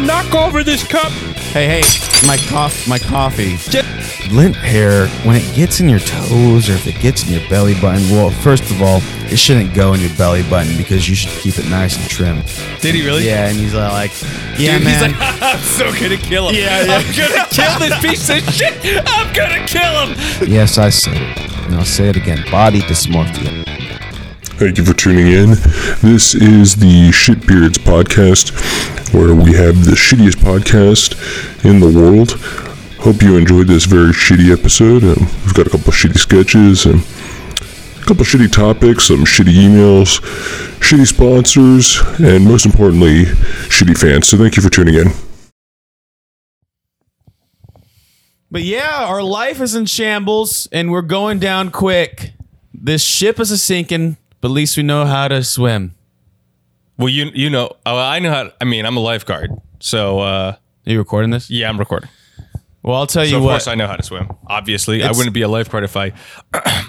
gonna knock over this cup. Hey, hey, my cough, my coffee. Lint hair, when it gets in your toes or if it gets in your belly button, well, first of all, it shouldn't go in your belly button because you should keep it nice and trim. Did he really? Yeah, and he's uh, like, yeah, Dude, man. He's like, I'm so gonna kill him. Yeah, yeah. I'm gonna kill this piece of shit. I'm gonna kill him. yes, I said it. And I'll say it again. Body dysmorphia. Thank you for tuning in. This is the Shitbeards podcast, where we have the shittiest podcast in the world. Hope you enjoyed this very shitty episode. Um, we've got a couple shitty sketches and a couple shitty topics, some shitty emails, shitty sponsors, and most importantly, shitty fans. So thank you for tuning in. But yeah, our life is in shambles and we're going down quick. This ship is a sinking, but at least we know how to swim. Well, you you know, oh, I know how. I mean, I'm a lifeguard, so uh, Are you recording this? yeah, I'm recording. Well, I'll tell So you of what. course, I know how to swim. Obviously, I It's- wouldn't be a lifeguard if I.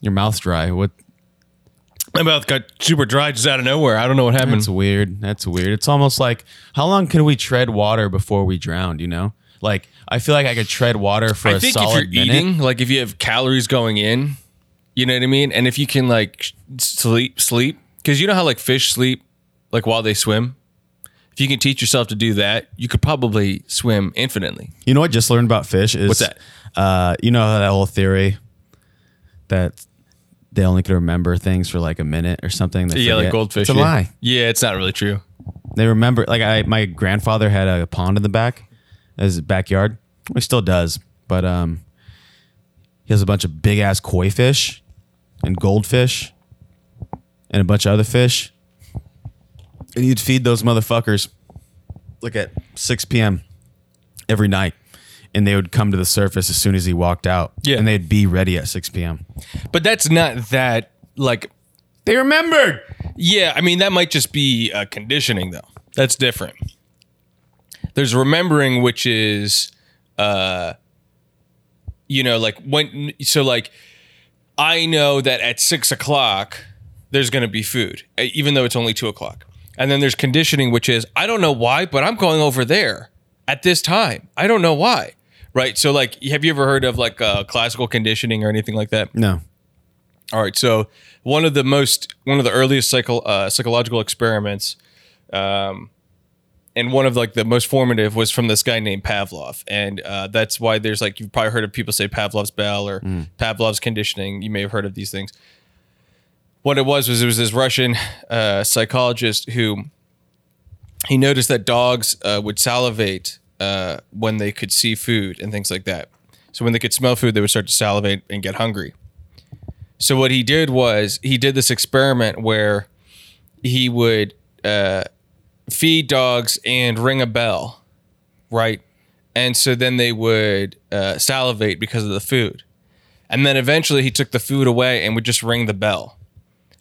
Your mouth's dry. What? My mouth got super dry just out of nowhere. I don't know what happened. That's weird. That's weird. It's almost like how long can we tread water before we drown? You know, like I feel like I could tread water for I a think if solid you're minute. eating, like if you have calories going in, you know what I mean, and if you can like sleep, sleep, because you know how like fish sleep, like while they swim. If you can teach yourself to do that, you could probably swim infinitely. You know what? I Just learned about fish is What's that? Uh, you know that whole theory that they only can remember things for like a minute or something. They Yeah, like goldfish. It's a yeah. lie. Yeah, it's not really true. They remember. Like I, my grandfather had a pond in the back, his backyard. He still does, but um, he has a bunch of big ass koi fish and goldfish and a bunch of other fish. And you'd feed those motherfuckers like at 6 p.m. every night. And they would come to the surface as soon as he walked out. Yeah. And they'd be ready at 6 p.m. But that's not that like They remembered. Yeah, I mean that might just be uh, conditioning though. That's different. There's remembering, which is, uh, you know, like when. So like, I know that at six o'clock there's going to be food, even though it's only two o'clock. And then there's conditioning, which is I don't know why, but I'm going over there at this time. I don't know why. Right. So like, have you ever heard of like uh, classical conditioning or anything like that? No. All right, so one of the most one of the earliest psycho, uh, psychological experiments, um, and one of like the most formative was from this guy named Pavlov, and uh, that's why there's like you've probably heard of people say Pavlov's bell or Pavlov's conditioning. You may have heard of these things. What it was was it was this Russian uh, psychologist who he noticed that dogs uh, would salivate uh, when they could see food and things like that. So when they could smell food, they would start to salivate and get hungry. So what he did was he did this experiment where he would uh, feed dogs and ring a bell, right? And so then they would uh, salivate because of the food. And then eventually he took the food away and would just ring the bell.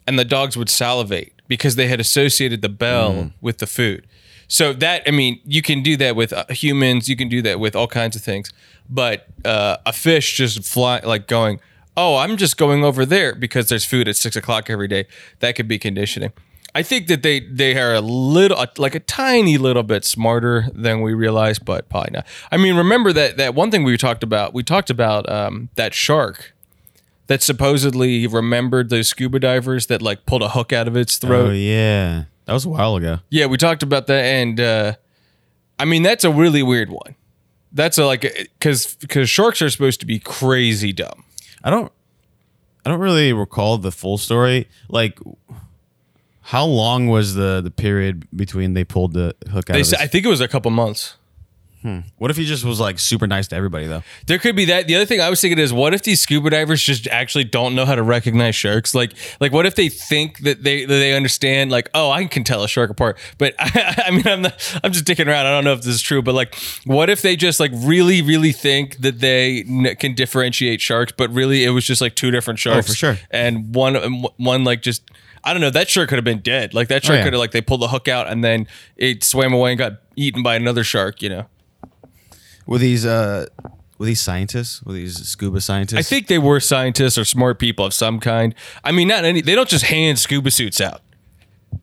And the dogs would salivate because they had associated the bell with the food. So that, I mean, you can do that with uh, humans, you can do that with all kinds of things. But uh, a fish just fly, like going, oh, I'm just going over there because there's food at six o'clock every day. That could be conditioning. I think that they they are a little like a tiny little bit smarter than we realize, but probably not. I mean, remember that that one thing we talked about. We talked about um, that shark that supposedly remembered those scuba divers that like pulled a hook out of its throat. Oh yeah, that was a while ago. Yeah, we talked about that, and uh, I mean that's a really weird one. That's a, like because because sharks are supposed to be crazy dumb. I don't I don't really recall the full story. Like how long was the the period between they pulled the hook out They of said, I think it was a couple months. Hmm. What if he just was like super nice to everybody though? There could be that. The other thing I was thinking is, what if these scuba divers just actually don't know how to recognize sharks? Like, like what if they think that they that they understand? Like, oh, I can tell a shark apart. But I, I mean, I'm not, I'm just dicking around. I don't know if this is true. But like, what if they just like really, really think that they n- can differentiate sharks, but really it was just like two different sharks Oh, for sure. and one one like just. I don't know. That shark could have been dead. Like that shark yeah. could have like they pulled the hook out and then it swam away and got eaten by another shark. You know. Were these uh were these scientists? Were these scuba scientists? I think they were scientists or smart people of some kind. I mean, not any. They don't just hand scuba suits out.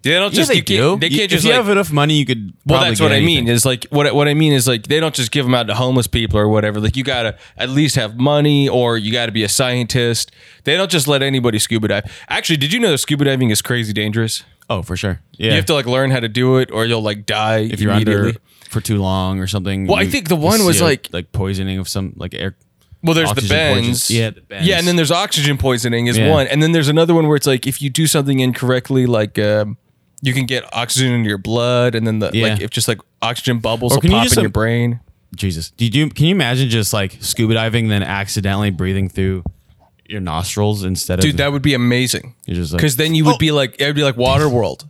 They don't yeah, just. they you do. can't, They can't if just you like. have enough money, you could. well, that's what I mean. Is like what what I mean is like they don't just give them out to homeless people or whatever. Like you gotta at least have money or you gotta be a scientist. They don't just let anybody scuba dive. Actually, did you know that scuba diving is crazy dangerous? Oh, for sure. Yeah. You have to like learn how to do it or you'll like die if you're under for too long or something. Well, I think the one was like- like poisoning of some like air. Well, there's the Oxygen poison- bends. yeah, the bends. Yeah, and then there's oxygen poisoning is Yeah. one, and then there's another one where it's like if you do something incorrectly, like um, you can get oxygen in your blood, and then the Yeah. like if just like oxygen bubbles Or will can you pop just, in your brain. Jesus, did you can you imagine just like scuba diving then accidentally breathing through your nostrils instead of Dude, that would be amazing. You're just like- Because then you would be like it would be like water world,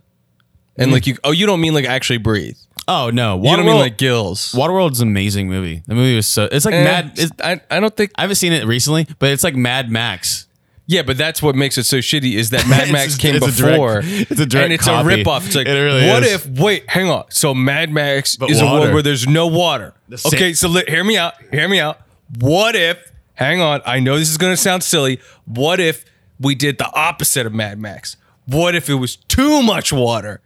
and like you oh you don't mean like actually breathe. oh no, You don't mean like gills. Waterworld's an amazing movie. The movie was so it's like Eh, Mad. It's, I I don't think I haven't seen it recently, but it's like Mad Max. Yeah, but that's what makes it so shitty is that Mad Max came it's a direct- before. it's a direct and it's copy. a ripoff. It's like, It really what is. if? Wait, hang on. So Mad Max But is a world where there's no water. sa- Okay, so li- hear me out. Hear me out. What if? Hang on. I know this is gonna sound silly. What if we did the opposite of Mad Max? What if it was too much water?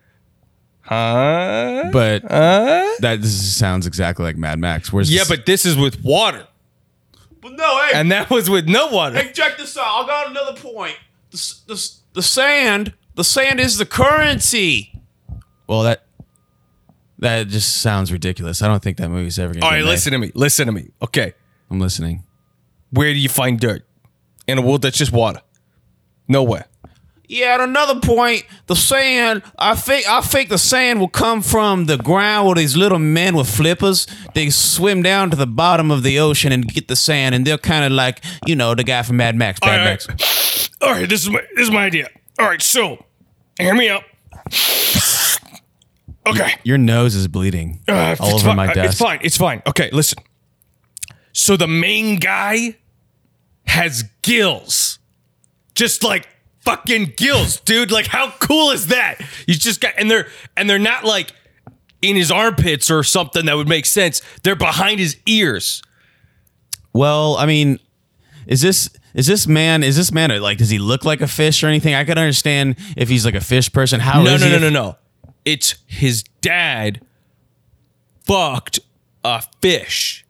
Huh? But that this sounds exactly like Mad Max. Where's Yeah, this- but this is with water, but no, hey, and that was with no water. Hey, check this out. I got another point. The, the, the sand, the sand is the currency. Well, that that just sounds ridiculous. I don't think that movie's ever gonna. All get right, made. listen to me. Listen to me. Okay. I'm listening. Where do you find dirt? In a world that's just water. Nowhere. Yeah, at another point, the sand. I think I think the sand will come from the ground with these little men with flippers. They swim down to the bottom of the ocean and get the sand, and they're kind of like you know the guy from Mad Max. Mad All Max. All right, this is my this is my idea. All right, so hear me out. Okay. Your nose is bleeding Uh, all over fine. my Uh, desk. It's fine. It's fine. Okay, listen. So the main guy has gills. Just like fucking gills, dude. Like how cool is that? He's just got and they're and they're not like in his armpits or something that would make sense. They're behind his ears. Well, I mean, is this is this man is this man like does he look like a fish or anything? I could understand if he's like a fish person. How no, is no, he no, if- no, no. It's his dad fucked a fish.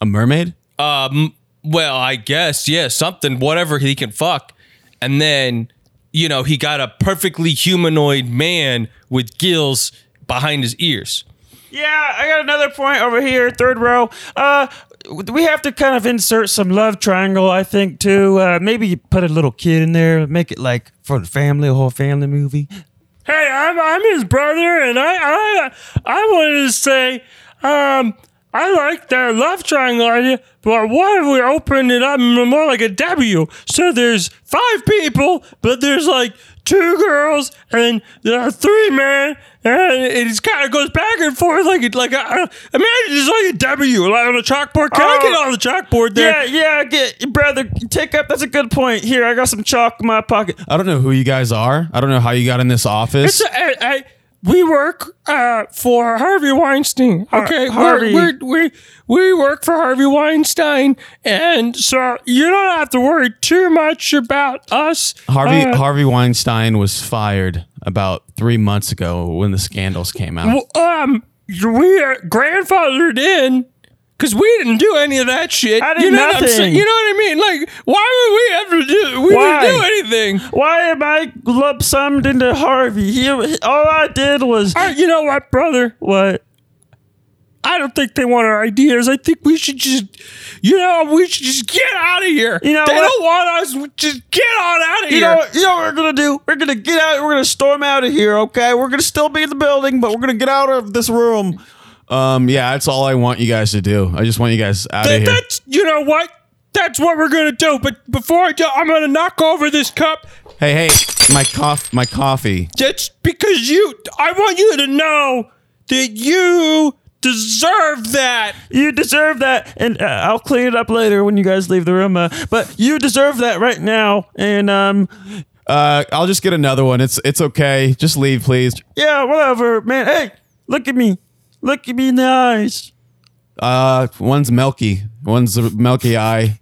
A mermaid? Um, well, I guess, yeah, something, whatever he can fuck. And then, you know, he got a perfectly humanoid man with gills behind his ears. Yeah, I got another point over here, third row. Uh, we have to kind of insert some love triangle, I think, too. Uh, maybe you put a little kid in there, make it like for the family, a whole family movie. Hey, I'm I'm his brother, and I I I wanted to say, um, I like that love triangle idea, but what if we open it up more like a W? So there's five people, but there's like two girls and there are three men, and it kind of goes back and forth like it like a, uh, imagine it's like a W, like on a chalkboard. Can I Oh. get on the chalkboard there? Yeah, yeah, get brother, take up. That's a good point. Here, I got some chalk in my pocket. I don't know who you guys are. I don't know how you got in this office. It's a, I, I, we work uh, for Harvey Weinstein. Okay, Harvey. We're, we're, we we work for Harvey Weinstein, and so you don't have to worry too much about us. Harvey Uh, Harvey Weinstein was fired about three months ago when the scandals came out. um, we are grandfathered in. Cause we didn't do any of that shit. I did you know What I'm nothing. saying? You know what I mean? Like, why would we ever do? We Why? didn't do anything. Why am I lump summed into Harvey? He, all I did was right, you know what, brother? what? I don't think they want our ideas. I think we should just, you know, we should just get out of here. You know they what? don't want us. Just get on out of You here. know, you know what we're gonna do? We're gonna get out. We're gonna storm out of here. Okay, we're gonna still be in the building, but we're gonna get out of this room. Um, yeah, that's all I want you guys to do. I just want you guys out of here. that's you know what? That's what we're gonna do. But before I do, I'm gonna knock over this cup. Hey, hey, my cough, my coffee. Just because you, I want you to know that you deserve that. You deserve that, and uh, I'll clean it up later when you guys leave the room. Uh, but you deserve that right now, and um, Uh, I'll just get another one. It's it's okay. Just leave, please. yeah, whatever, man. Hey, look at me, look at me in the eyes. Uh, one's milky. One's a milky eye.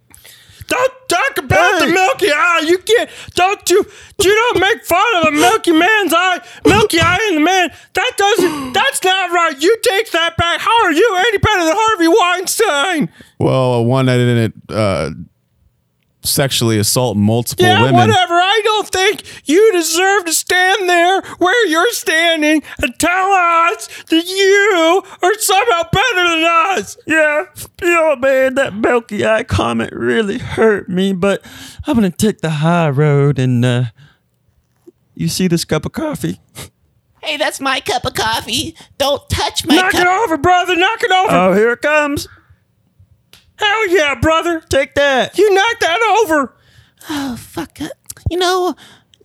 Don't talk about the milky eye. You can't. Don't you? You don't make fun of a milky man's eye. Milky eye in the man. That doesn't. That's not right. You take that back. How are you any better than Harvey Weinstein? Well, one I didn't uh, sexually assault multiple Yeah, women. whatever. I don't think you deserve to stand there where you're standing and tell us that you are somehow better than us. Yeah, you know, man, that milky eye comment really hurt me, but I'm gonna take the high road and uh you see this cup of coffee? Hey, that's my cup of coffee. Don't touch my Knock it over, brother. Knock it over. Oh, here it comes. Hell yeah, brother. Take that. You knocked that over. Oh, fuck it. You know,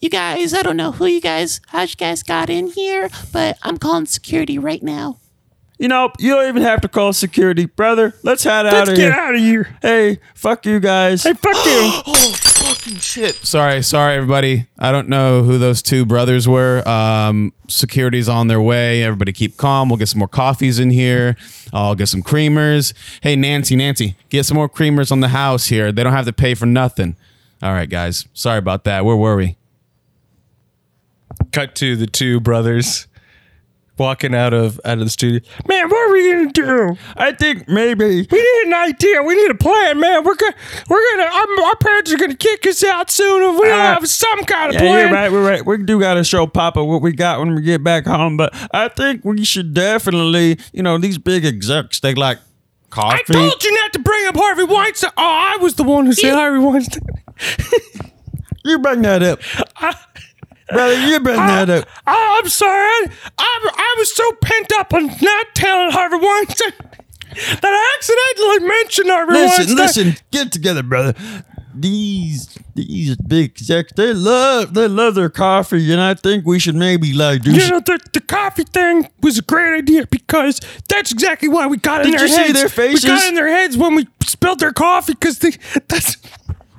you guys, I don't know who you guys, how you guys got in here, but I'm calling security right now. You know, you don't even have to call security, brother. Let's head out of here. Let's of get out of here. Hey, fuck you guys. Hey, fuck you. Oh, fucking shit. Sorry, sorry, everybody. I don't know who those two brothers were. Um, security's on their way. Everybody keep calm. We'll get some more coffees in here. I'll get some creamers. Hey, Nancy, Nancy, get some more creamers on the house here. They don't have to pay for nothing. All right, guys. Sorry about that. Where were we? Cut to the two brothers walking out of out of the studio. Man, what are we gonna do? I think maybe We need an idea. We need a plan, man. We're gonna, we're gonna. Our, our parents are gonna kick us out soon if we don't Uh, have some kind of Yeah, plan. you're right. We're right. We do got to show Papa what we got when we get back home. But I think we should definitely, you know, these big execs, they like coffee. I told you not to bring up Harvey Weinstein. Oh, I was the one who said Harvey Weinstein. You bring that up. Brother, you bring that up. Oh, I'm sorry. I, I, I was so pent up on not telling Harvey Weinstein that I accidentally mentioned Harvey Listen, Weinstein. listen, get together, brother. These these big execs, they love they love their coffee, and I think we should maybe like do. You some- know, the, the coffee thing was a great idea because that's exactly why we got in Did their you see heads. their We got in their heads when we spilled their coffee because that's.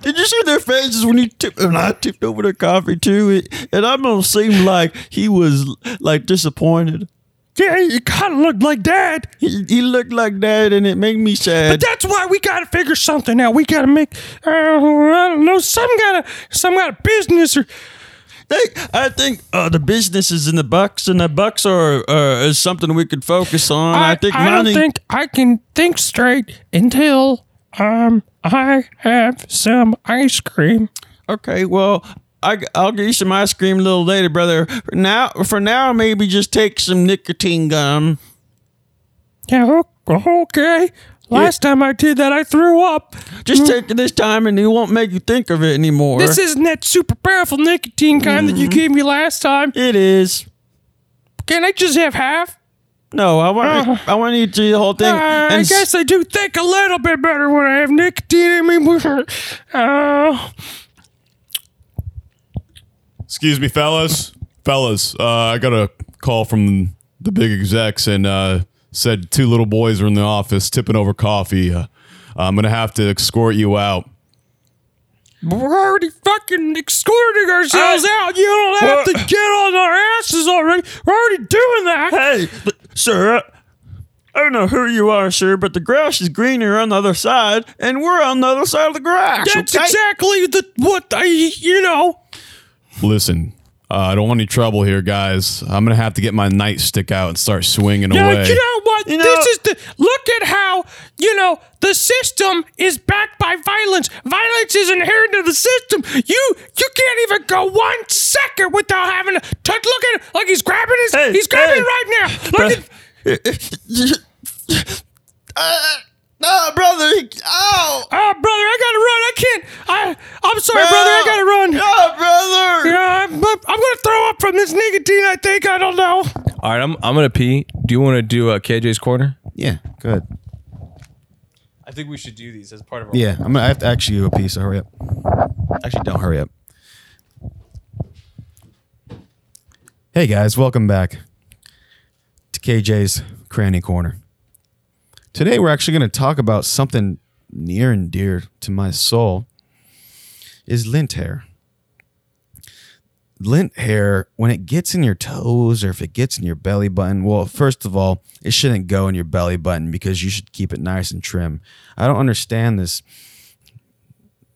Did you see their faces when he tipped and I tipped over the coffee too? It, it almost seemed like he was like disappointed. Yeah, he kind of looked like dad. He, he looked like that, and it made me sad. But that's why we got to figure something out. We got to make, uh, I don't know, some kind of some kind of business or. They, I think uh, the businesses in the Bucks and the Bucks are uh, is something we could focus on. I, think I money. don't think I can think straight until um I have some ice cream. okay, well, I, I'll get you some ice cream a little later, brother. For now, for now, maybe just take some nicotine gum. Yeah, okay. Last time I did that, I threw up. Just take it this time, and it won't make you think of it anymore. This isn't that super powerful nicotine kind that you gave me last time. it is. Can I just have half? No, I want I want you to do the whole thing. Uh, I and s- guess I do think a little bit better when I have nicotine in me. Uh, Excuse me, fellas. Fellas, uh, I got a call from the big execs and uh, said two little boys are in the office tipping over coffee. Uh, I'm going to have to escort you out. we're already fucking escorting ourselves I- out. You don't have to get on our asses already. We're already doing that. Hey, th- sir, I don't know who you are, sir, but the grass is greener on the other side, and we're on the other side of the grass. That's okay? exactly the what I you know. Listen, I don't want any trouble here, guys. I'm going to have to get my nightstick out and start swinging Yeah, away. you know what? You know- this is the look at how you know the system is backed by violence. Violence is inherent to the system. You you can't even go one second without having to touch. Look at him, like he's grabbing his. Hey, he's grabbing hey. it right now. Look at. uh, no, brother. he- Ow. Oh, brother, I gotta run. I can't. I I'm sorry, brother. I gotta run. No, brother. Yeah, I'm, I'm gonna throw up from this nicotine. I think. I don't know. All All right, I'm I'm gonna pee. Do you want to do uh, KJ's corner? Yeah, good. I think we should do these as part of our. Yeah, I'm gonna I have to actually go a piece. So hurry up. Actually, don't hurry up. Hey guys, welcome back to KJ's Cranny Corner. Today we're actually going to talk about something near and dear to my soul. Is lint hair. Lint hair, when it gets in your toes or if it gets in your belly button, well, first of all, it shouldn't go in your belly button because you should keep it nice and trim. I don't understand this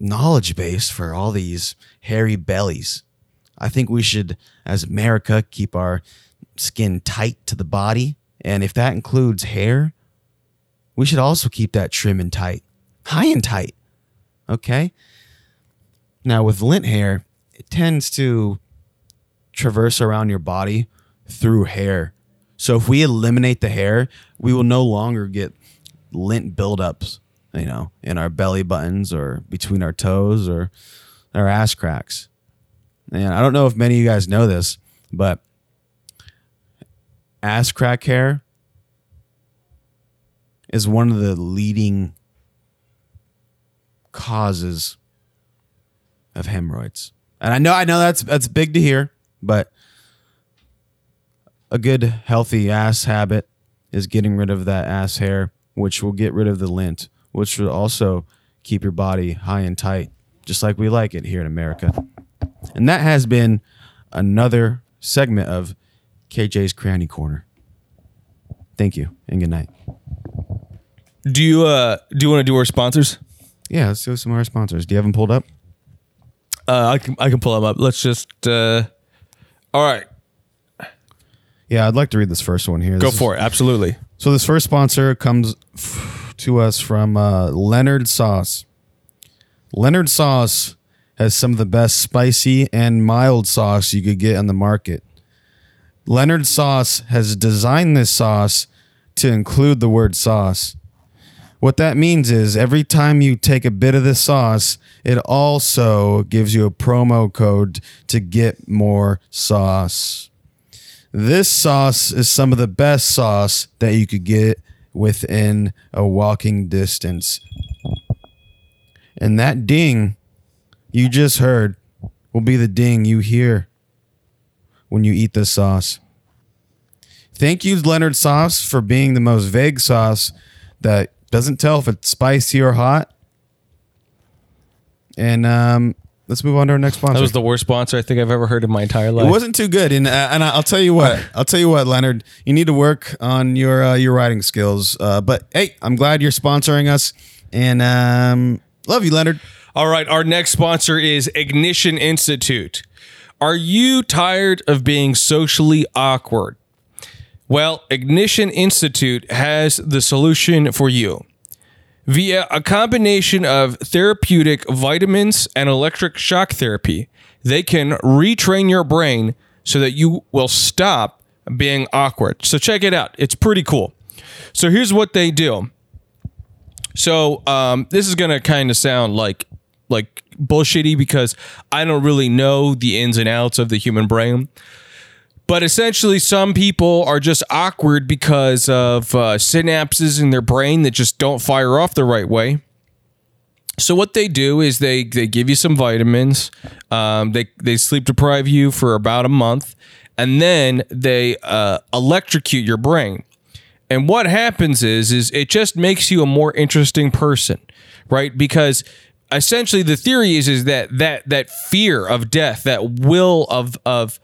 knowledge base for all these hairy bellies. I think we should, as America, keep our skin tight to the body. And if that includes hair, we should also keep that trim and tight, high and tight. Okay? Now, with lint hair, it tends to traverse around your body through hair. So if we eliminate the hair, we will no longer get lint buildups, you know, in our belly buttons or between our toes or our ass cracks. And I don't know if many of you guys know this, but ass crack hair is one of the leading causes of hemorrhoids. And I know I know that's that's big to hear, but a good healthy ass habit is getting rid of that ass hair, which will get rid of the lint, which will also keep your body high and tight, just like we like it here in America. And that has been another segment of KJ's Cranny Corner. Thank you and good night. Do you uh do you want to do our sponsors? Yeah, let's do some of our sponsors. Do you have them pulled up? Uh, I can I can pull them up. Let's just. uh All right, Yeah, I'd like to read this first one here. go This is- for it. Absolutely. So this first sponsor comes f- to us from uh, Leonard Sauce. Leonard Sauce has some of the best spicy and mild sauce you could get on the market. Leonard Sauce has designed this sauce to include the word sauce. What that means is every time you take a bit of the sauce, it also gives you a promo code to get more sauce. This sauce is some of the best sauce that you could get within a walking distance. And that ding you just heard will be the ding you hear when you eat this sauce. Thank you, Leonard Sauce, for being the most vague sauce that doesn't tell if it's spicy or hot. And um, let's move on to our next sponsor. That was the worst sponsor I think I've ever heard in my entire life. It wasn't too good, and uh, and I'll tell you what, I'll tell you what, Leonard, you need to work on your uh, your writing skills. Uh, but hey, I'm glad you're sponsoring us, and um, love you, Leonard. All right, our next sponsor is Ignition Institute. Are you tired of being socially awkward? Well, Ignition Institute has the solution for you. Via a combination of therapeutic vitamins and electric shock therapy, they can retrain your brain so that you will stop being awkward. So check it out. It's pretty cool. So here's what they do. So um, this is gonna kind of sound like like bullshitty because I don't really know the ins and outs of the human brain. But essentially, some people are just awkward because of uh, synapses in their brain that just don't fire off the right way. So what they do is they they give you some vitamins. Um, they they sleep deprive you for about a month, and then they uh, electrocute your brain. And what happens is is it just makes you a more interesting person, right? Because essentially the theory is is that that that fear of death, that will of of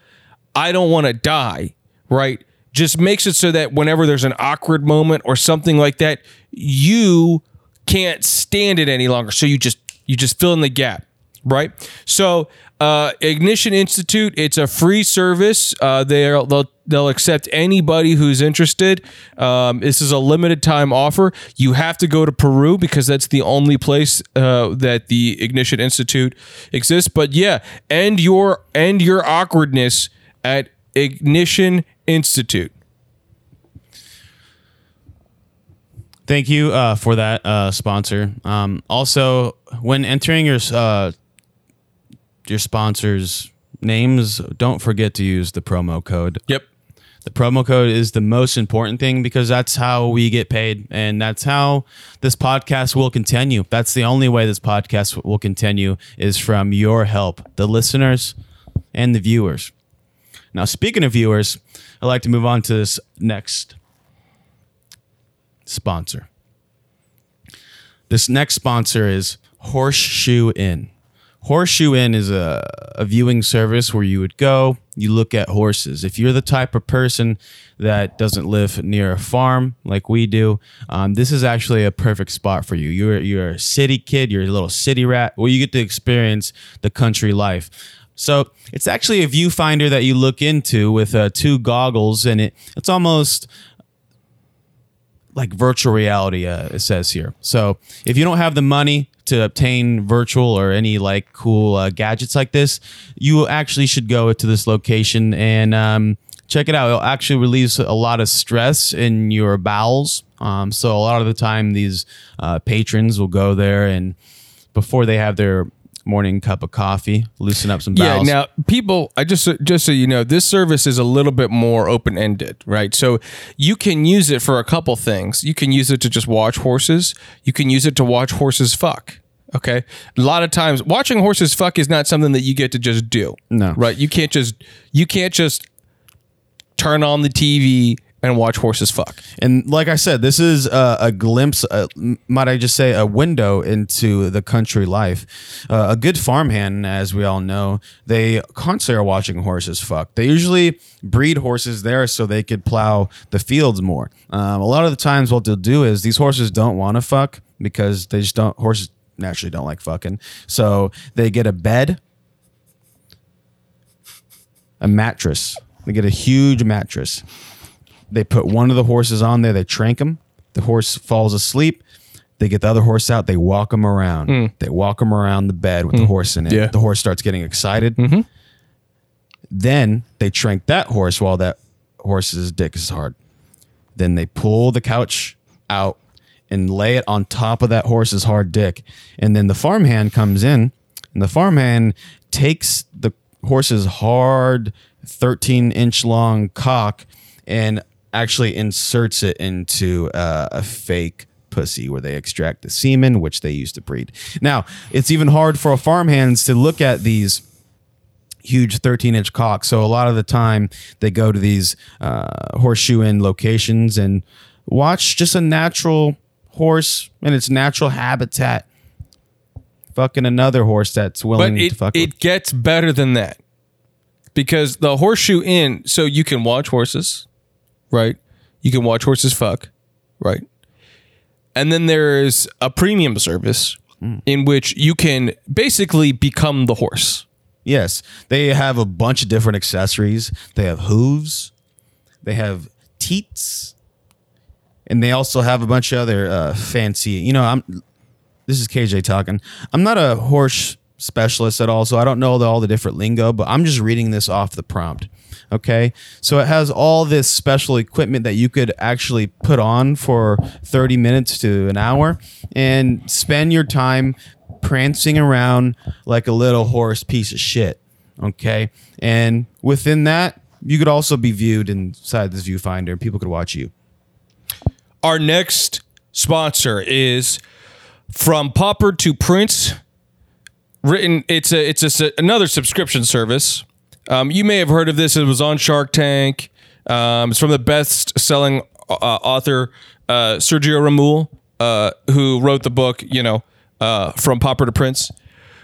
I don't want to die, right? Just makes it so that whenever there's an awkward moment or something like that, you can't stand it any longer. So you just you just fill in the gap, right? So uh, Ignition Institute, it's a free service. Uh, they'll they'll they'll accept anybody who's interested. Um, this is a limited time offer. You have to go to Peru because that's the only place uh, that the Ignition Institute exists. But yeah, end your end your awkwardness at Ignition Institute. Thank you uh, for that uh, sponsor. Um, also, when entering your uh, your sponsors' names, don't forget to use the promo code. Yep. The promo code is the most important thing because that's how we get paid and that's how this podcast will continue. That's the only way this podcast will continue is from your help, the listeners and the viewers. Now, speaking of viewers, I'd like to move on to this next sponsor. This next sponsor is Horseshoe Inn. Horseshoe Inn is a, a viewing service where you would go, you look at horses. If you're the type of person that doesn't live near a farm like we do, um, this is actually a perfect spot for you. You're you're a city kid, you're a little city rat, where you get to experience the country life. So it's actually a viewfinder that you look into with uh, two goggles, and it it's almost like virtual reality uh, it says here. So if you don't have the money to obtain virtual or any like cool uh, gadgets like this you actually should go to this location and um, check it out. It'll actually release a lot of stress in your bowels. Um, so a lot of the time these uh, patrons will go there and before they have their morning cup of coffee loosen up some bowels Yeah. Now, people, I just just so you know, this service is a little bit more open ended, right? So you can use it for a couple things. You can use it to just watch horses. You can use it to watch horses fuck. Okay. A lot of times, watching horses fuck is not something that you get to just do. No. Right. You can't just you can't just turn on the TV and watch horses fuck. And like I said, this is a, a glimpse, might I just say, a window into the country life. Uh, a good farmhand, as we all know, they constantly are watching horses fuck. They usually breed horses there so they could plow the fields more. Um, a lot of the times, what they'll do is these horses don't want to fuck because they just don't, horses naturally don't like fucking. So they get a bed, a mattress. They get a huge mattress they put one of the horses on there they trank him the horse falls asleep. They get the other horse out they walk him around. Hmm. They walk him around the bed with the hmm. horse in it. Yeah. the horse starts getting excited. Mm-hmm. Then they trank that horse while that horse's dick is hard. Then they pull the couch out and lay it on top of that horse's hard dick. And then the farmhand comes in and the farmhand takes the horse's hard 13 inch long cock and actually inserts it into uh, a fake pussy where they extract the semen which they use to breed now it's even hard for a farmhands to look at these huge 13 inch cock. So a lot of the time they go to these uh, horseshoe in locations and watch just a natural horse in its natural habitat fucking another horse that's willing But to it, fuck with. it gets better than that because the horseshoe in, so you can watch horses, right? You can watch horses fuck, right? And then there's a premium service Hmm. in which you can basically become the horse. Yes, they have a bunch of different accessories. They have hooves, they have teats, and they also have a bunch of other uh, fancy. You know, I'm. This is KJ talking. I'm not a horse specialist at all, so I don't know the, all the different lingo. But I'm just reading this off the prompt. Okay, so it has all this special equipment that you could actually put on for 30 minutes to an hour and spend your time prancing around like a little horse piece of shit. Okay. And within that, you could also be viewed inside this viewfinder and people could watch you. Our next sponsor is from Popper to Prince. Written, it's a it's a, another subscription service. Um, you may have heard of this. It was on Shark Tank. Um, it's from the best-selling uh, author uh, Sergio Ramul, uh, who wrote the book. You know, uh, from Popper to Prince.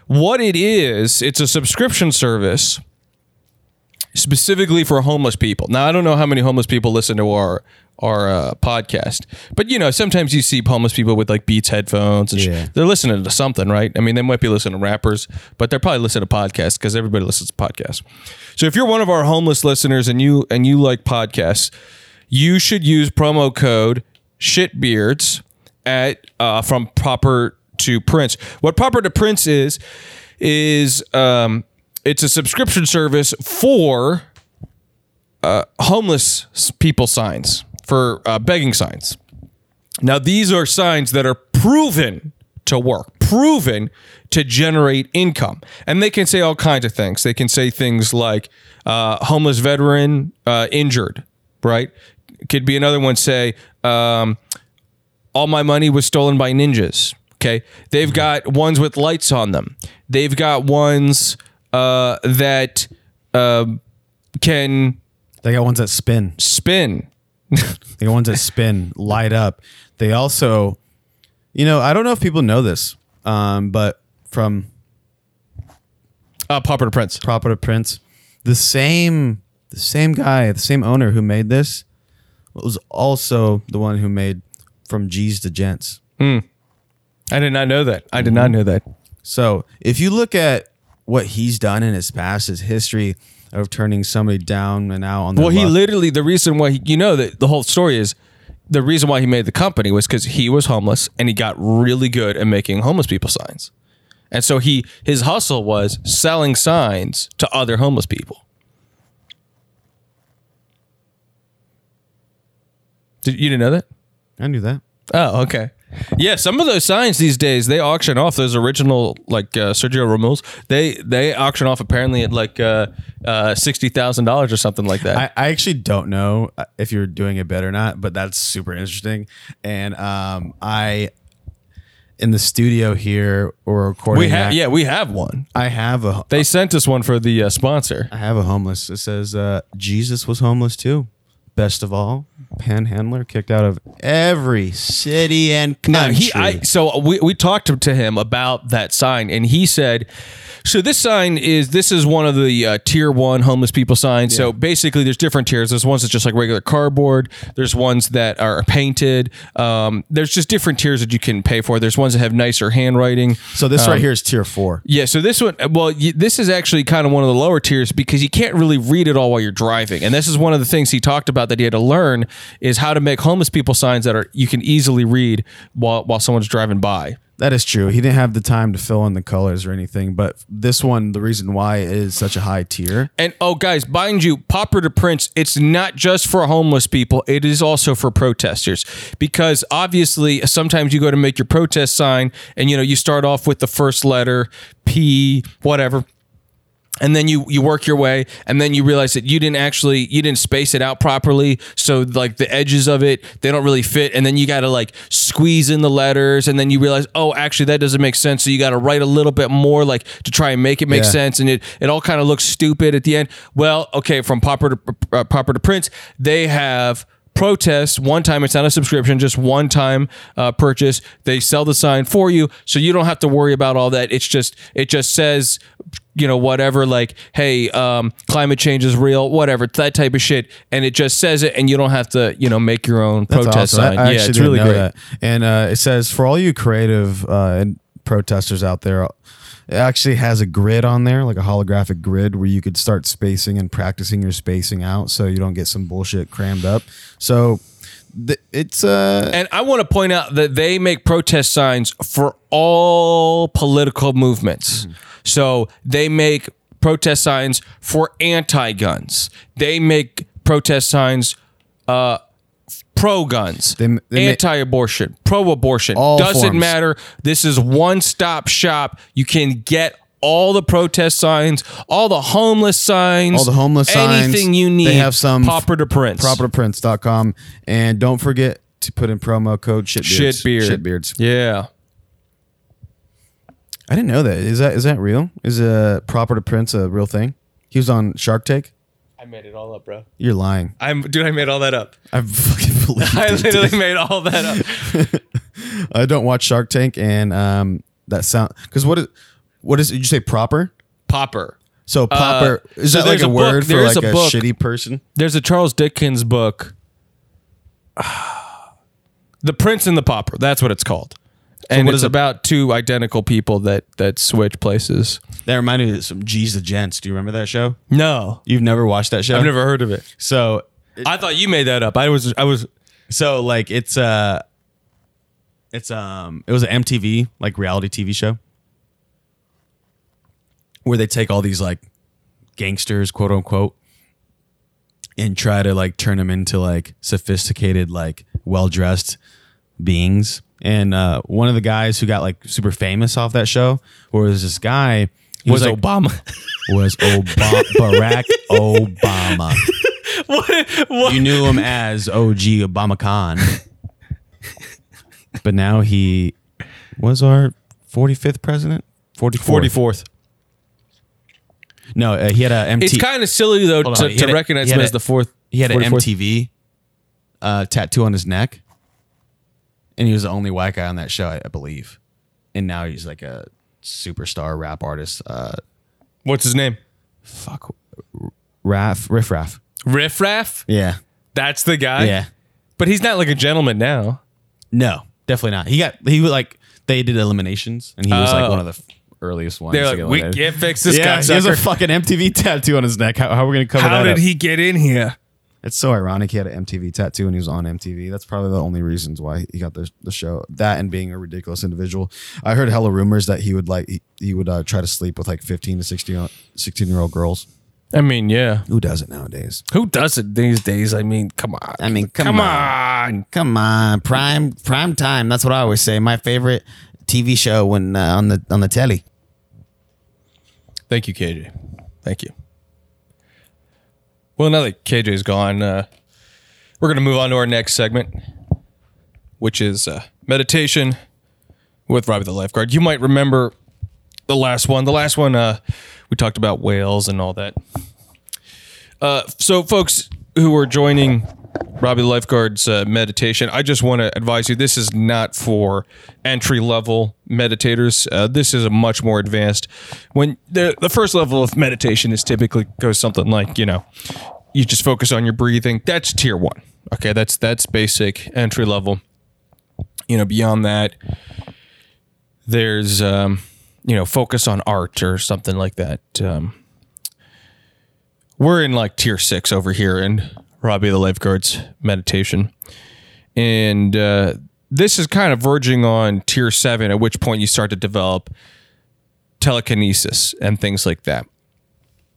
What it is, it's a subscription service specifically for homeless people. Now I don't know how many homeless people listen to our our uh, podcast, but you know sometimes you see homeless people with like Beats headphones and sh- they're listening to something, right? I mean, they might be listening to rappers, but they're probably listening to podcasts because everybody listens to podcasts. So if you're one of our homeless listeners and you and you like podcasts, you should use promo code shitbeards at uh, from proper to prince what proper to prince is is um it's a subscription service for uh, homeless people signs for uh, begging signs now these are signs that are proven to work proven to generate income and they can say all kinds of things they can say things like uh, homeless veteran uh, injured right? Could be another one. Say, um, all my money was stolen by ninjas. Okay, they've got ones with lights on them. They've got ones uh, that um can They got ones that spin. spin. Got ones that spin, light up. They also, you know, I don't know if people know this, um, but from Uh, Popper to Prince. Proper to Prince, the same the same guy, the same owner who made this was also the one who made from G's to Gents. I did not know that. I did not know that. So if you look at what he's done in his past, his history of turning somebody down and out on the Well, he literally the reason why he, you know that the whole story is the reason why he made the company was because he was homeless and he got really good at making homeless people signs, and so he his hustle was selling signs to other homeless people. Did you didn't know that? I knew that. Oh, okay. Yeah, some of those signs these days they auction off those original like uh, Sergio Ramirez. They they auction off apparently at like uh, uh, sixty thousand dollars or something like that. I, I actually don't know uh, if you're doing it better or not, but that's super interesting. And um, I, in the studio here, we're recording. we have yeah, we have one. I have a. They sent us one for the uh, sponsor. I have a homeless. It says uh, Jesus was homeless too. Best of all, panhandler kicked out of every city and country. Now he, I, so we, we talked to, to him about that sign, and he said, "So this sign is this is one of the uh, tier one homeless people signs. So basically, there's different tiers. There's ones that's just like regular cardboard. There's ones that are painted. Um, there's just different tiers that you can pay for. There's ones that have nicer handwriting. so this right here is tier four. Yeah, so this one, well, this is actually kind of one of the lower tiers because you can't really read it all while you're driving. And this is one of the things he talked about that he had to learn is how to make homeless people signs that are you can easily read while while someone's driving by. That is true. He didn't have the time to fill in the colors or anything, but this one, the reason why it is such a high tier. And oh, guys, mind you, Popper to Prince, it's not just for homeless people, it is also for protesters. Because obviously, sometimes you go to make your protest sign and you know, you start off with the first letter, P, whatever. And then you you work your way, and then you realize that you didn't actually you didn't space it out properly. So like the edges of it, they don't really fit. And then you got to like squeeze in the letters, and then you realize, oh, actually that doesn't make sense. So you got to write a little bit more, like to try and make it make Yeah. sense. And it it all kind of looks stupid at the end. Well, okay, from Popper to uh, Popper to Prince, they have protest one time. It's not a subscription just one time uh, purchase. They sell the sign for you so you don't have to worry about all that. It's just it just says you know whatever like hey um, climate change is real whatever that type of shit. And it just says it and you don't have to you know make your own That's protest awesome. Sign. I yeah it's really great. that. And uh, it says for all you creative uh, and protesters out there, it actually has a grid on there, like a holographic grid, where you could start spacing and practicing your spacing out, so you don't get some bullshit crammed up. So th- it's uh, And I want to point out that they make protest signs for all political movements. So they make protest signs for anti-guns. They make protest signs uh, pro-guns, They- they ma- anti-abortion, pro-abortion. Doesn't forms. matter. This is one-stop shop. You can get all the protest signs, all the homeless signs, all the homeless signs. anything you need. They have some Popper to Prince. propertoprince.com. And don't forget to put in promo code shit shitbeards. Shitbeard. Shitbeards. Yeah. I didn't know that. Is that is that real? Is a proper to Prince a real thing? He was on Shark Tank. I made it all up, bro. You're lying. I'm dude. I made all that up. I fucking believe I it, dude. literally made all that up. I don't watch Shark Tank, and um, that sound because what is what is did you say proper? Popper. So proper is so that like there's a, a book- word for there is like a a, book. shitty person? There's a Charles Dickens book, The Prince and the Pauper. That's what it's called. And what it's is it? about two identical people that that switch places. That reminded me of some G's the Gents. Do you remember that show? No, You've never watched that show? I've never heard of it. So I thought you made that up. I was I was so like it's uh it's um it was an MTV like reality TV show where they take all these like gangsters quote unquote and try to like turn them into like sophisticated like well dressed beings and uh one of the guys who got like super famous off that show was this guy he was like, Obama. was Obama Barack Obama what, what? You knew him as OG Obama Khan. but now he was our 45th president? 44th. 44th. No, uh, he had a MT. It's kind of silly though Hold to, to a- recognize him had as the fourth. he had an MTV uh, tattoo on his neck. And he was the only white guy on that show, I, I believe. And now he's like a superstar rap artist. Uh, What's his name? fuck. Raff, Riff Raff. Riff Raff. Yeah. That's the guy. Yeah. but he's not like a gentleman now. No, definitely not. He got, he was like, they did eliminations and he was like Oh. one of the f- earliest ones. They're to like, get we eliminated. can't fix this yeah, guy. he has a fucking MTV tattoo on his neck. How, how are we going to cover that? How that did up? he get in here? It's so ironic. He had an MTV tattoo and he was on MTV. That's probably the only reasons why he got the, the show. That and being a ridiculous individual. I heard hella rumors that he would like he, he would uh, try to sleep with like 15 to 16, 16 year old girls. I mean, yeah. Who does it nowadays? Who does it these days? I mean, come on. I mean, come, come on. on. Come on, prime prime time. That's what I always say. My favorite TV show when uh, on the on the telly. Thank you, KJ. Thank you. Well, now that KJ's gone, uh, we're going to move on to our next segment, which is uh, meditation with Robbie the lifeguard. You might remember the last one. The last one, uh, we talked about whales and all that. Uh, so, folks who are joining Robbie lifeguard's uh, meditation, I just want to advise you: this is not for entry level meditators. Uh, this is a much more advanced. When the the first level of meditation is typically goes something like you know, you just focus on your breathing. That's tier one. Okay, that's that's basic entry level. You know, beyond that, there's um, you know focus on art or something like that. Um, we're in like tier six over here in Robbie the lifeguard's meditation, and uh, this is kind of verging on tier seven. At which point you start to develop telekinesis and things like that.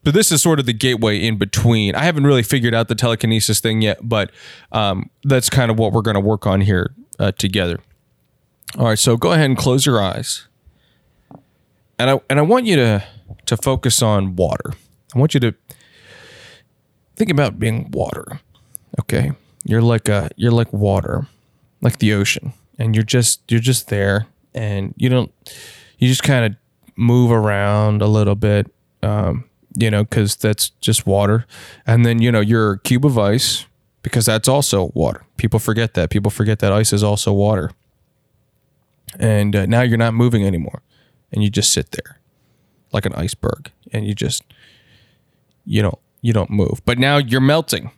But this is sort of the gateway in between. I haven't really figured out the telekinesis thing yet, but um, that's kind of what we're going to work on here uh, together. All right, so go ahead and close your eyes, and I and I want you to to focus on water. I want you to think about being water. Okay, you're like a you're like water, like the ocean, and you're just you're just there, and you don't you just kind of move around a little bit, um, you know, because that's just water, and then you know you're cube of ice because that's also water. People forget that. People forget that ice is also water, and uh, now you're not moving anymore, and you just sit there like an iceberg, and you just you don't you don't move. But now you're melting.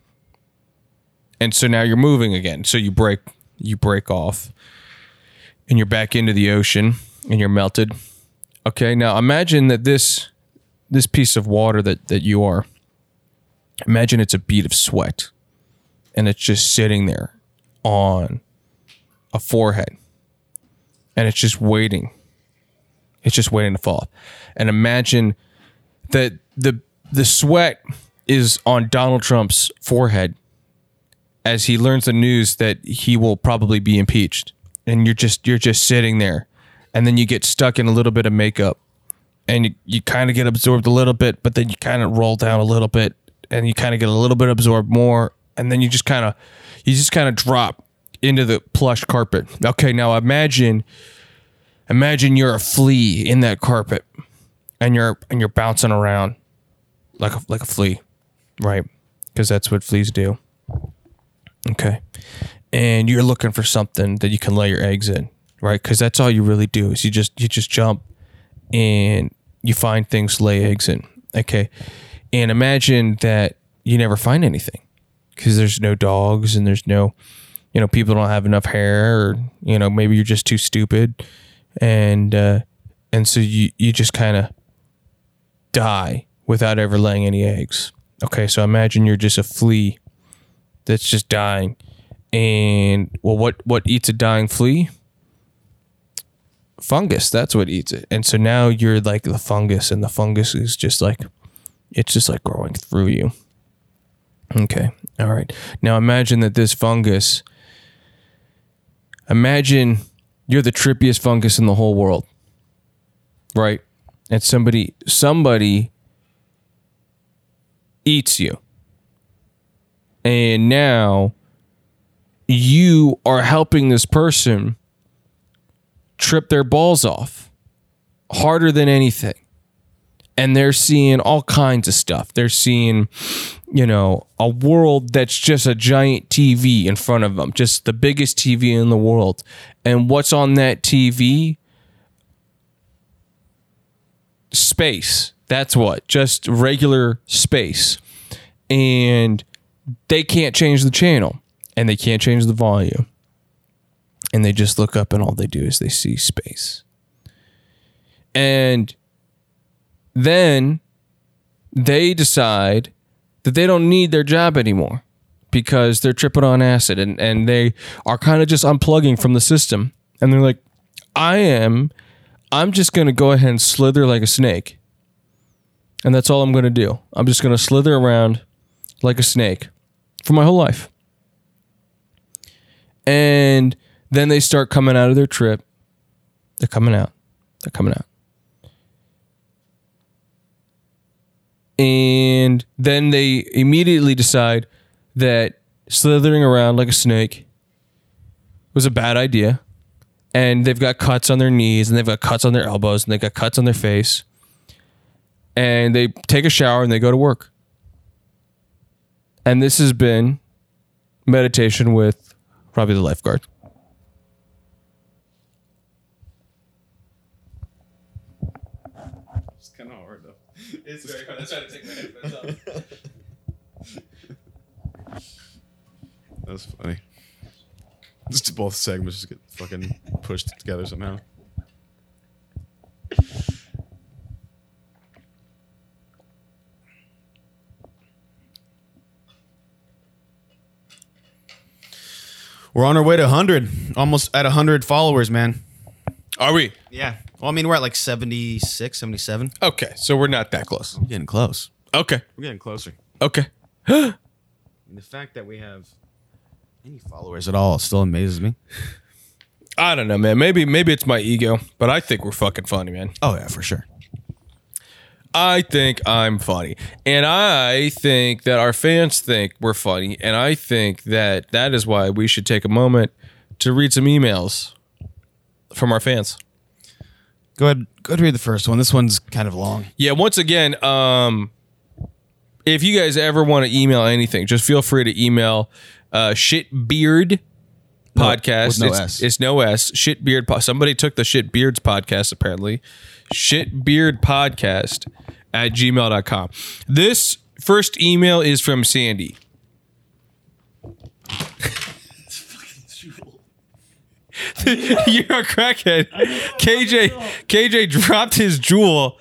And so now you're moving again. So you break you break off and you're back into the ocean and you're melted. Okay, now imagine that this this piece of water that that you are imagine it's a bead of sweat and it's just sitting there on a forehead and it's just waiting. It's just waiting to fall. And imagine that the the sweat is on Donald Trump's forehead as he learns the news that he will probably be impeached. And you're just you're just sitting there. And then you get stuck in a little bit of makeup. And you, you kind of get absorbed a little bit, but then you kind of roll down a little bit and you kind of get a little bit absorbed more and then you just kind of you just kind of drop into the plush carpet. Okay, now imagine imagine you're a flea in that carpet and you're and you're bouncing around like a like a flea, right? Because that's what fleas do. Okay, and you're looking for something that you can lay your eggs in, right? Because that's all you really do is you just you just jump and you find things to lay eggs in. Okay, and imagine that you never find anything because there's no dogs and there's no, you know, people don't have enough hair, or you know, maybe you're just too stupid, and uh, and so you you just kind of die without ever laying any eggs. Okay, so imagine you're just a flea that's just dying. And well what what eats a dying flea? Fungus, that's what eats it. And so now you're like the fungus and the fungus is just like it's just like growing through you. Okay. All right. Now imagine that this fungus imagine you're the trippiest fungus in the whole world. Right? And somebody somebody eats you. and now you are helping this person trip their balls off harder than anything and they're seeing all kinds of stuff. They're seeing, you know, a world that's just a giant TV in front of them, just the biggest TV in the world. And what's on that TV? Space. That's what, just regular space. And they can't change the channel and they can't change the volume. And they just look up and all they do is they see space. And then they decide that they don't need their job anymore because they're tripping on acid and, and they are kind of just unplugging from the system. And they're like, I am, I'm just going to go ahead and slither like a snake. And that's all I'm going to do. I'm just going to slither around like a snake for my whole life. And then they start coming out of their trip. They're coming out. They're coming out. and then they immediately decide that slithering around like a snake was a bad idea and they've got cuts on their knees and they've got cuts on their elbows and they've got cuts on their face and they take a shower and they go to work and this has been meditation with Robbie the lifeguard It's kind of hard though. It's very hard. That's why I take my headphones off. That's funny. Just both segments just get fucking pushed together somehow. We're on our way to 100. Almost at 100 followers, man. are we Yeah. Well, I mean, we're at like 76, 77. okay so we're not that close We're getting close. okay We're getting closer. okay And the fact that we have any followers at all still amazes me. I don't know, man. Maybe maybe it's my ego, but I think we're fucking funny, man. Oh yeah, for sure. I think I'm funny, and I think that our fans think we're funny, and I think that that is why we should take a moment to read some emails from our fans. Go ahead. Go ahead. Read the first one. This one's kind of long. Yeah, once again, um, if you guys ever want to email anything, just feel free to email uh, shitbeard podcast. with no it's, S. it's no S. Shitbeard. Po- Somebody took the shitbeards podcast apparently. Shitbeard podcast at gmail.com. This first email is from Sandy. You're a crackhead. KJ KJ dropped his jewel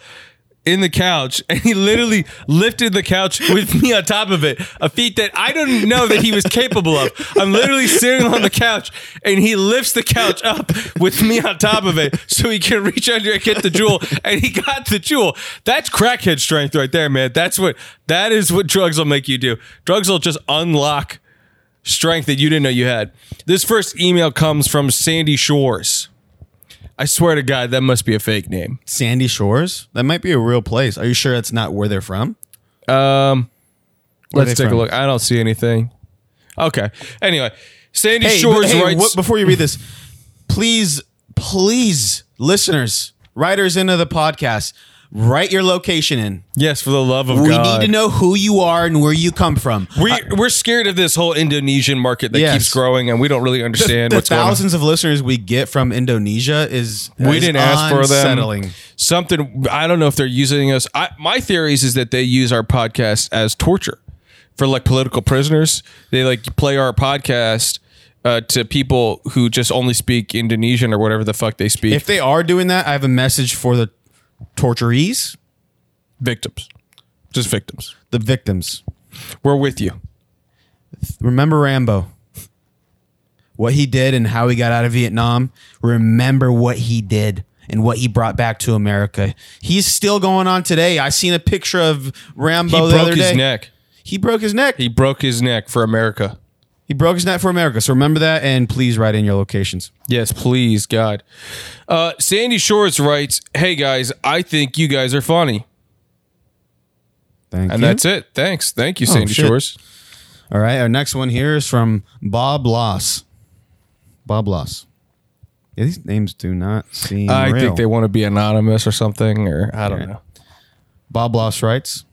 in the couch and he literally lifted the couch with me on top of it. A feat that I didn't know that he was capable of. I'm literally sitting on the couch and he lifts the couch up with me on top of it so he can reach under and get the jewel. And he got the jewel. That's crackhead strength right there, man. That's what that is what drugs will make you do. Drugs will just unlock strength that you didn't know you had. This first email comes from Sandy Shores. I swear to God, that must be a fake name. Sandy Shores. That might be a real place. Are you sure that's not where they're from? Um, Where let's they take a from? look. I don't see anything. Okay. Anyway, Sandy Hey, Shores but hey, writes. before you read this, please, please, listeners, writers into the podcast, write your location in. yes, for the love of We God. need to know who you are and where you come from. We, we're scared of this whole Indonesian market that Yes. keeps growing, and we don't really understand the what's going on. thousands of listeners we get from Indonesia is We is didn't ask for them. Something I don't know if they're using us. I, my theories is that they use our podcast as torture for like political prisoners. They like play our podcast uh, to people who just only speak Indonesian or whatever the fuck they speak. If they are doing that, I have a message for the torturees, victims, just victims. the victims. We're with you. Remember Rambo. What he did and how he got out of Vietnam. Remember what he did and what he brought back to America. He's still going on today. I seen a picture of Rambo He the broke other his neck. He broke his neck. He broke his neck for America. He broke his neck for America. So remember that and please write in your locations. Yes, please, God. Uh, Sandy Shorts writes, "Hey guys, I think you guys are funny." Thank And you. that's it. Thanks. Thank you, Sandy shit. Shores. All right, our next one here is from Bob Loss. Bob Loss. Yeah, these names do not seem I real. think they want to be anonymous or something, or I don't Yeah. know. Bob Loss writes,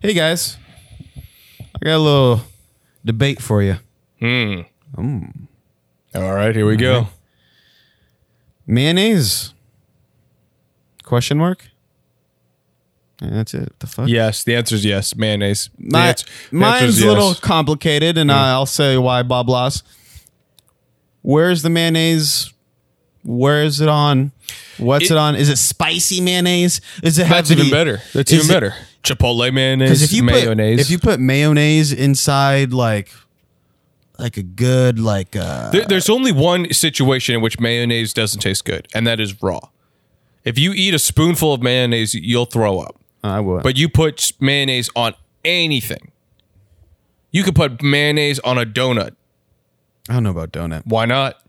"Hey guys, I got a little debate for you. Hmm. All right, here we go. Mayonnaise? Question mark. And that's it. The fuck. Yes, the answer is yes. Mayonnaise. The My, answer- the mine's a little yes. complicated, and I'll say why. Bob Loss. Where's the mayonnaise? Where is it on? What's it, It- on? Is it spicy mayonnaise? Is it That's even be- better. That's even it- better. Chipotle mayonnaise. If you mayonnaise. put if you put mayonnaise inside like like a good like uh There, there's only one situation in which mayonnaise doesn't taste good, and that is raw. If you eat a spoonful of mayonnaise, you'll throw up. I would. But you put mayonnaise on anything. You could put mayonnaise on a donut. I don't know about donut. Why not?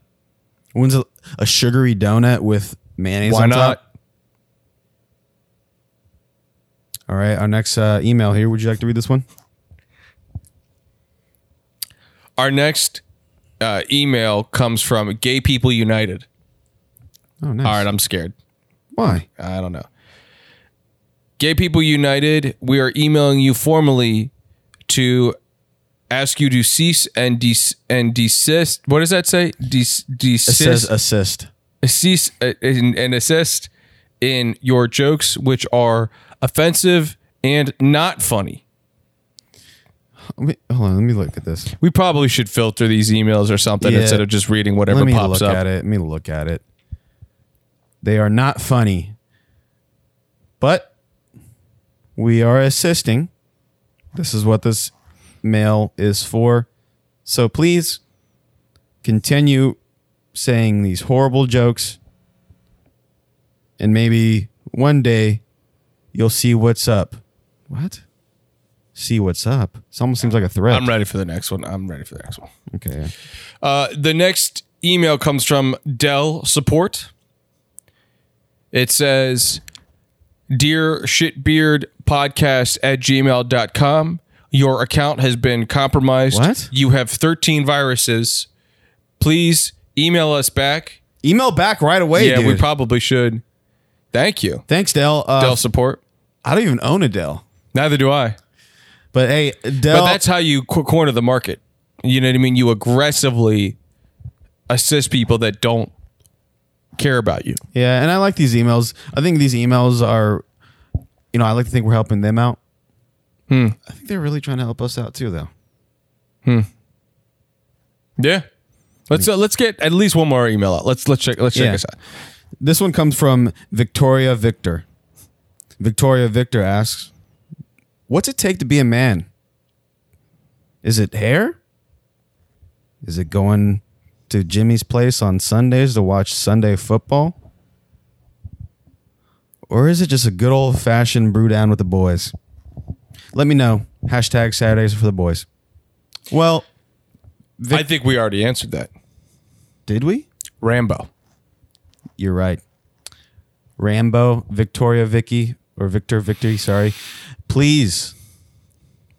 When's a, a sugary donut with mayonnaise Why on not? top? All right, our next uh, email here. Would you like to read this one? Our next uh, email comes from Gay People United. Oh, nice. All right, I'm scared. Why? I don't know. Gay People United, we are emailing you formally to ask you to cease and des- and desist. What does that say? Des- It desist. says assist. cease uh, and, and assist in your jokes, which are offensive and not funny. Let me, hold on. Let me look at this. We probably should filter these emails or something Yeah. instead of just reading whatever Let me pops look up. at it. Let me look at it. They are not funny, but we are assisting. This is what this mail is for. So please continue saying these horrible jokes, and maybe one day you'll see what's up. What? See what's up? It almost seems like a threat. I'm ready for the next one. I'm ready for the next one. Okay. Uh, the next email comes from Dell Support. It says, Dear Shitbeard Podcast at gmail.com. Your account has been compromised. What? You have 13 viruses. Please email us back. Email back right away, yeah, dude. we probably should. Thank you, Thanks, Dell. Uh, Dell Support. I don't even own a Dell. Neither do I. But hey, Dell. But that's how you co- corner the market. You know what I mean? You aggressively assist people that don't care about you. yeah, and I like these emails. I think these emails are, you know, I like to think we're helping them out. Hmm. I think they're really trying to help us out too, though. Hmm. Yeah. Let's uh, let's get at least one more email out. Let's let's check let's check Yeah. this out. This one comes from Victoria Victor. Victoria Victor asks, "What's it take to be a man? Is it hair? Is it going to Jimmy's place on Sundays to watch Sunday football? Or is it just a good old fashioned brew down with the boys? Let me know. Hashtag Saturdays for the boys. Well, I think we already answered that. did we? Rambo. You're right. Rambo, Victoria, Vicky, or Victor, Victory, sorry. Please,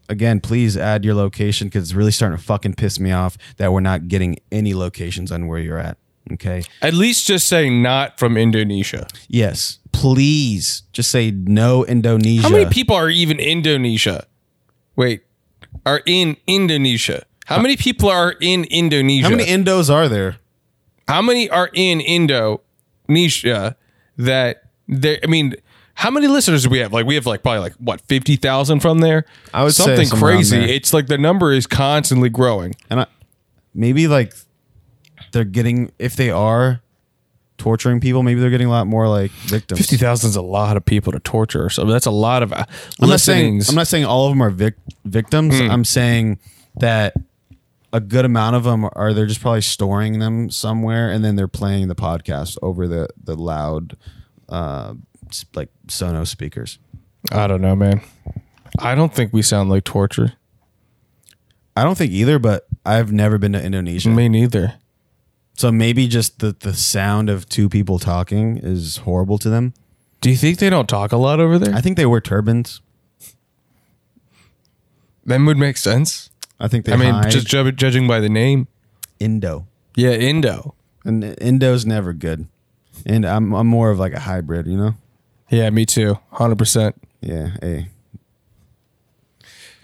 again, please add your location because it's really starting to fucking piss me off that we're not getting any locations on where you're at. Okay. At least just say not from Indonesia. Yes. Please just say no Indonesia. How many people are even Indonesia? Wait, are in Indonesia? How uh, many people are in Indonesia? How many Indos are there? how many are in Indonesia that there I mean how many listeners do we have? Like we have like probably like what fifty thousand from there. I would say something somewhere around crazy. there. It's like the number is constantly growing. And I, maybe like they're getting, if they are torturing people, maybe they're getting a lot more like victims. Fifty thousand is a lot of people to torture. So that's a lot of uh, I'm not saying listenings. I'm not saying all of them are vic- victims. Hmm. I'm saying that a good amount of them are they're just probably storing them somewhere and then they're playing the podcast over the the loud uh s- like Sonos speakers. I don't know, man. I don't think we sound like torture. I don't think either, but I've never been to Indonesia. Me neither. So maybe just the the sound of two people talking is horrible to them. Do you think they don't talk a lot over there? I think they wear turbans. That would make sense. I think they. I mean, hide just ju- judging by the name. Indo, Yeah, Indo. and Indo's never good. And I'm I'm more of like a hybrid, you know. Yeah, me too. Hundred percent. Yeah. Hey.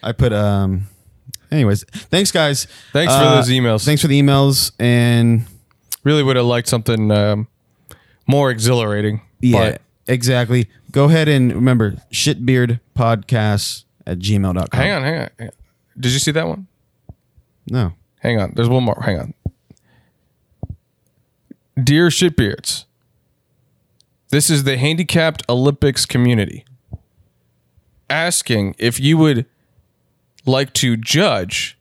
I put um. Anyways, thanks guys. Thanks for Uh, those emails. Thanks for the emails and Really would have liked something um, more exhilarating. yeah, exactly. Go ahead and remember shitbeardpodcasts at gmail.com. hang on, hang on, hang on. Did you see that one? No. Hang on. There's one more. Hang on. Dear Shitbeards, this is the Handicapped Olympics community asking if you would like to judge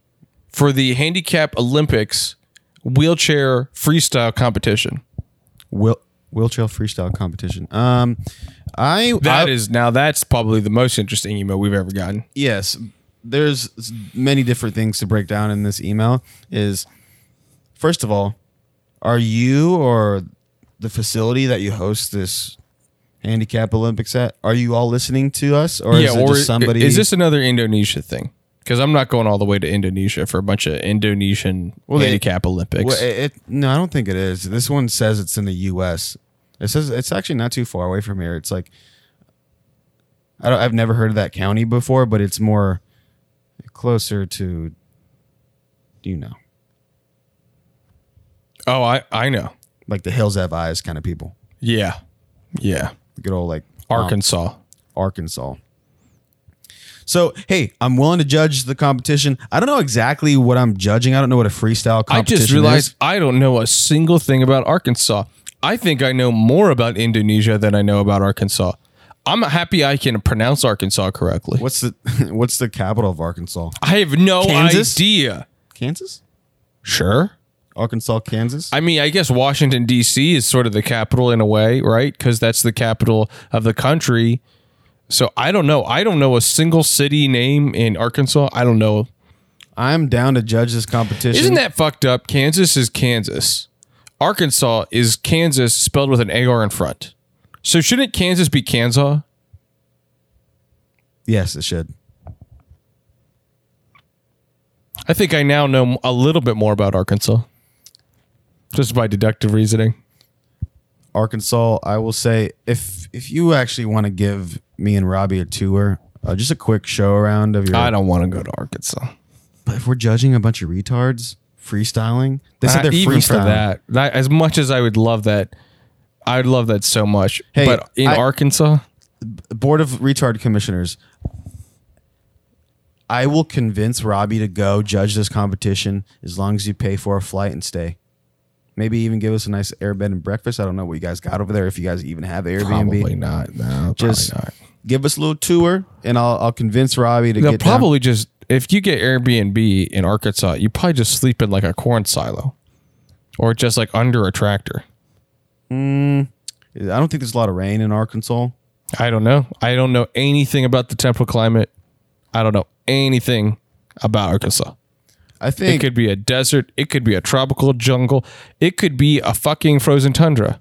for the Handicap Olympics wheelchair freestyle competition. Will wheelchair freestyle competition. Um I That I- is now that's probably the most interesting email we've ever gotten. yes there's many different things to break down in this email is first of all are you or the facility that you host this handicap olympics at are you all listening to us or is it just somebody is this another Indonesia thing? Because I'm not going all the way to Indonesia for a bunch of Indonesian Well, handicap Olympics. well, it, it- no i don't think it is this one says it's in the us it says it's actually not too far away from here it's like I don't, i've never heard of that county before but it's more closer to Do you know oh, I I know. Like the hills have eyes kind of people Yeah, yeah. good old like um, Arkansas. Arkansas. So hey, I'm willing to judge the competition. I don't know exactly what I'm judging. I don't know what a freestyle competition is. I just realized is. I don't know a single thing about Arkansas. I think I know more about Indonesia than I know about Arkansas. I'm happy I can pronounce Arkansas correctly. What's the what's the capital of Arkansas? I have no Kansas? idea. Kansas? Sure. Arkansas, Kansas? I mean, I guess Washington D.C. is sort of the capital in a way, right? Because that's the capital of the country. So I don't know. I don't know a single city name in Arkansas. I don't know. I'm down to judge this competition. Isn't that fucked up? Kansas is Kansas. Arkansas is Kansas spelled with an AR in front. So shouldn't Kansas be Kansas? Yes, it should. I think I now know a little bit more about Arkansas. Just by deductive reasoning. Arkansas, I will say if if you actually want to give me and Robbie a tour, uh, just a quick show around of your I don't want to go to Arkansas. But if we're judging a bunch of retards freestyling, they said Uh, they're even for freestyling. that, that, as much as I would love that, I'd love that so much. Hey, but in I- Arkansas, Board of Retard Commissioners, I will convince Robbie to go judge this competition as long as you pay for a flight and stay. Maybe even give us a nice air bed and breakfast. I don't know what you guys got over there. If you guys even have Airbnb, probably not. No, just probably not. give us a little tour, and I'll I'll convince Robbie to They'll get down. probably just if you get Airbnb in Arkansas, you probably just sleep in like a corn silo, or just like under a tractor. Hmm. I don't think there's a lot of rain in Arkansas. I don't know. I don't know anything about the temperate climate. I don't know anything about Arkansas. I think It could be a desert. It could be a tropical jungle. It could be a fucking frozen tundra.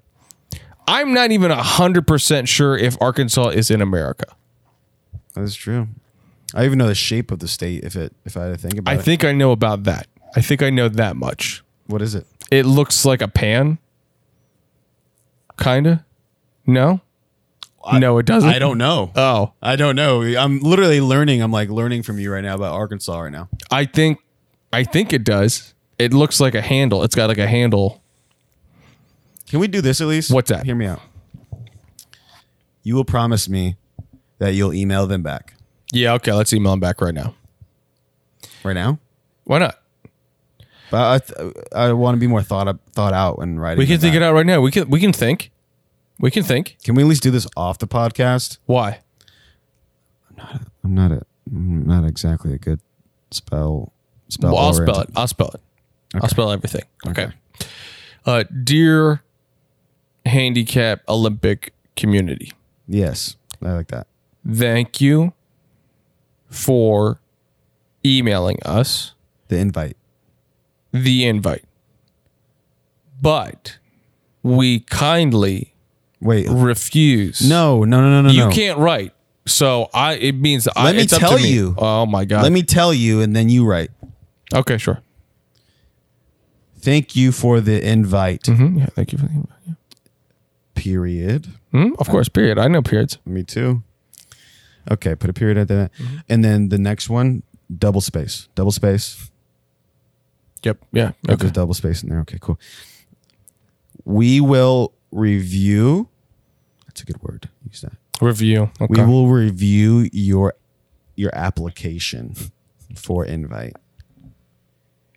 I'm not even 100% sure if Arkansas is in America. that's true. I even know the shape of the state. If it if I had to think about I it, I think I know about that. I think I know that much. what is it? It looks like a pan. Kinda. No? no, it doesn't. I don't know. Oh, I don't know. I'm literally learning. I'm like learning from you right now about Arkansas right now. I think I think it does. It looks like a handle. It's got like a handle. Can we do this at least? What's that? Hear me out. You will promise me that you'll email them back Yeah, okay, let's email him back right now. right now. Why not? But I, th- I want to be more thought up, thought out when writing. We can think it out right now. We can we can think. We can think. Can we at least do this off the podcast? Why? I'm not a, I'm not exactly a good spell. Spell. Well, I'll spell it. I'll spell it. I'll spell everything. Okay. Uh, dear handicap Olympic community, Yes, I like that. thank you for emailing us The invite. the invite. But we kindly Wait. refuse. No, no, no, no, no. you no. can't write. So I it means I, Let me it's up tell me. you. Oh my god. Let me tell you, and then you write. Okay, sure. Thank you for the invite. Mhm, Yeah, thank you for the invite. Yeah. Period. Mhm, Of course, period. I know periods. Me too. Okay, put a period at that. Mm-hmm. And then the next one, double space. Double space. Yep. Yeah. Okay. Okay. There's double space in there. Okay, cool. We will review. That's a good word. Use that. Review. Okay. We will review your your application for invite.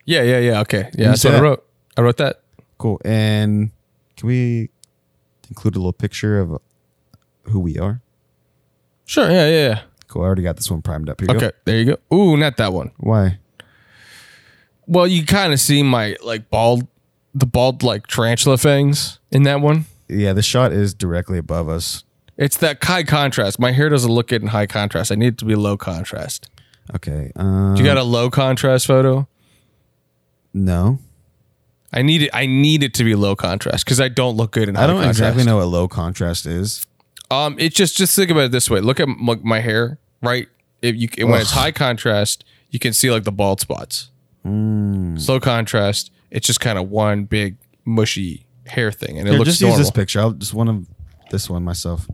Yeah, yeah, yeah. Okay. Yeah, you that's what I that? wrote. I wrote that. Cool. And can we include a little picture of who we are? Sure. Yeah, yeah, yeah. Cool. I already got this one primed up. Here you Okay. go. There you go. Ooh, not that one. Why? Well, you kind of see my like bald, the bald like tarantula fangs in that one. Yeah, the shot is directly above us. It's that high contrast. My hair doesn't look it in high contrast. I need it to be low contrast. Okay. Um, You got a low contrast photo? No. I need it. I need it to be low contrast because I don't look good in high I don't contrast. exactly know what low contrast is. Um, it's just just think about it this way. Look at my, my hair, right? If you when it's high contrast, you can see like the bald spots. Hmm. Slow contrast, it's just kind of one big mushy hair thing, and it Here, looks just normal. use this picture. I'll just one of this one myself.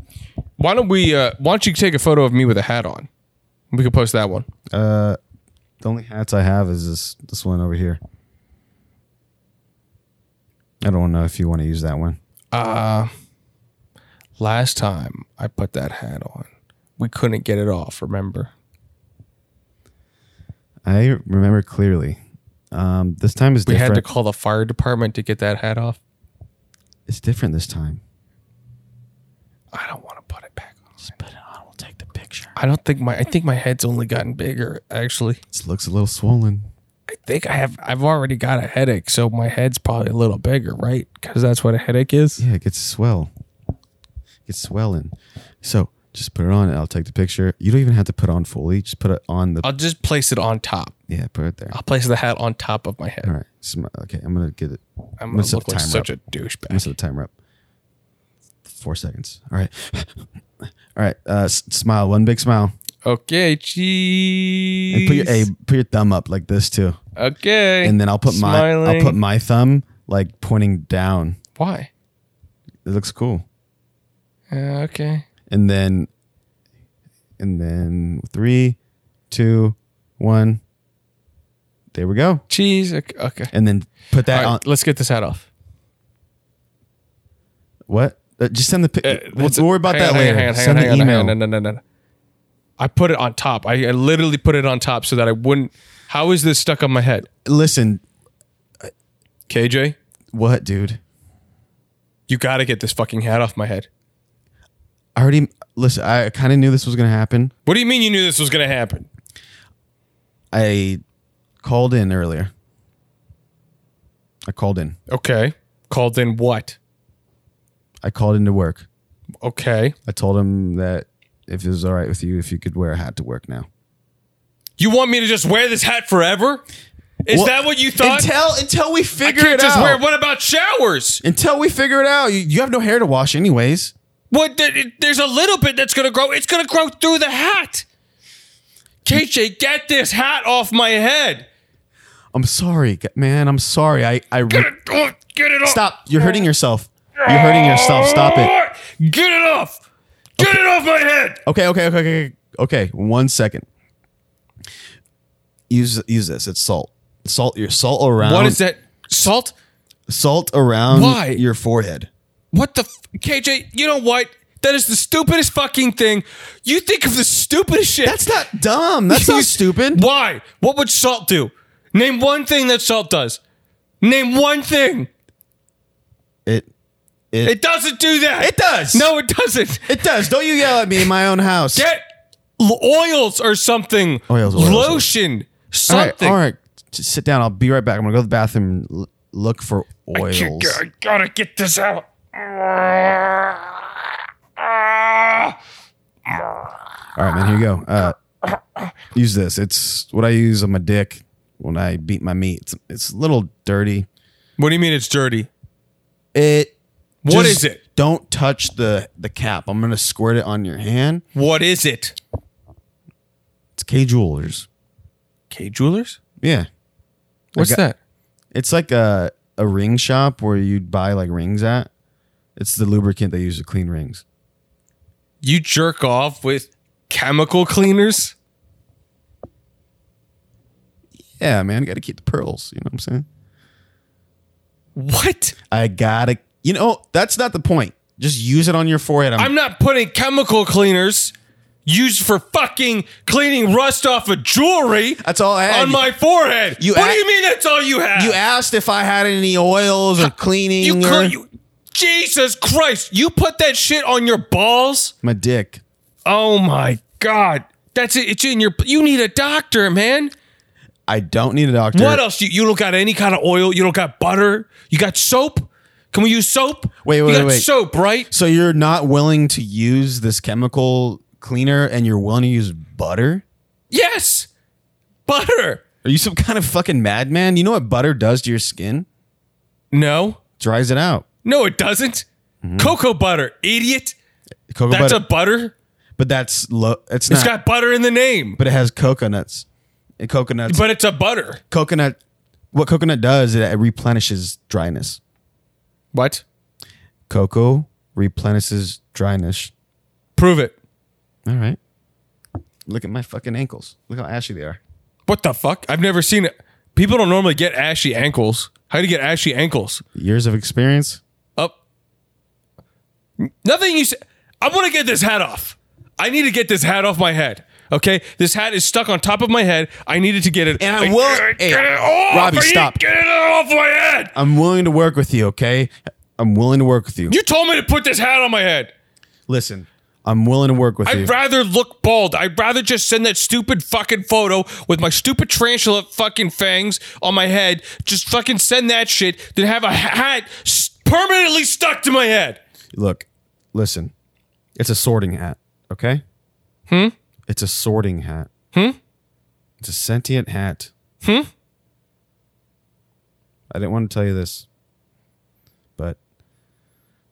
Why don't we? Uh, why don't you take a photo of me with a hat on? We could post that one. Uh, the only hats I have is this this one over here. I don't know if you want to use that one. Uh last time I put that hat on, we couldn't get it off. Remember? I remember clearly. Um, this time is different. We different. had to call the fire department to get that hat off. it's different this time. I don't want to put it back on. Just put it on. We'll take the picture. I don't think my. I think my head's only gotten bigger. Actually, It looks a little swollen. I think I have. I've already got a headache, so my head's probably a little bigger, right? Because that's what a headache is. Yeah, it gets swell. It gets swelling. So just put it on. and I'll take the picture. You don't even have to put on fully. Just put it on the. I'll just place it on top. yeah, put it there. I'll place the hat on top of my head. All right. Sm- Okay, I'm gonna get it. I'm gonna gonna set look the like timer such up. a I'm gonna douchebag. set the timer up. Four seconds. All right. All right. Uh, s- smile. One big smile. Okay, cheese. And put your hey, put your thumb up like this too. Okay. And then I'll put my I'll put my thumb like pointing down. Why? It looks cool. Uh, okay. And then and then three, two, one. There we go. Cheese. Okay. And then put that right, on. let's get this hat off. What? Uh, just send the. Pic- Uh, we'll, that's- worry about hang that on, hang later. on, hang on, send hang the on, hang email. on, No, no, no, no, no. I put it on top. I, I literally put it on top so that I wouldn't. How is this stuck on my head? Listen, KJ, what, dude? you got to get this fucking hat off my head. I already listen. I kind of knew this was gonna happen. What do you mean you knew this was going to happen? I called in earlier. I called in. Okay. Called in what? I called into work. Okay. I told him that if it was all right with you, if you could wear a hat to work now. You want me to just wear this hat forever? Is Well, that what you thought? Until until we I figure can't it just out. wear. What about showers? until we figure it out. You, you have no hair to wash, anyways. What? There's a little bit that's gonna grow. It's gonna grow through the hat. KJ, get this hat off my head. I'm sorry, man. I'm sorry. I I Get re- it, oh, get it off. stop. You're hurting oh. yourself. You're hurting yourself. Stop it. Get it off. Get it off my head. Okay, okay, okay, okay, okay. One second. Use use this. It's salt. Salt your salt around. What is that? Salt? Salt around Why? your forehead. What the? F- KJ, you know what? That is the stupidest fucking thing. You think of the stupidest shit. That's not dumb. That's not stupid. Why? What would salt do? Name one thing that salt does. Name one thing. It it It doesn't do that. It does. No, it doesn't. it does. Don't you yell at me in my own house. Get oils or something. Oils, oils, Lotion. all right, Something. all right. Just sit down. I'll be right back. I'm gonna go to the bathroom and l- look for oils. I gotta get this out. All right, man. Here you go. Uh, use this. It's what I use on my dick when I beat my meat. It's, it's a little dirty. What do you mean it's dirty? It. What just- is it? don't touch the the cap. I'm gonna squirt it on your hand. What is it? It's Kay Jewelers. Kay Jewelers? Yeah, What's got- that? it's like a a ring shop where you'd buy like rings at. It's the lubricant they use to clean rings. You jerk off with chemical cleaners? Yeah, man, got to keep the pearls. You know what I'm saying? What? I gotta. You know, that's not the point. Just use it on your forehead. I'm, I'm not putting chemical cleaners used for fucking cleaning rust off of jewelry that's all I had. on my forehead. You what act- do you mean that's all you have? you asked if I had any oils or cleaning. You, or, cl- you Jesus Christ! You put that shit on your balls? my dick. Oh my god! That's it. It's in your. You need a doctor, man. I don't need a doctor. What else? You, you don't got any kind of oil. You don't got butter. You got soap. Can we use soap? Wait, you wait, got wait. soap, right? So you're not willing to use this chemical cleaner, and you're willing to use butter? Yes, butter. Are you some kind of fucking madman? You know what butter does to your skin? No, Dries it out. no, it doesn't. Mm-hmm. Cocoa butter, idiot. Cocoa That's butter, a butter. but that's low. It's It's not. got butter in the name, but it has coconuts. And coconuts. but it's a butter. coconut. What coconut does, is it replenishes dryness. What? Cocoa replenishes dryness. Prove it. All right. Look at my fucking ankles. Look how ashy they are. What the fuck? I've never seen it. People don't normally get ashy ankles. How do you get ashy ankles? Years of experience. Up. Nothing you say. I want to get this hat off. I need to get this hat off my head. Okay, this hat is stuck on top of my head. I needed to get it. And I I- will- Get, Hey, it off. Robbie, I stop. Get it off my head. I'm willing to work with you. Okay. I'm willing to work with you. You told me to put this hat on my head. Listen. I'm willing to work with you. I'd rather look bald. I'd rather just send that stupid fucking photo with my stupid tarantula fucking fangs on my head. Just fucking send that shit than have a hat permanently stuck to my head. Look, listen. It's a sorting hat, okay? Hmm? It's a sorting hat. Hmm? It's a sentient hat. Hmm? I didn't want to tell you this, but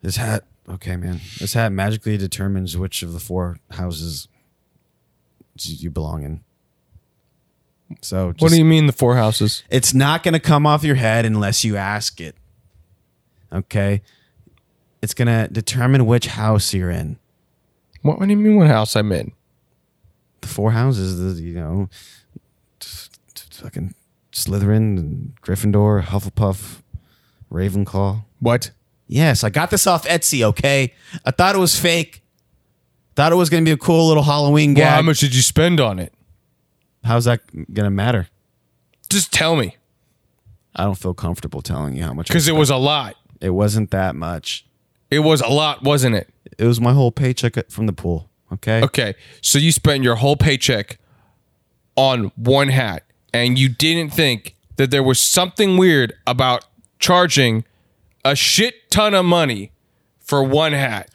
this hat, okay, man. This hat magically determines which of the four houses you belong in. So, What do you mean the four houses? it's not going to come off your head unless you ask it. Okay? It's going to determine which house you're in. What, what do you mean what house I'm in? The four houses, the, you know, fucking Slytherin, and Gryffindor, Hufflepuff, Ravenclaw. What? Yes, I got this off Etsy, okay? I thought it was fake. Thought it was going to be a cool little Halloween Well, gag. how much did you spend on it? How's that going to matter? Just tell me. I don't feel comfortable telling you how much. I Because it spent. was a lot. it wasn't that much. It was a lot, wasn't it? It was my whole paycheck from the pool, okay? Okay. So you spent your whole paycheck on one hat and you didn't think that there was something weird about charging a shit ton of money for one hat.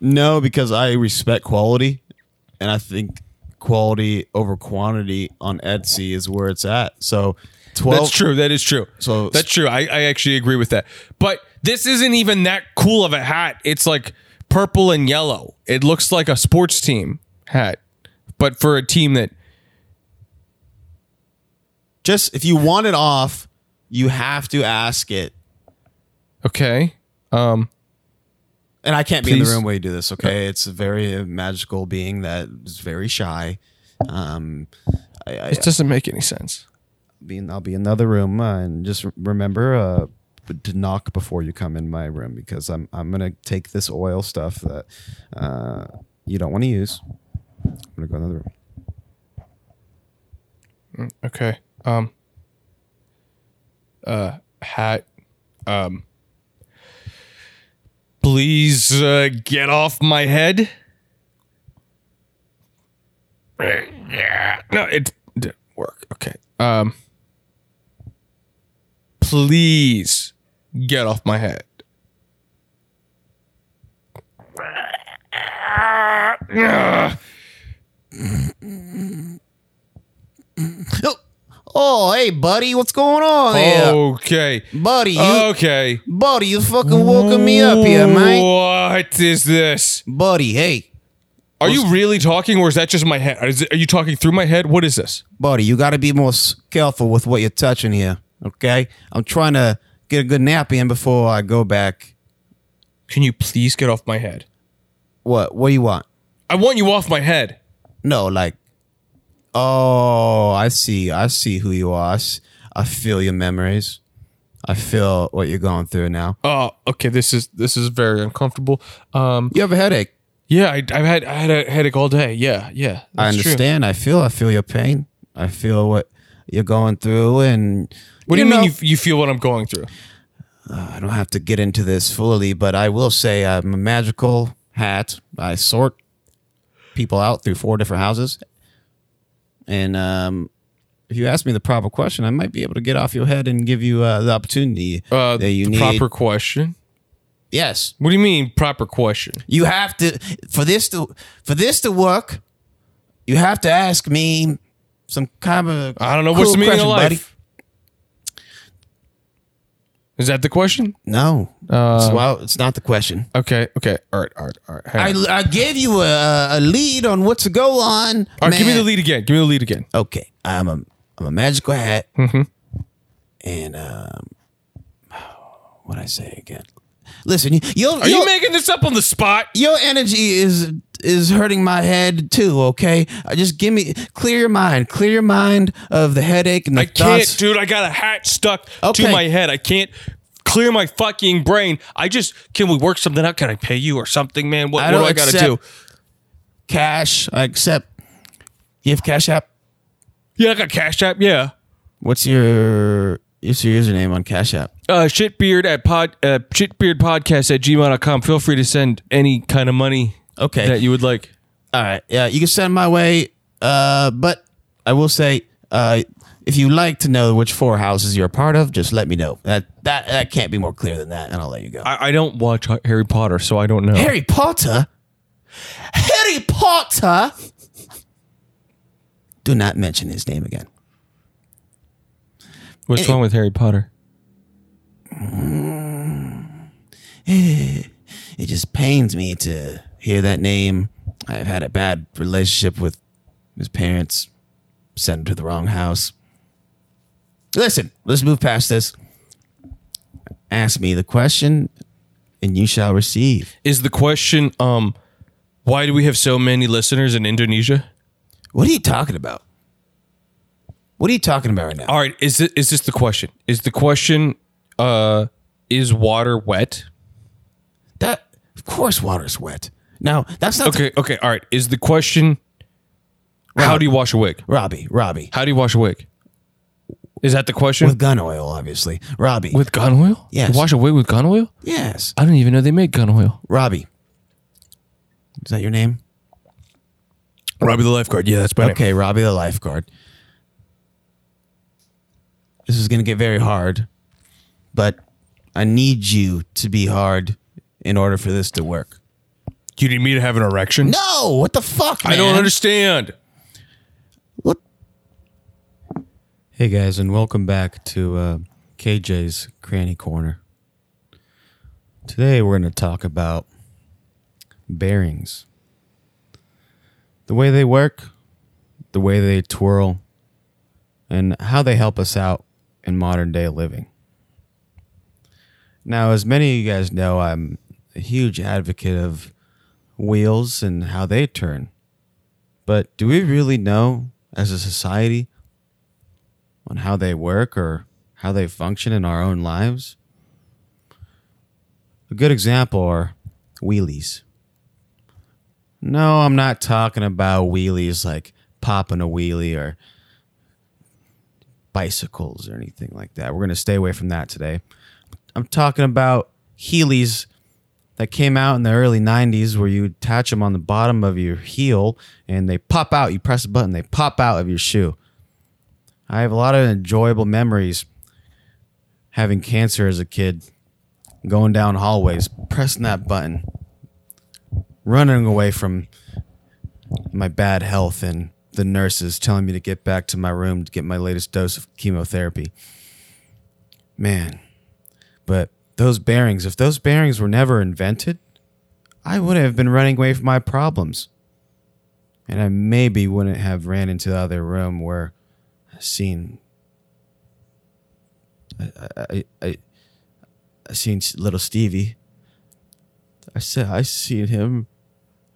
No, because I respect quality, and I think quality over quantity on Etsy is where it's at. So twelve. That's true. That is true. So- that's true. I, I actually agree with that. But this isn't even that cool of a hat. It's like purple and yellow. It looks like a sports team hat, but for a team that Just if you want it off, you have to ask it. okay. Um, And I can't be in the room while you do this. Okay, it's a very uh, magical being that is very shy. Um, I, I, it doesn't make any sense. be in, I'll be in the other room uh, and just remember uh, to knock before you come in my room because I'm I'm gonna take this oil stuff that uh, you don't want to use. I'm gonna go in the other room. Okay. Um. Uh, hat. Um. Please uh, get off my head. Yeah. No, it didn't work. Okay. Um. Please get off my head. Oh, hey, buddy, what's going on here? Okay. Buddy, you, Okay. buddy, you fucking woken me up here, mate. What is this? Buddy, hey, Are you really talking, or is that just my head? Is it, are you talking through my head? What is this? buddy, you got to be more s- careful with what you're touching here, okay? I'm trying to get a good nap in before I go back. Can you please get off my head? What? What do you want? I want you off my head. No, like, oh, I see. I see who you are. I, s- I feel your memories. I feel what you're going through now. Oh, okay. This is this is very uncomfortable. Um, You have a headache. yeah, I, I've had I had a headache all day. Yeah, yeah. I that's true. understand. I feel. I feel your pain. I feel what you're going through, and What do you know, mean you, you feel what I'm going through? I don't have to get into this fully, but I will say I'm a magical hat. I sort people out through four different houses, and um, if you ask me the proper question, I might be able to get off your head and give you uh, the opportunity Uh, that you the need. proper question. yes, What do you mean proper question? you have to for this to for this to work. You have to ask me some kind of I don't know what's the meaning question, of life. buddy. Is that the question? No, Uh, well, it's not the question. Okay, okay. All right, all right, all right. Hang on. I, I gave you a, a lead on what to go on. all right, give me the lead again. Give me the lead again. Okay, I'm a I'm a magical hat, Mm-hmm. and um, what I say again? Listen, you you'll, Are you'll, you making this up on the spot? your energy is is hurting my head too. Okay, uh, just give me clear your mind, clear your mind of the headache and the I can't, dude. I got a hat stuck Okay. to my head. I can't clear my fucking brain. I just can we work something out? Can I pay you or something, man? What, what do I got to accept- do? Cash, I accept. You have Cash App. Yeah, I got Cash App. Yeah. What's your what's your username on Cash App? Uh, shitbeard at pod, uh, shitbeardpodcast at gmail.com. Feel free to send any kind of money Okay. that you would like. All right. Yeah, you can send my way. Uh, but I will say, uh, if you like to know which four houses you're a part of, just let me know. That that that can't be more clear than that, and I'll let you go. I, I don't watch Harry Potter, so I don't know. Harry Potter. Harry Potter. Do not mention his name again. What's wrong with Harry Potter? It just pains me to hear that name. I've had a bad relationship with his parents. Sent him to the wrong house. Listen, let's move past this. Ask me the question, and you shall receive. Is the question, um, why do we have so many listeners in Indonesia? What are you talking about? What are you talking about right now? All right, is it is this the question? Is the question, uh, is water wet? That of course water's wet. No, that's not Okay, okay, all right. Is the question, how do you wash a wig? Robbie. Robbie How do you wash a wig? Is that the question? with gun oil, obviously. Robbie. With gun oil? Yes. You wash a wig with gun oil? yes, I didn't even know they made gun oil. Robbie. Is that your name? Robbie the lifeguard. Yeah, that's better. Okay, Robbie the lifeguard. This is going to get very hard, but I need you to be hard in order for this to work. You need me to have an erection? No, what the fuck, man? I don't understand. What? Hey guys, and welcome back to uh, KJ's Cranny Corner. Today we're going to talk about bearings. The way they work, the way they twirl, and how they help us out in modern day living. Now, as many of you guys know, I'm a huge advocate of wheels and how they turn. But do we really know as a society on how they work or how they function in our own lives? A good example are wheelies. No, I'm not talking about wheelies like popping a wheelie or bicycles or anything like that. We're going to stay away from that today. I'm talking about Heelys that came out in the early 90s where you attach them on the bottom of your heel and they pop out. You press a button, they pop out of your shoe. I have a lot of enjoyable memories having cancer as a kid, going down hallways, pressing that button, running away from my bad health and the nurses telling me to get back to my room to get my latest dose of chemotherapy. Man, but those bearings, if those bearings were never invented, I would have been running away from my problems. And I maybe wouldn't have ran into the other room where I seen I I I, I seen little Stevie. I said I seen him.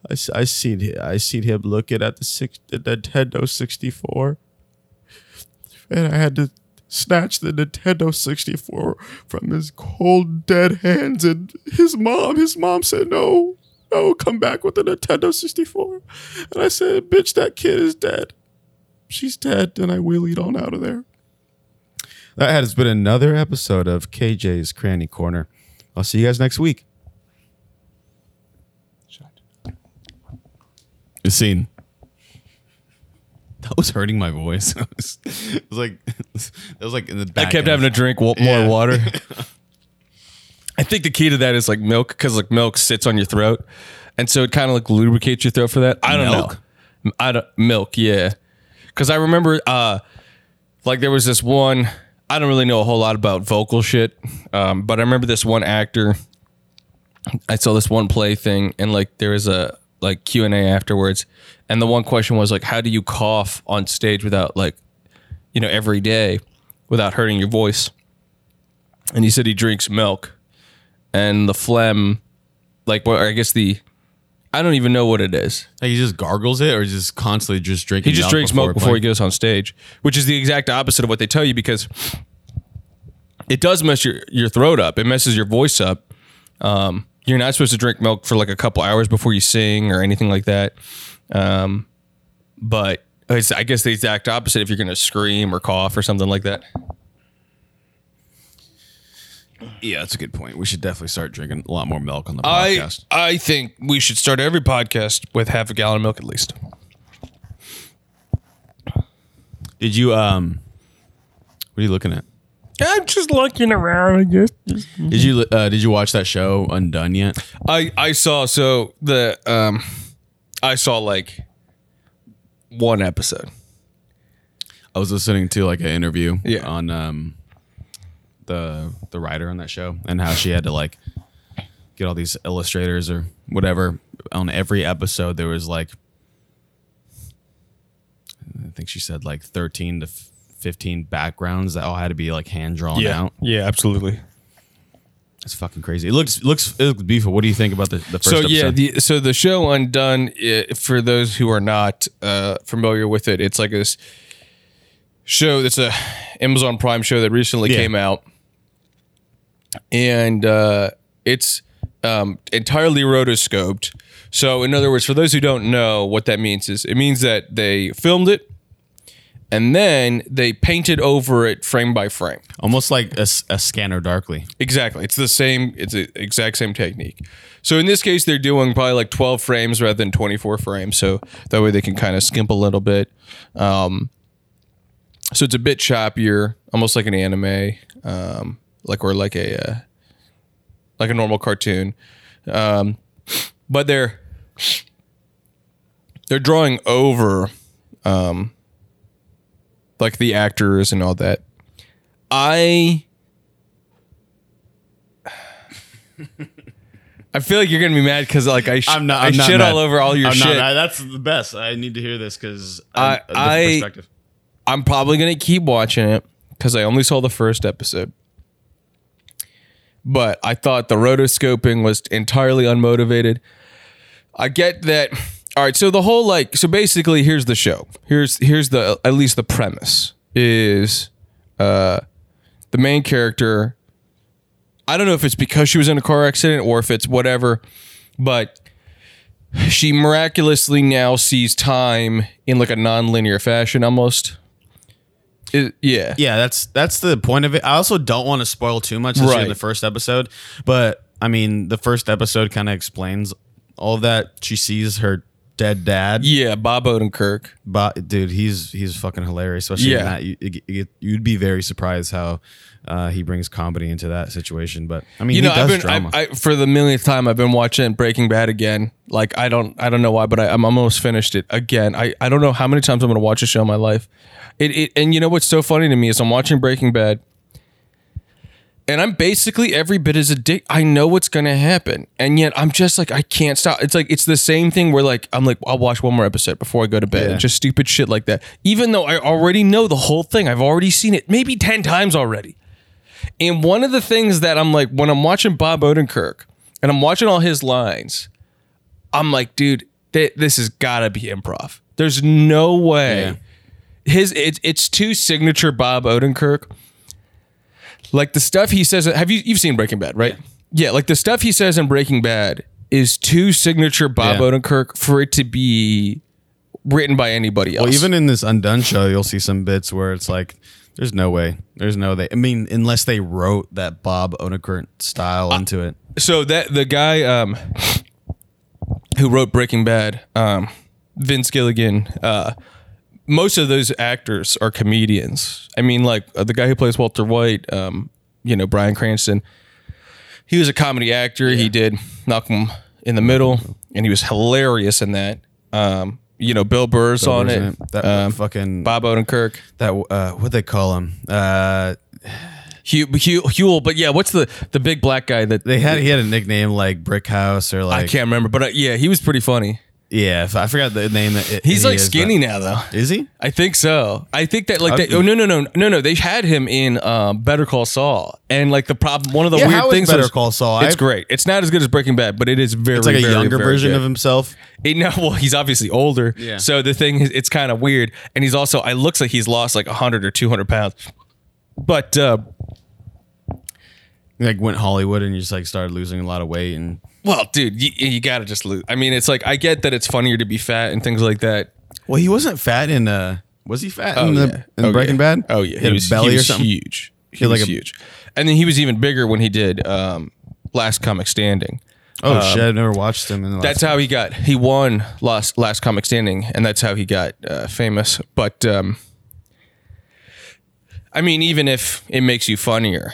I, I seen I seen him looking at the six the Nintendo sixty four, and I had to snatch the Nintendo sixty four from his cold dead hands. And his mom, his mom said no, no, come back with the Nintendo sixty four. And I said, bitch, that kid is dead. She's dead. And I wheelied on out of there. That has been another episode of KJ's Cranny Corner. I'll see you guys next week. The scene. That was hurting my voice. it, was, it was like it was like in the back. I kept having to drink wa- more water. I think the key to that is like milk because like milk sits on your throat, and so it kind of like lubricates your throat for that. I don't Milk? know. I don't milk, yeah. Because I remember, uh, like there was this one. I don't really know a whole lot about vocal shit, um, but I remember this one actor. I saw this one play thing, and like there was a like Q and A afterwards, and the one question was like, "How do you cough on stage without like, you know, every day, without hurting your voice?" And he said he drinks milk, and the phlegm, like, well, I guess the, I don't even know what it is. Like, he just gargles it, or just constantly just drinking. He just drinks milk before he playing? goes on stage, which is the exact opposite of what they tell you because it does mess your, your throat up. It messes your voice up. Um, you're not supposed to drink milk for like a couple hours before you sing or anything like that. Um, but it's, I guess the exact opposite if you're going to scream or cough or something like that. Yeah, that's a good point. We should definitely start drinking a lot more milk on the I podcast. I think we should start every podcast with half a gallon of milk at least. Did you um? What are you looking at? I'm just looking around, I guess. Did you uh, did you watch that show Undone yet? I I saw so the um I saw like one episode. I was listening to like an interview Yeah. on um the the writer on that show and how she had to like get all these illustrators or whatever on every episode there was like I think she said like 13 to f- 15 backgrounds that all had to be like hand drawn out. Yeah, absolutely. It's fucking crazy. It looks looks it looks beautiful. What do you think about the, the first So episode? yeah, the so the show Undone i for those who are not uh familiar with it, it's like this show that's a Amazon Prime show that recently Yeah. came out. And uh it's um entirely rotoscoped. So in other words, for those who don't know what that means is it means that they filmed it and then they painted over it frame by frame. Almost like a scanner darkly. Exactly. It's the same, it's the exact same technique. So in this case, they're doing probably like 12 frames rather than 24 frames. So that way they can kind of skimp a little bit. Um, so it's a bit choppier, almost like an anime, um, like or like a uh, like a normal cartoon. Um, but they're they're drawing over um, like the actors and all that. I I feel like you're gonna be mad because like I, sh- I'm not. I I'm not shit mad. all over all your I'm shit. Not, that's the best. I need to hear this because I- I- perspective. I'm probably gonna keep watching it because I only saw the first episode. But I thought the rotoscoping was entirely unmotivated. I get that. All right, so the whole like so basically here's the show. Here's here's the at least the premise is uh the main character I don't know if it's because she was in a car accident or if it's whatever, but she miraculously now sees time in like a non-linear fashion almost. It- yeah. Yeah, that's that's the point of it. I also don't want to spoil too much, especially in the first episode. But I mean, the first episode kind of explains all of that. She sees her dead dad. Yeah, Bob Odenkirk. But dude, he's he's fucking hilarious. Especially Yeah. in that, you, you'd be very surprised how uh, he brings comedy into that situation. But I mean, You he know, does I've been drama. I, I, for the millionth time. I've been watching Breaking Bad again. Like I don't, I don't know why, but I, I'm almost finished it again. I, I don't know how many times I'm going to watch a show in my life. It, it, and you know what's so funny to me is I'm watching Breaking Bad, and I'm basically every bit as addicted. I know what's to happen, and yet I'm just like I can't stop. It's like it's the same thing where like I'm like I'll watch one more episode before I go to bed, Yeah. just stupid shit like that. Even though I already know the whole thing, I've already seen it maybe ten times already. And one of the things that I'm like, when I'm watching Bob Odenkirk and I'm watching all his lines, I'm like, dude, th- this has got to be improv. There's no way. Yeah. His it's it's too signature Bob Odenkirk. Like the stuff he says. Have you you've seen Breaking Bad, right? Yeah. like the stuff he says in Breaking Bad is too signature Bob Yeah. Odenkirk for it to be written by anybody else. well, even in this Undone show, you'll see some bits where it's like, there's no way. There's no they. I mean, unless they wrote that Bob Odenkirk style into it. so that the guy um who wrote Breaking Bad, um, Vince Gilligan, uh, most of those actors are comedians. I mean, like uh, the guy who plays Walter White, um, you know, Bryan Cranston. He was a comedy actor. He did Malcolm in the Middle, and he was hilarious in that. Um, you know, Bill Burr's on Wasn't it. That Um, fucking Bob Odenkirk, that uh, what they call him? Uh, Hugh, Hugh, Huell. But yeah, what's the the big black guy that they had he had a nickname like Brick House or like I can't remember? But uh, yeah, he was pretty funny. Yeah. if- I forgot the name. It, He's he like is, skinny but- now, though. Is he? I think so. I think that like they, oh no no no no no they had him in um, Better Call Saul and like the problem one of the Yeah, weird how is things Better was- Call Saul? it's I've- great it's not as good as Breaking Bad but it is very It's like a very, younger very version good. of himself. It- no well he's obviously older Yeah. so the thing is it's kind of weird and he's also it looks like he's lost like hundred or two hundred pounds but uh, like went Hollywood and you just like started losing a lot of weight and well dude you, you gotta just lose I mean it's like I get that it's funnier to be fat and things like that well, he wasn't fat in uh was he fat Oh in the yeah. in oh, Breaking yeah. Bad? Oh yeah, he had a belly he or something. Huge. He had was like a- huge, and then he was even bigger when he did um, Last Comic Standing. Oh shit! I've never watched him in the last. That's how he got. He won Last Last Comic Standing, and that's how he got uh, famous. But um, I mean, even if it makes you funnier,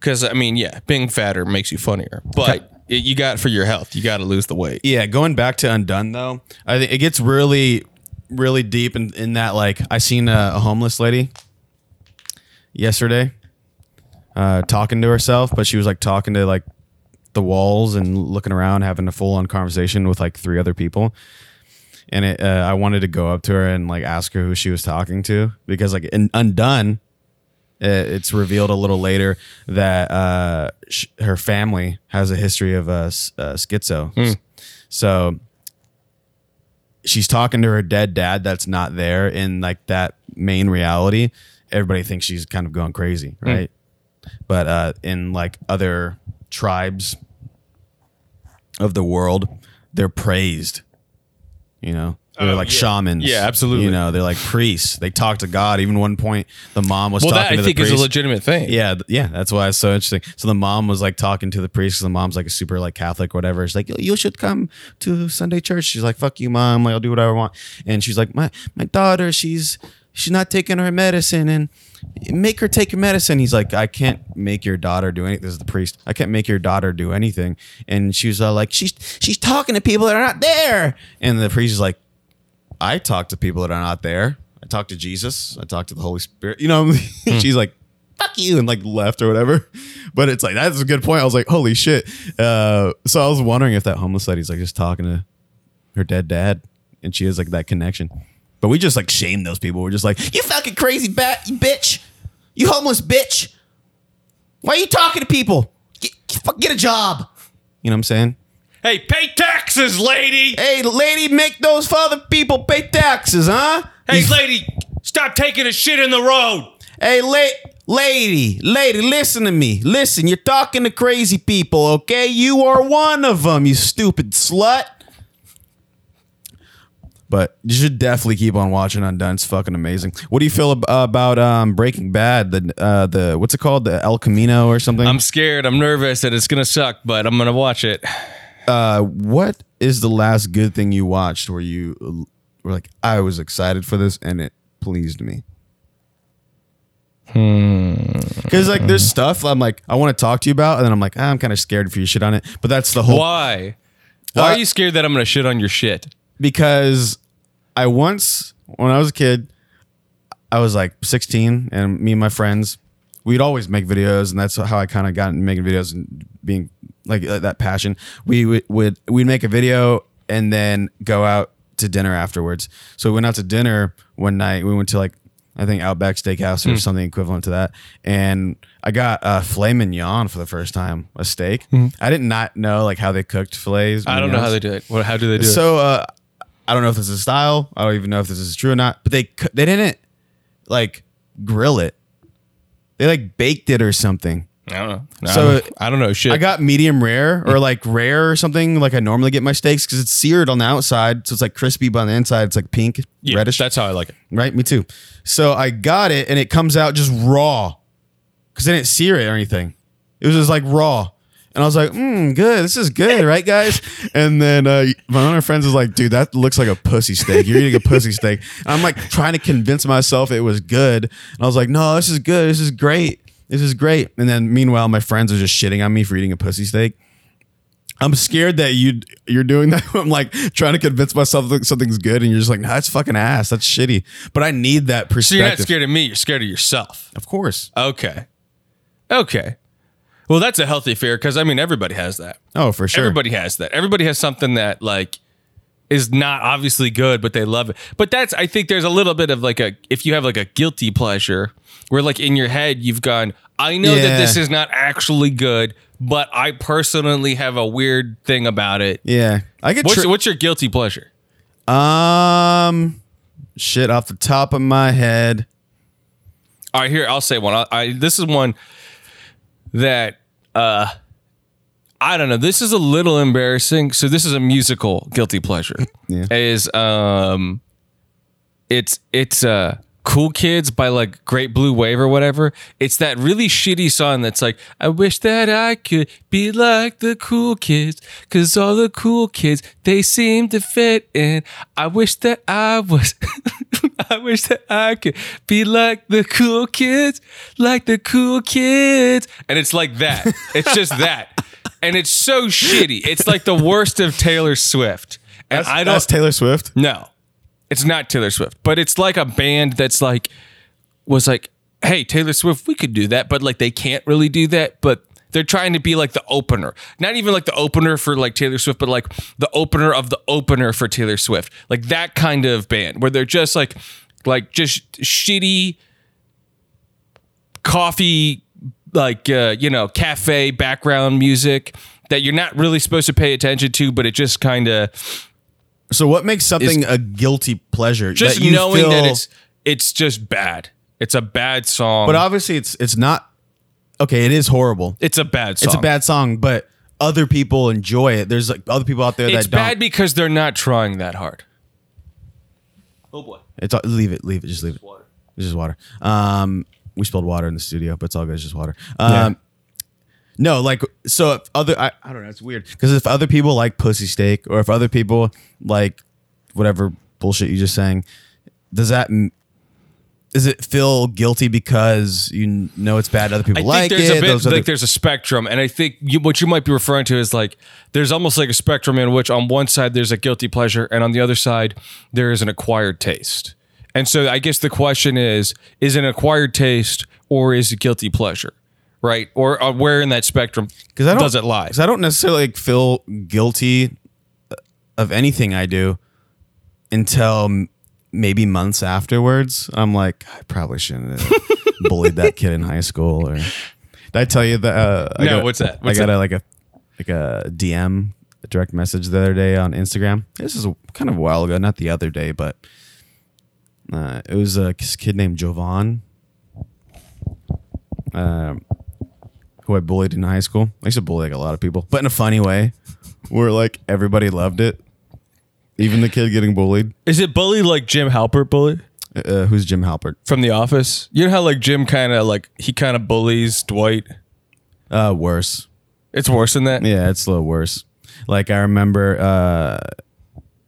because I mean, yeah, being fatter makes you funnier, but you got for your health, you got to lose the weight. yeah, going back to Undone though, I think it gets really, really deep in, in that. Like, I seen a, a homeless lady yesterday, uh, talking to herself, but she was like talking to like the walls and looking around, having a full on conversation with like three other people. And it, uh, I wanted to go up to her and like ask her who she was talking to because like in Undone, it's revealed a little later that uh, sh- her family has a history of uh, s- uh, schizo. So she's talking to her dead dad that's not there in like that main reality. Everybody thinks she's kind of going crazy, right? But uh, in like other tribes of the world, they're praised. You know, they're Oh, like yeah. shamans. Yeah, absolutely. You know, they're like priests. They talk to God. Even one point, the mom was talking to the priest. Well, talking that to I the think priest. is a legitimate thing. Yeah, th- yeah, that's why it's so interesting. So the mom was like talking to the priest. the mom's like a super like Catholic, whatever. She's like, you should come to Sunday church. She's like, fuck you, mom. Like, I'll do whatever I want. And she's like, my my daughter, she's she's not taking her medicine, and make her take her medicine. He's like, I can't make your daughter do anything. This is the priest. I can't make your daughter do anything. And she was uh, like, she's she's talking to people that are not there. And the priest is like, I talk to people that are not there. I talk to Jesus. I talk to the Holy Spirit. You know, she's like, fuck you, and like left or whatever. But it's like, that's a good point. I was like, holy shit. Uh, so I was wondering if that homeless lady's like just talking to her dead dad and she has like that connection. But we just like shame those people. We're just like, you fucking crazy bat, you bitch. You homeless bitch. Why are you talking to people? Get, get a job. You know what I'm saying? Hey, pay taxes, lady. Hey, lady, make those other people pay taxes, huh? Hey, lady, stop taking a shit in the road. Hey, la- lady, lady, listen to me. Listen, you're talking to crazy people, okay? You are one of them, you stupid slut. But you should definitely keep on watching Undone. It's fucking amazing. What do you feel ab- about um, Breaking Bad? The uh, the what's it called? The El Camino or something? I'm scared. I'm nervous that it's gonna suck, but I'm gonna watch it. Uh, what is the last good thing you watched where you were like, I was excited for this and it pleased me? Because like there's stuff I'm like I want to talk to you about, and then I'm like ah, I'm kind of scared for your shit on it. But that's the whole Why? Why Uh, are you scared that I'm gonna shit on your shit? because I once when I was a kid, I was like 16, and me and my friends, we'd always make videos, and that's how I kind of got into making videos and being like uh, that passion. We would would we'd make a video and then go out to dinner afterwards. So we went out to dinner one night. We went to like I think Outback Steakhouse or something equivalent to that, and I got a filet mignon for the first time, a steak. I did not know like how they cooked fillets. I don't know how they do it. What, how do they do it? So uh, I don't know if this is a style. I don't even know if this is true or not. But they they didn't like grill it. They like baked it or something. I don't know. So, So I don't know shit. I got medium rare or like rare or something like I normally get my steaks because it's seared on the outside, so it's like crispy, but on the inside it's like pink, yeah, reddish. That's how I like it. right? Me too. So I got it and it comes out just raw because they didn't sear it or anything. It was just like raw. And I was like, mm, good. This is good, right, guys? And then uh, one of my friends was like, dude, that looks like a pussy steak. You're eating a pussy steak. And I'm like trying to convince myself it was good. And I was like, no, this is good. This is great. This is great. And then meanwhile, my friends are just shitting on me for eating a pussy steak. I'm scared that you you're doing that. I'm like trying to convince myself that something's good, and you're just like, nah, that's fucking ass. That's shitty. But I need that perspective. So you're not scared of me. You're scared of yourself. Of course. Okay. Okay. Well, that's a healthy fear because I mean everybody has that. Oh, for sure. Everybody has that. Everybody has something that like is not obviously good, but they love it. But that's I think there's a little bit of like a if you have like a guilty pleasure where like in your head you've gone, I know that this is not actually good, but I personally have a weird thing about it. Yeah, I get. What's Tri- what's your guilty pleasure? um, shit off the top of my head. All right, here I'll say one. I, I this is one that uh I don't know. This is a little embarrassing. So this is a musical guilty pleasure. Yeah. Is um it's it's uh Cool Kids by like Great Blue Wave or whatever. It's that really shitty song that's like, I wish that I could be like the cool kids, cause all the cool kids, they seem to fit in. I wish that I was, I wish that I could be like the cool kids, like the cool kids. And it's like that. It's just that. And it's so shitty. It's like the worst of Taylor Swift. And That's, I don't that's Taylor Swift. no, it's not Taylor Swift, but it's like a band that's like was like, hey, Taylor Swift, we could do that, but like they can't really do that, but they're trying to be like the opener. Not even like the opener for like Taylor Swift, but like the opener of the opener for Taylor Swift. Like that kind of band where they're just like like just shitty coffee like uh, you know, cafe background music that you're not really supposed to pay attention to, but it just kind of So what makes something a guilty pleasure? just that you knowing that it's it's just bad. It's a bad song. But obviously, it's it's not. Okay, it is horrible. it's a bad song. It's a bad song, but other people enjoy it. There's like other people out there It's that don't. bad because they're not trying that hard. Oh boy. It's leave it, leave it, just leave it. It's just water. Um, we spilled water in the studio, but it's all good. It's just water. Um, no, like so. If other, I, I don't know. It's weird because if other people like pussy steak, or if other people like whatever bullshit you just saying, does that m- does it feel guilty because you know it's bad? Other people I like think there's it. a bit Those like other- there's a spectrum, and I think you, what you might be referring to is like there's almost like a spectrum in which on one side there's a guilty pleasure, and on the other side there is an acquired taste. And so I guess the question is: is it an acquired taste or is it guilty pleasure, right? Or uh, where in that spectrum Because I don't, does it lie? Because I don't necessarily like, feel guilty of anything I do until m- maybe months afterwards. I'm like, I probably shouldn't have bullied that kid in high school. Or did I tell you that? Uh, I No, got, what's that? What's I got that? a, like a like a DM, a direct message the other day on Instagram. This is a, kind of a while ago, not the other day, but uh, it was a kid named Jovan. Um, who I bullied in high school. I used to bully like a lot of people, but in a funny way, where like everybody loved it, even the kid getting bullied. Is it bully like Jim Halpert bully? Uh, who's Jim Halpert? from The Office. You know how like Jim kind of like he kind of bullies Dwight. Uh, worse. It's worse than that. Yeah, it's a little worse. Like I remember, uh,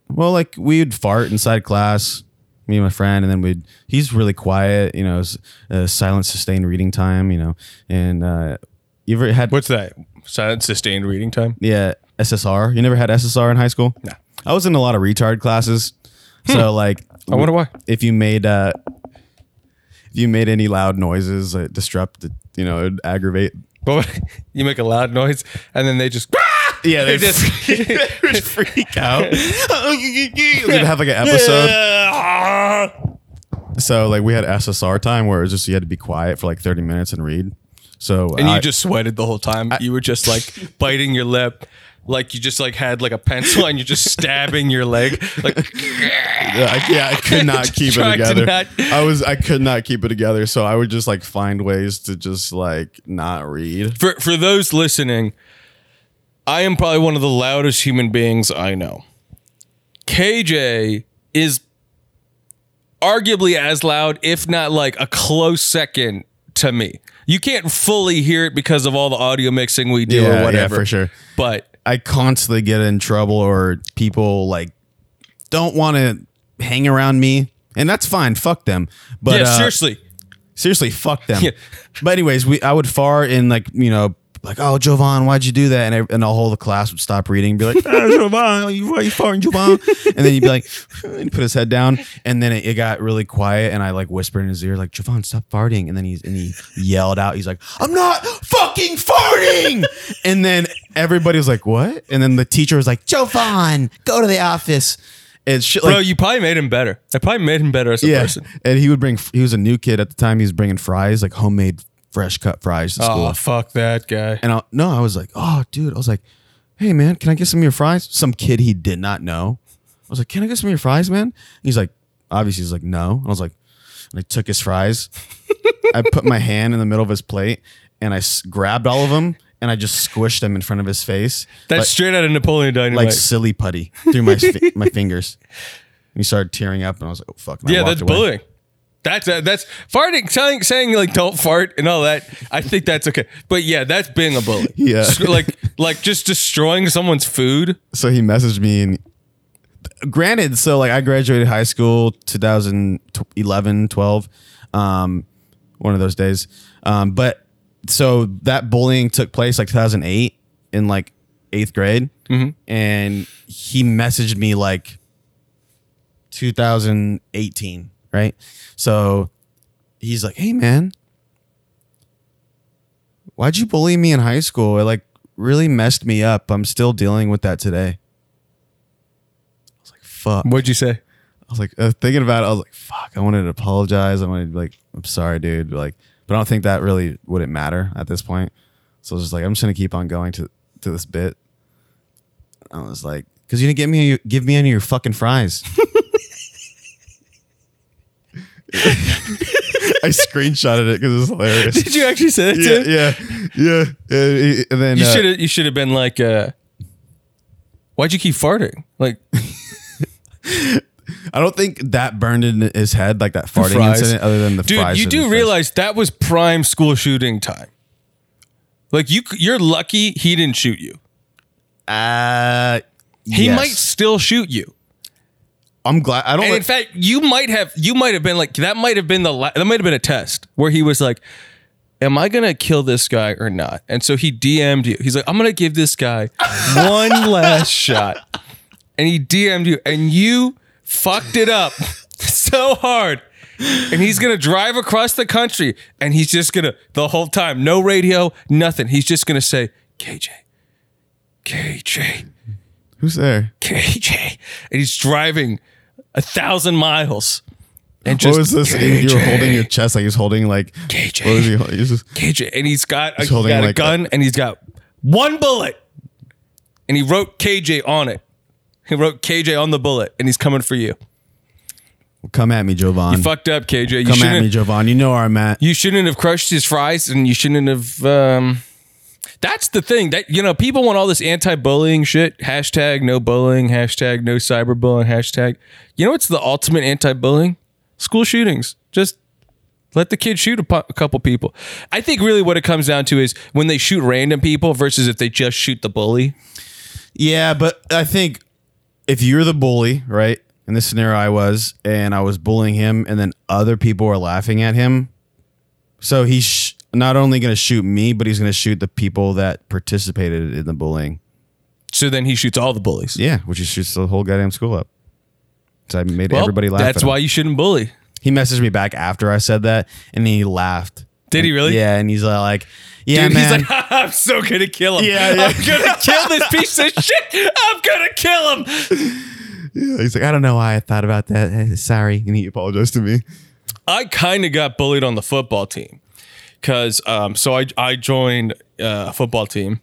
well, like we'd fart inside class, me and my friend, and then we'd. He's really quiet, you know, uh, silent, sustained reading time, you know, and uh, you ever had What's that? Silent sustained reading time? yeah SSR? You never had SSR in high school? No. I was in a lot of retard classes, so like I wonder why. if you made uh if you made any loud noises uh, disrupt you know it'd aggravate But you make a loud noise and then they just yeah they just freak out they'd have like an episode so like we had ssr time where it was just you had to be quiet for like 30 minutes and read so and you just sweated the whole time. you were just like biting your lip. Like you just like had like a pencil and you're just stabbing your leg. Like yeah, I, yeah, I could not keep it Trying to together. not- I was I could not keep it together, so I would just like find ways to just like not read. for for those listening, I am probably one of the loudest human beings I know. KJ is arguably as loud, if not like a close second to me. You can't fully hear it because of all the audio mixing we do Yeah, or yeah, whatever. for sure. But I constantly get in trouble or people like don't want to hang around me, and that's fine. Fuck them. But yeah, uh, seriously. seriously, fuck them. Yeah. But anyways, we I would fart and like you know like oh Jovan, why'd you do that? And I, and the whole the class would stop reading and be like oh, Jovan, you why you farting Jovan? And then he'd be like and he'd put his head down, and then it, it got really quiet, and I like whispered in his ear like Jovan, stop farting, and then he's and he yelled out, he's like I'm not fucking farting, and then everybody was like what? And then the teacher was like Jovan, go to the office. And shit like Bro, you probably made him better. I probably made him better as a yeah. person. And he would bring. He was a new kid at the time. He was bringing fries, like homemade fresh cut fries to school. Oh, fuck that guy. and I, no, I was like, oh, dude. I was like, hey, man, can I get some of your fries? Some kid he did not know. I was like, can I get some of your fries, man? He's like, obviously, he's like, no. I was like, and I took his fries. I put my hand in the middle of his plate and I s- grabbed all of them and I just squished them in front of his face. That's like, straight out of Napoleon Dynamite. like silly putty through my fi- my fingers. And he started tearing up, and I was like, "Oh fuck!" and yeah, that's away. bullying. That's uh, that's farting, saying, saying like don't fart and all that. I think that's okay, but yeah, that's being a bully. Yeah. S- like like just destroying someone's food. so he messaged me and granted so like i graduated high school 2011 12 um one of those days um but so that bullying took place like 2008 in like eighth grade and he messaged me like 2018 right so he's like hey man why'd you bully me in high school it like really messed me up i'm still dealing with that today I was like, fuck. What'd you say? I was like uh, thinking about it. I was like, fuck. I wanted to apologize. I wanted to be like, I'm sorry, dude. Like, but I don't think that really wouldn't matter at this point. So I was just like, I'm just gonna keep on going to to this bit. I was like, because you didn't give me give me any of your fucking fries. I screenshotted it because it was hilarious. Did you actually say that to him? yeah, yeah, yeah. And, and then You uh, should have you should have been like, uh, why'd you keep farting? Like I don't think that burned in his head like that farting incident, other than the dude, fries. you do his face. realize that was prime school shooting time. Like you, you're lucky he didn't shoot you. Uh, He yes. might still shoot you. I'm glad. I don't. And let- in fact, you might have you might have been like that might have been the la- that might have been a test where he was like, "Am I gonna kill this guy or not?" And so he DM'd you. He's like, "I'm gonna give this guy one last shot," and he DM'd you, and you fucked it up so hard. And he's gonna drive across the country, and he's just gonna the whole time, no radio, nothing. He's just gonna say, "KJ, KJ." who's there? KJ. And he's driving a thousand miles. And just what was this? You were holding your chest like he was holding like. KJ. What was he? hol- he was just, KJ. And he's got, a, He's he's holding got a like gun and he's got one bullet. And he wrote KJ on it. He wrote KJ on the bullet and he's coming for you. Come at me, Jovan. You fucked up, KJ. You Come at me, Jovan. You know where I'm at. you shouldn't have crushed his fries and you shouldn't have um that's the thing that you know people want all this anti-bullying shit hashtag no bullying hashtag no cyberbullying hashtag you know what's the ultimate anti-bullying school shootings just let the kid shoot a, a couple people i think really what it comes down to is when they shoot random people versus if they just shoot the bully Yeah, but I think if you're the bully, right? In this scenario, I was, and I was bullying him, and then other people were laughing at him. So he's sh- not only going to shoot me, but he's going to shoot the people that participated in the bullying. So then he shoots all the bullies. Yeah, which he shoots the whole goddamn school up. So I made Well, everybody laugh. That's at him. why you shouldn't bully. he messaged me back after I said that, and he laughed. Did he really? Yeah, and he's like, "Yeah, Dude, man." he's like, I'm so gonna kill him. Yeah, yeah. I'm gonna kill this piece of shit. I'm gonna kill him. he's like, "I don't know why I thought about that. Eh, Sorry," and he apologized to me. I kind of got bullied on the football team because um, so I I joined uh, a football team,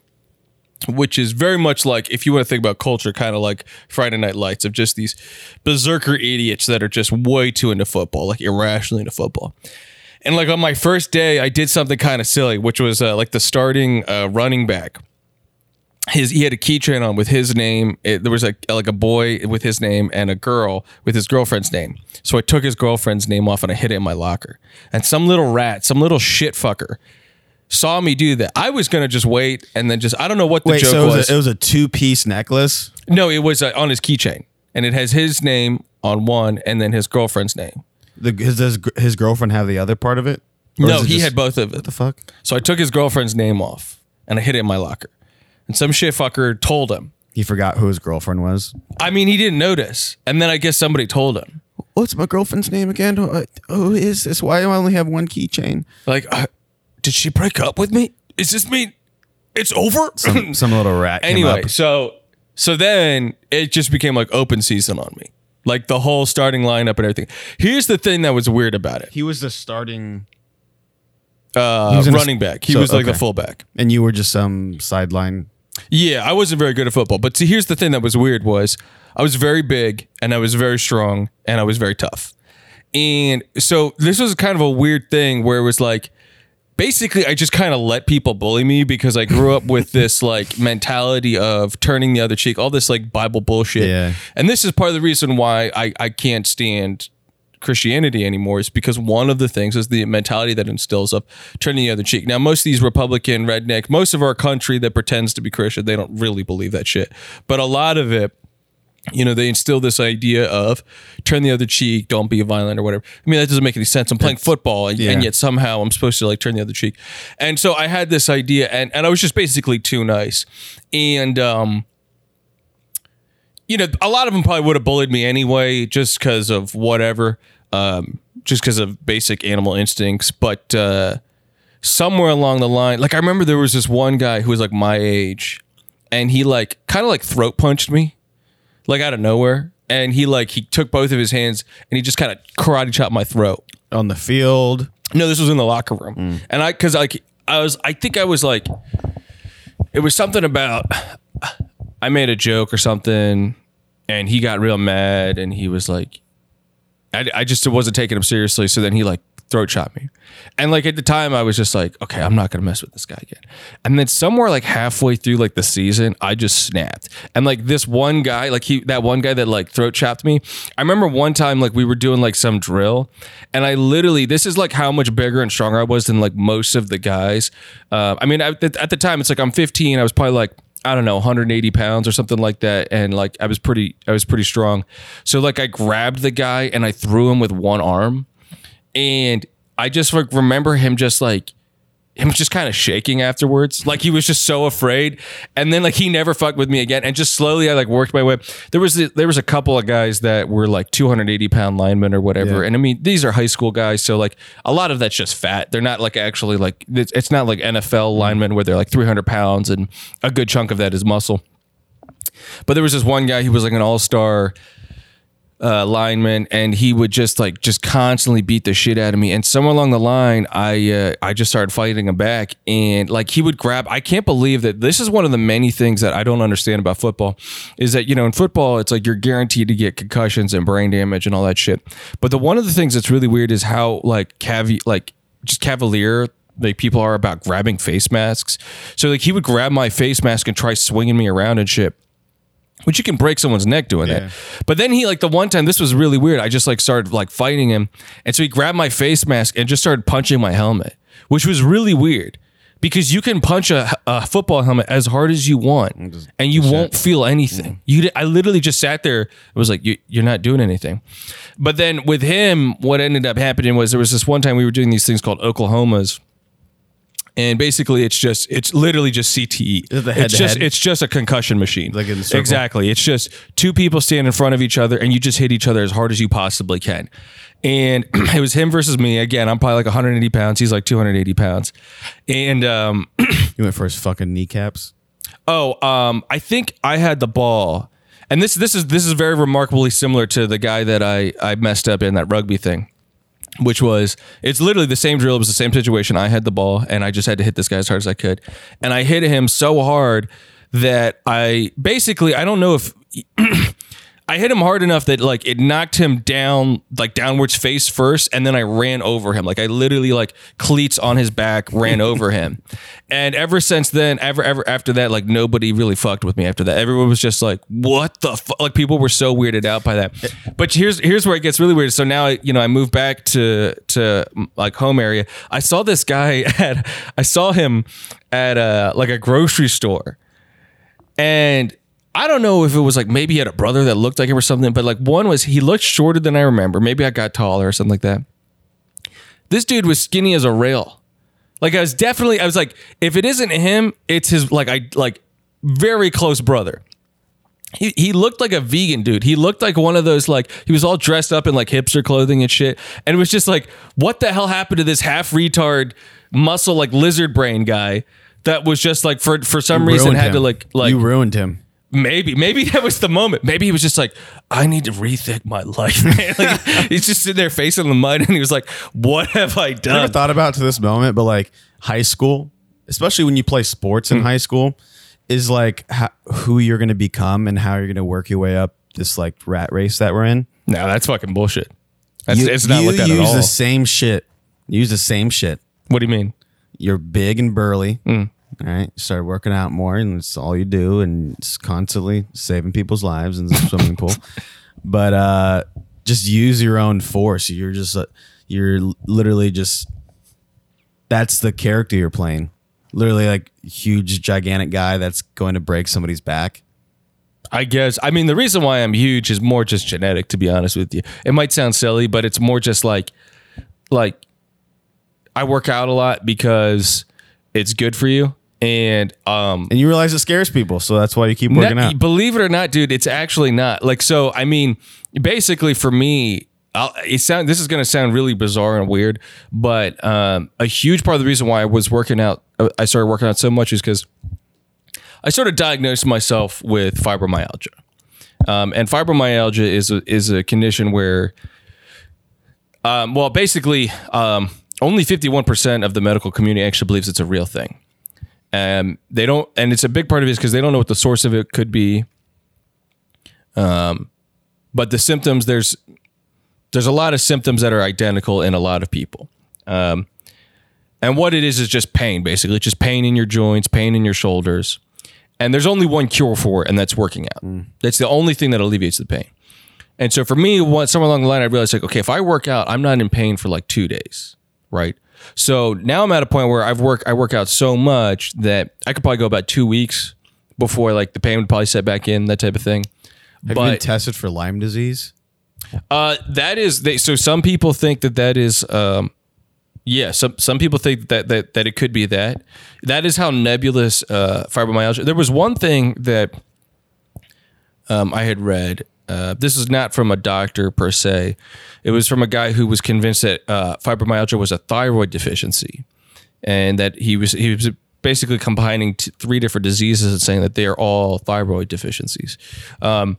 which is very much like if you want to think about culture, kind of like Friday Night Lights of just these berserker idiots that are just way too into football, like irrationally into football. And like on my first day, I did something kind of silly, which was uh, like the starting uh, running back. His he had a keychain on with his name. It, there was like like a boy with his name and a girl with his girlfriend's name. So I took his girlfriend's name off and I hid it in my locker. And some little rat, some little shit fucker, saw me do that. I was gonna just wait and then just I don't know what the Wait, joke so it was, was. a, it was a two piece necklace. no, it was uh, on his keychain, and it has his name on one and then his girlfriend's name. The, his, does his girlfriend have the other part of it? Or No, is it he just- had both of it. What the fuck? So I took his girlfriend's name off and I hid it in my locker. And some shit fucker told him. He forgot who his girlfriend was. I mean, he didn't notice. And then I guess somebody told him. What's my girlfriend's name again? Who, who is this? Why do I only have one keychain? Like, uh, did she break up with me? Is this me? It's over? Some, some little rat. came anyway, up. so so then it just became like open season on me. Like the whole starting lineup and everything. Here's the thing that was weird about it. he was the starting, Uh, was running back. He so, was like the fullback. and you were just some sideline. Yeah, I wasn't very good at football. But see, here's the thing that was weird was I was very big and I was very strong and I was very tough. And so this was kind of a weird thing where it was like basically I just kind of let people bully me because I grew up with this like mentality of turning the other cheek, all this like Bible bullshit. Yeah. And this is part of the reason why I, I can't stand Christianity anymore is because one of the things is the mentality that instills of turning the other cheek. Now, most of these Republican redneck, most of our country that pretends to be Christian, they don't really believe that shit. But a lot of it, you know, they instill this idea of turn the other cheek, don't be violent or whatever. I mean, that doesn't make any sense. I'm playing football and, yeah. and yet somehow I'm supposed to like turn the other cheek. And so I had this idea and, and I was just basically too nice. And, um, you know, a lot of them probably would have bullied me anyway, just because of whatever, um, just because of basic animal instincts. But uh, somewhere along the line, like I remember there was this one guy who was like my age, and he like kind of like throat punched me, like out of nowhere, and he like he took both of his hands and he just kind of karate chopped my throat. on the field. No, this was in the locker room, and I because like I was, I think I was like, it was something about I made a joke or something, and he got real mad, and he was like, I, I just wasn't taking him seriously, so then he like throat chopped me, and like at the time I was just like, okay, I'm not gonna mess with this guy again, and then somewhere like halfway through like the season, I just snapped, and like this one guy, like he that one guy that like throat chopped me, I remember one time like we were doing like some drill, and I literally this is like how much bigger and stronger I was than like most of the guys. Uh, I mean, at the time it's like I'm 15, I was probably like I don't know 180 pounds or something like that, and like I was pretty I was pretty strong. So like I grabbed the guy and I threw him with one arm, and I just like remember him just like him just kind of shaking afterwards. Like he was just so afraid. And then like he never fucked with me again. And just slowly I like worked my way. There was there was a couple of guys that were like 280 pound linemen or whatever. Yeah. And I mean, these are high school guys. So like a lot of that's just fat. They're not like actually like it's, it's not like NFL mm-hmm. linemen where they're like 300 pounds and a good chunk of that is muscle. But there was this one guy who was like an all-star uh, lineman, and he would just like just constantly beat the shit out of me. And somewhere along the line, I uh, I just started fighting him back, and like he would grab. I can't believe that this is one of the many things that I don't understand about football, is that you know in football it's like you're guaranteed to get concussions and brain damage and all that shit. But the one of the things that's really weird is how like cavi like just cavalier like people are about grabbing face masks. So like he would grab my face mask and try swinging me around and shit which you can break someone's neck doing Yeah. that. But then he like the one time this was really weird. I just like started like fighting him, and so he grabbed my face mask and just started punching my helmet, which was really weird because you can punch a, a football helmet as hard as you want and you won't feel anything. You, I literally just sat there. It was like you, you're not doing anything. But then with him, what ended up happening was there was this one time we were doing these things called Oklahomas. And basically, it's just it's literally just CTE. Is it the it's just it's just a concussion machine. Like in the exactly. It's just two people stand in front of each other, and you just hit each other as hard as you possibly can. And it was him versus me. Again, I'm probably like 180 pounds. He's like 280 pounds. And um, You went for his fucking kneecaps. Oh, um, I think I had the ball, and this this is this is very remarkably similar to the guy that I I messed up in that rugby thing, which was it's literally the same drill. It was the same situation. I had the ball, and I just had to hit this guy as hard as I could, and I hit him so hard that I basically I don't know if. I hit him hard enough that like it knocked him down like downwards face first and then I ran over him. Like I literally like cleats on his back ran over him. And ever since then ever ever after that like nobody really fucked with me after that. Everyone was just like what the fuck like people were so weirded out by that. But here's here's where it gets really weird. So now you know I moved back to to like home area. I saw this guy at I saw him at a like a grocery store. And I don't know if it was like maybe he had a brother that looked like him or something, but like one was he looked shorter than I remember. Maybe I got taller or something like that. This dude was skinny as a rail. Like I was definitely I was like, if it isn't him, it's his like I like very close brother. He, he looked like a vegan dude. He looked like one of those like he was all dressed up in like hipster clothing and shit. And it was just like, what the hell happened to this half retard muscle like lizard brain guy that was just like for for some reason had to like like you ruined him. Maybe, maybe that was the moment. Maybe he was just like, I need to rethink my life, man. Like, he's just sitting there facing the mud, and he was like, "What have I done?" I never thought about to this moment, but like high school, especially when you play sports in high school, is like ho- who you're going to become and how you're going to work your way up this like rat race that we're in. no, that's fucking bullshit. That's, you, it's not you looked at use at all. the same shit. You use the same shit. what do you mean? You're big and burly. Hmm. Right, you start working out more, and it's all you do, and it's constantly saving people's lives in the swimming pool. But uh, just use your own force. You're just uh, you're literally just that's the character you're playing. Literally, like huge, gigantic guy that's going to break somebody's back. I guess. I mean, the reason why I'm huge is more just genetic. To be honest with you, it might sound silly, but it's more just like, like, I work out a lot because it's good for you, and um, And you realize it scares people, so that's why you keep working Not- out. Believe it or not, dude, it's actually not. Like, so I mean, basically for me, I'll, it sound this is going to sound really bizarre and weird, but um, a huge part of the reason why I was working out, uh, I started working out so much is because I sort of diagnosed myself with fibromyalgia, um, and fibromyalgia is a, is a condition where, um, well, basically, um, only fifty one percent of the medical community actually believes it's a real thing. Um, they don't, and it's a big part of it is because they don't know what the source of it could be. Um, but the symptoms there's there's a lot of symptoms that are identical in a lot of people. Um, and what it is is just pain, basically, it's just pain in your joints, pain in your shoulders, and there's only one cure for it, and that's working out. That's the only thing that alleviates the pain. And so for me, what somewhere along the line, I realized like, okay, if I work out, I'm not in pain for like two days, right? So now I'm at a point where I've worked, I work out so much that I could probably go about two weeks before like the pain would probably set back in, that type of thing. Have you been tested for Lyme disease? uh, that is they, so. Some people think that that is, um, yeah. Some some people think that that that it could be that. That is how nebulous uh, fibromyalgia. There was one thing that um, I had read. Uh, this is not from a doctor per se. It was from a guy who was convinced that uh, fibromyalgia was a thyroid deficiency, and that he was he was basically combining t- three different diseases and saying that they are all thyroid deficiencies. Um,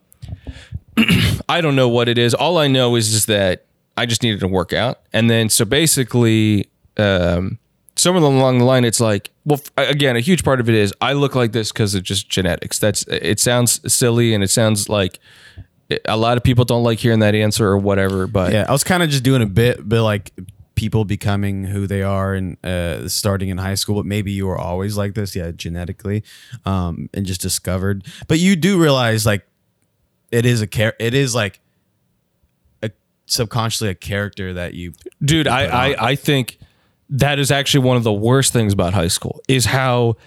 I don't know what it is. All I know is just that I just needed to work out, and then so basically, um, somewhere along the line, it's like, well, again, a huge part of it is I look like this because of just genetics. That's it. Sounds silly, and it sounds like a lot of people don't like hearing that answer or whatever. But Yeah, I was kind of just doing a bit, but like people becoming who they are and uh, starting in high school. But maybe you were always like this, yeah, genetically, um, and just discovered. But you do realize like it is a char- It is like a subconsciously a character that you. dude, I, I I think that is actually one of the worst things about high school is how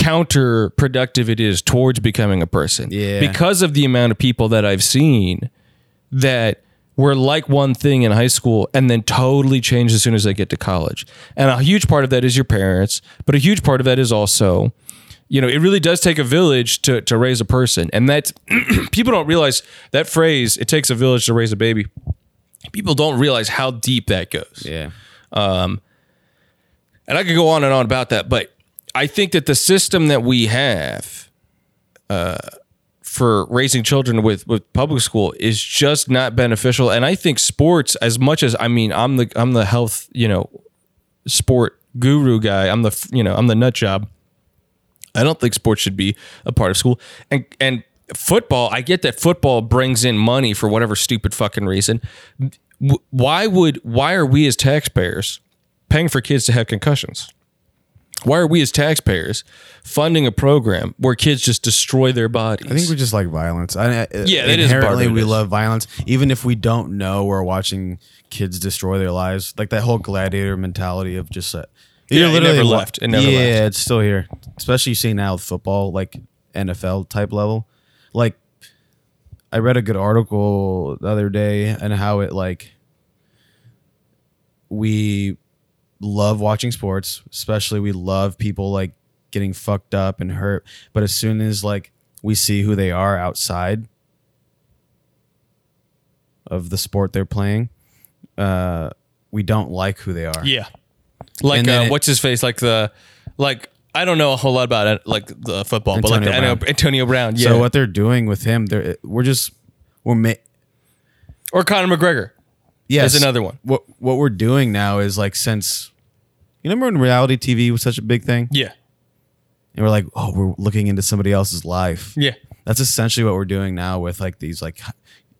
counterproductive it is towards becoming a person. Yeah. Because of the amount of people that I've seen that were like one thing in high school and then totally change as soon as they get to college. And a huge part of that is your parents, but a huge part of that is also, you know, it really does take a village to, to raise a person. And that people don't realize that phrase, it takes a village to raise a baby. People don't realize how deep that goes. Yeah. Um, And I could go on and on about that, but I think that the system that we have uh, for raising children with with public school is just not beneficial. And I think sports, as much as I mean, I'm the I'm the health you know sport guru guy. I'm the you know I'm the nut job. I don't think sports should be a part of school. And and football, I get that football brings in money for whatever stupid fucking reason. Why would why are we as taxpayers paying for kids to have concussions? Why are we as taxpayers funding a program where kids just destroy their bodies? I think we just like violence. I, Yeah, that inherently we love violence, even if we don't know we're watching kids destroy their lives. Like that whole gladiator mentality of just uh, Yeah, you're it literally never left. It never yeah, left. it's still here. Especially seeing now with football, like NFL type level. Like I read a good article the other day and how it like we love watching sports, especially we love people like getting fucked up and hurt. But as soon as like we see who they are outside of the sport they're playing, uh, we don't like who they are. Yeah. Like uh, it- what's his face? Like the like I don't know a whole lot about it, like the football, but like Antonio the, Brown. Antonio Brown. Yeah. So what they're doing with him, they're we're just we're ma- or Conor McGregor. yes There's another one. What what we're doing now is like since you remember when reality TV was such a big thing, Yeah. and we're like, oh, we're looking into somebody else's life. Yeah. That's essentially what we're doing now with like these like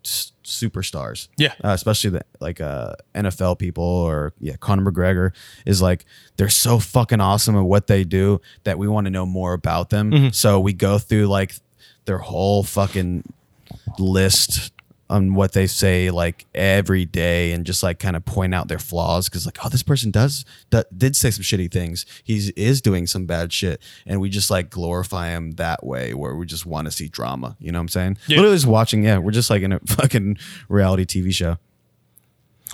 s- superstars. Yeah. Uh, especially the like uh, NFL people or yeah, Conor McGregor is like they're so fucking awesome at what they do that we want to know more about them. Mm-hmm. So we go through like their whole fucking list on what they say like every day and just like kind of point out their flaws because like oh this person does that did say some shitty things he's is doing some bad shit and we just like glorify him that way where we just want to see drama you know what i'm saying Yeah. literally just watching yeah we're just like in a fucking reality tv show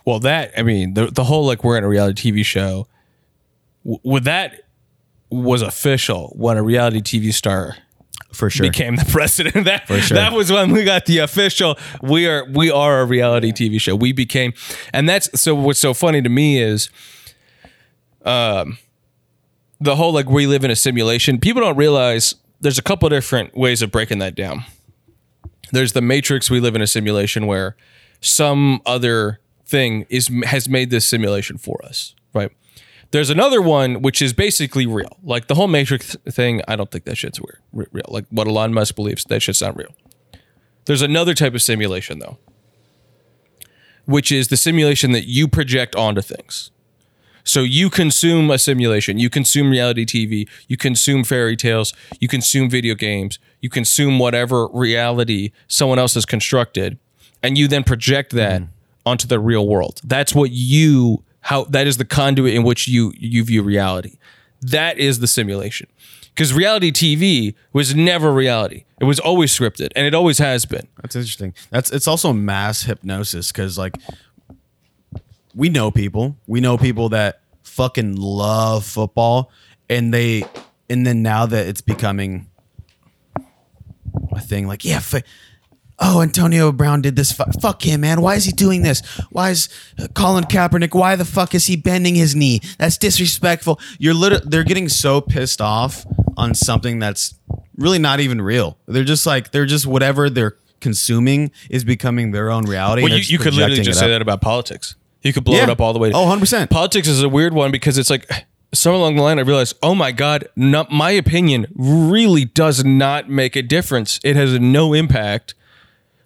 Well, that I mean the the whole like we're in a reality TV show. W- with that was official when a reality TV star for sure became the president. That sure. that was when we got the official. We are we are a reality TV show. We became, and that's so. What's so funny to me is, um, the whole like we live in a simulation. People don't realize there's a couple different ways of breaking that down. There's the Matrix. We live in a simulation where some other thing is has made this simulation for us, right? There's another one which is basically real. Like the whole Matrix thing, I don't think that shit's weird. re- Real. Like what Elon Musk believes, that shit's not real. There's another type of simulation though, which is the simulation that you project onto things. So you consume a simulation, you consume reality TV, you consume fairy tales, you consume video games, you consume whatever reality someone else has constructed, and you then project that mm-hmm. onto the real world. That's what you how that is the conduit in which you you view reality. That is the simulation. Because reality TV was never reality. It was always scripted, and it always has been. That's interesting. That's it's also mass hypnosis because like we know people, we know people that fucking love football, and they, and then now that it's becoming a thing, like yeah, oh Antonio Brown did this, fu- fuck him, man. Why is he doing this? Why is Colin Kaepernick? Why the fuck is he bending his knee? That's disrespectful. You're literally they're getting so pissed off on something that's really not even real. They're just like they're just whatever they're consuming is becoming their own reality. Well, you, you could literally just say that about politics. You could blow Yeah. it up all the way. Oh, 100%. Politics is a weird one because it's like somewhere along the line, I realized, oh my God, not, my opinion really does not make a difference. It has no impact.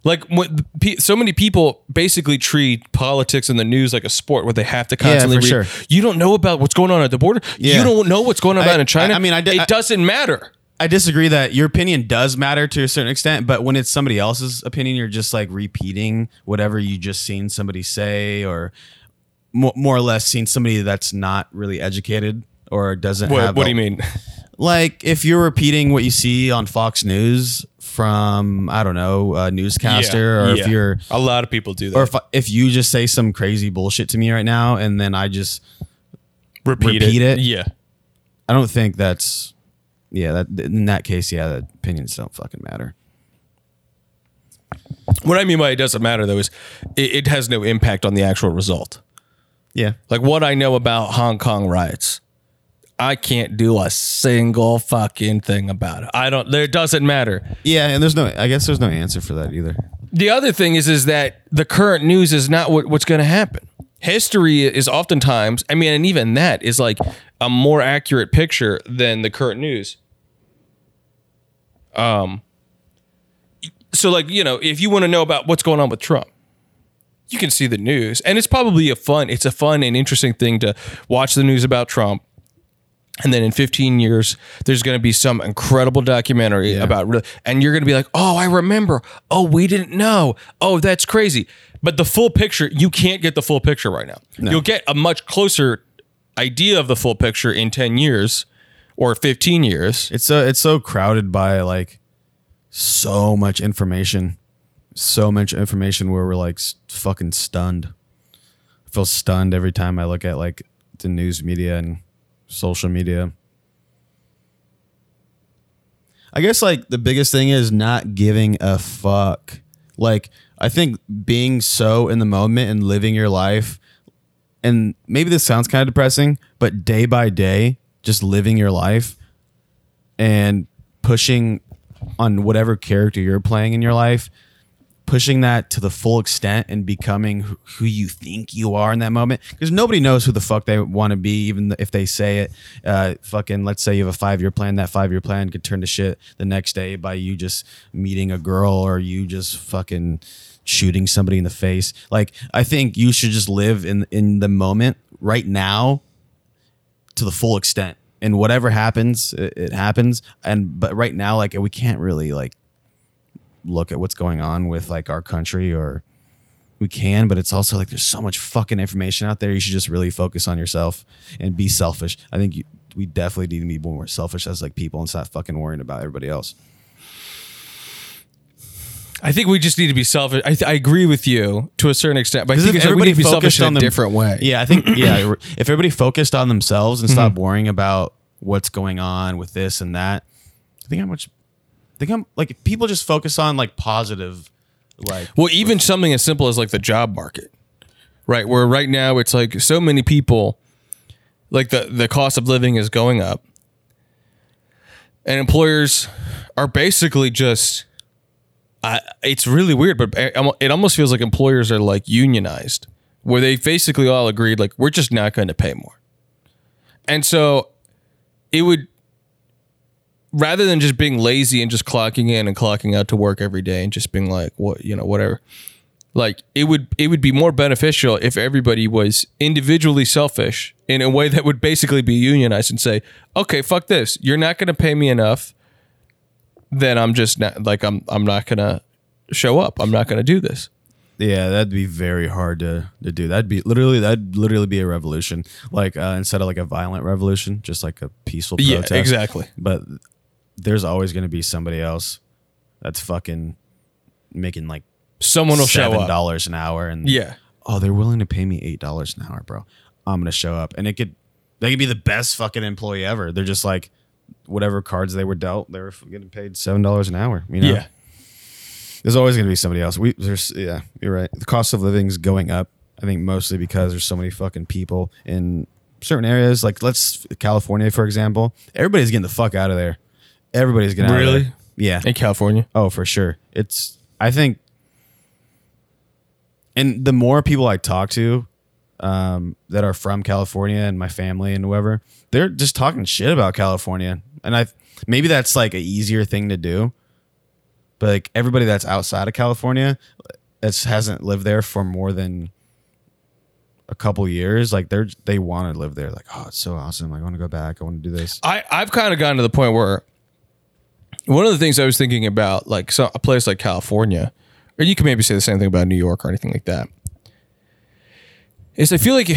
Like when, so many people basically treat politics and the news like a sport where they have to constantly for read. sure. You don't know about what's going on at the border. Yeah. You don't know what's going on I- in China. I- I mean, I it doesn't matter. I disagree that your opinion does matter to a certain extent, but when it's somebody else's opinion, you're just like repeating whatever you just seen somebody say or more, more or less seen somebody that's not really educated or doesn't What, have what a- do you mean? like if you're repeating what you see on Fox News from I don't know a newscaster or Yeah. if you're a lot of people do that. or if if you just say some crazy bullshit to me right now and then I just repeat, repeat it. Yeah. I don't think that's yeah that in that case yeah the opinions don't fucking matter. What I mean by it doesn't matter though is it, it has no impact on the actual result. Yeah. Like what I know about Hong Kong riots, I can't do a single fucking thing about it. I don't. There it doesn't matter. Yeah, and there's no I guess there's no answer for that either. The other thing is is that the current news is not what, what's going to happen. History is oftentimes, I mean, and even that is like a more accurate picture than the current news. Um. So, like you know, if you want to know about what's going on with Trump, you can see the news, and it's probably a fun. It's a fun and interesting thing to watch the news about Trump. And then in 15 years, there's going to be some incredible documentary about, real, and you're going to be like, oh, I remember. Oh, we didn't know. Oh, that's crazy. But the full picture, you can't get the full picture right now. You'll get a much closer idea of the full picture in 10 years or 15 years. It's so it's so crowded by like so much information, so much information where we're like fucking stunned. I feel stunned every time I look at like the news media and social media. I guess like the biggest thing is not giving a fuck. Like I think being so in the moment and living your life and maybe this sounds kind of depressing, but day by day, just living your life and pushing on whatever character you're playing in your life, pushing that to the full extent and becoming who- you think you are in that moment. Because nobody knows who the fuck they want to be, even if they say it. Uh, fucking, let's say you have a five year plan. That five year plan could turn to shit the next day by you just meeting a girl or you just fucking shooting somebody in the face. Like, I think you should just live in in the moment right now to the full extent and whatever happens it, it happens and but right now like we can't really like look at what's going on with like our country or we can but it's also like there's so much fucking information out there you should just really focus on yourself and be selfish i think you, we definitely need to be more selfish as like people and stop fucking worrying about everybody else I think we just need to be selfish. I, th- I agree with you to a certain extent, but I think it's like everybody be focused on a them- different way. Yeah, I think yeah. If everybody focused on themselves and stopped mm-hmm. worrying about what's going on with this and that, I think how much. Think I'm like people just focus on like positive, like Well, even something as simple as like the job market, right? Where right now it's like so many people, like the the cost of living is going up, and employers are basically just. I, it's really weird, but it almost feels like employers are like unionized, where they basically all agreed like we're just not going to pay more, and so it would rather than just being lazy and just clocking in and clocking out to work every day and just being like what you know whatever like it would it would be more beneficial if everybody was individually selfish in a way that would basically be unionized and say okay fuck this you're not going to pay me enough then i'm just not like i'm i'm not going to show up i'm not going to do this Yeah, that'd be very hard to, to do. That'd be literally that'd literally be a revolution. Like uh, instead of like a violent revolution, just like a peaceful protest Yeah, protest. exactly. But there's always going to be somebody else that's fucking making like someone will show seven up dollars an hour, and yeah oh, they're willing to pay me eight dollars an hour, bro. I'm gonna show up, and it could they could be the best fucking employee ever. They're just like whatever cards they were dealt, they were getting paid seven dollars an hour. You know? yeah There's always going to be somebody else. We there's yeah, you're right. The cost of living is going up. I think mostly because there's so many fucking people in certain areas. Like let's California for example. Everybody's getting the fuck out of there. Everybody's getting out of Really? there. Yeah. in california Oh, for sure. It's I think and the more people I talk to um, that are from California and my family and whoever, they're just talking shit about California. And I maybe that's like an easier thing to do. But like everybody that's outside of California that hasn't lived there for more than a couple years, like they're they want to live there. Like, oh, it's so awesome. Like, I want to go back. I want to do this. I, I've kind of gotten to the point where one of the things I was thinking about, like so, a place like California, or you can maybe say the same thing about New York or anything like that. is I feel like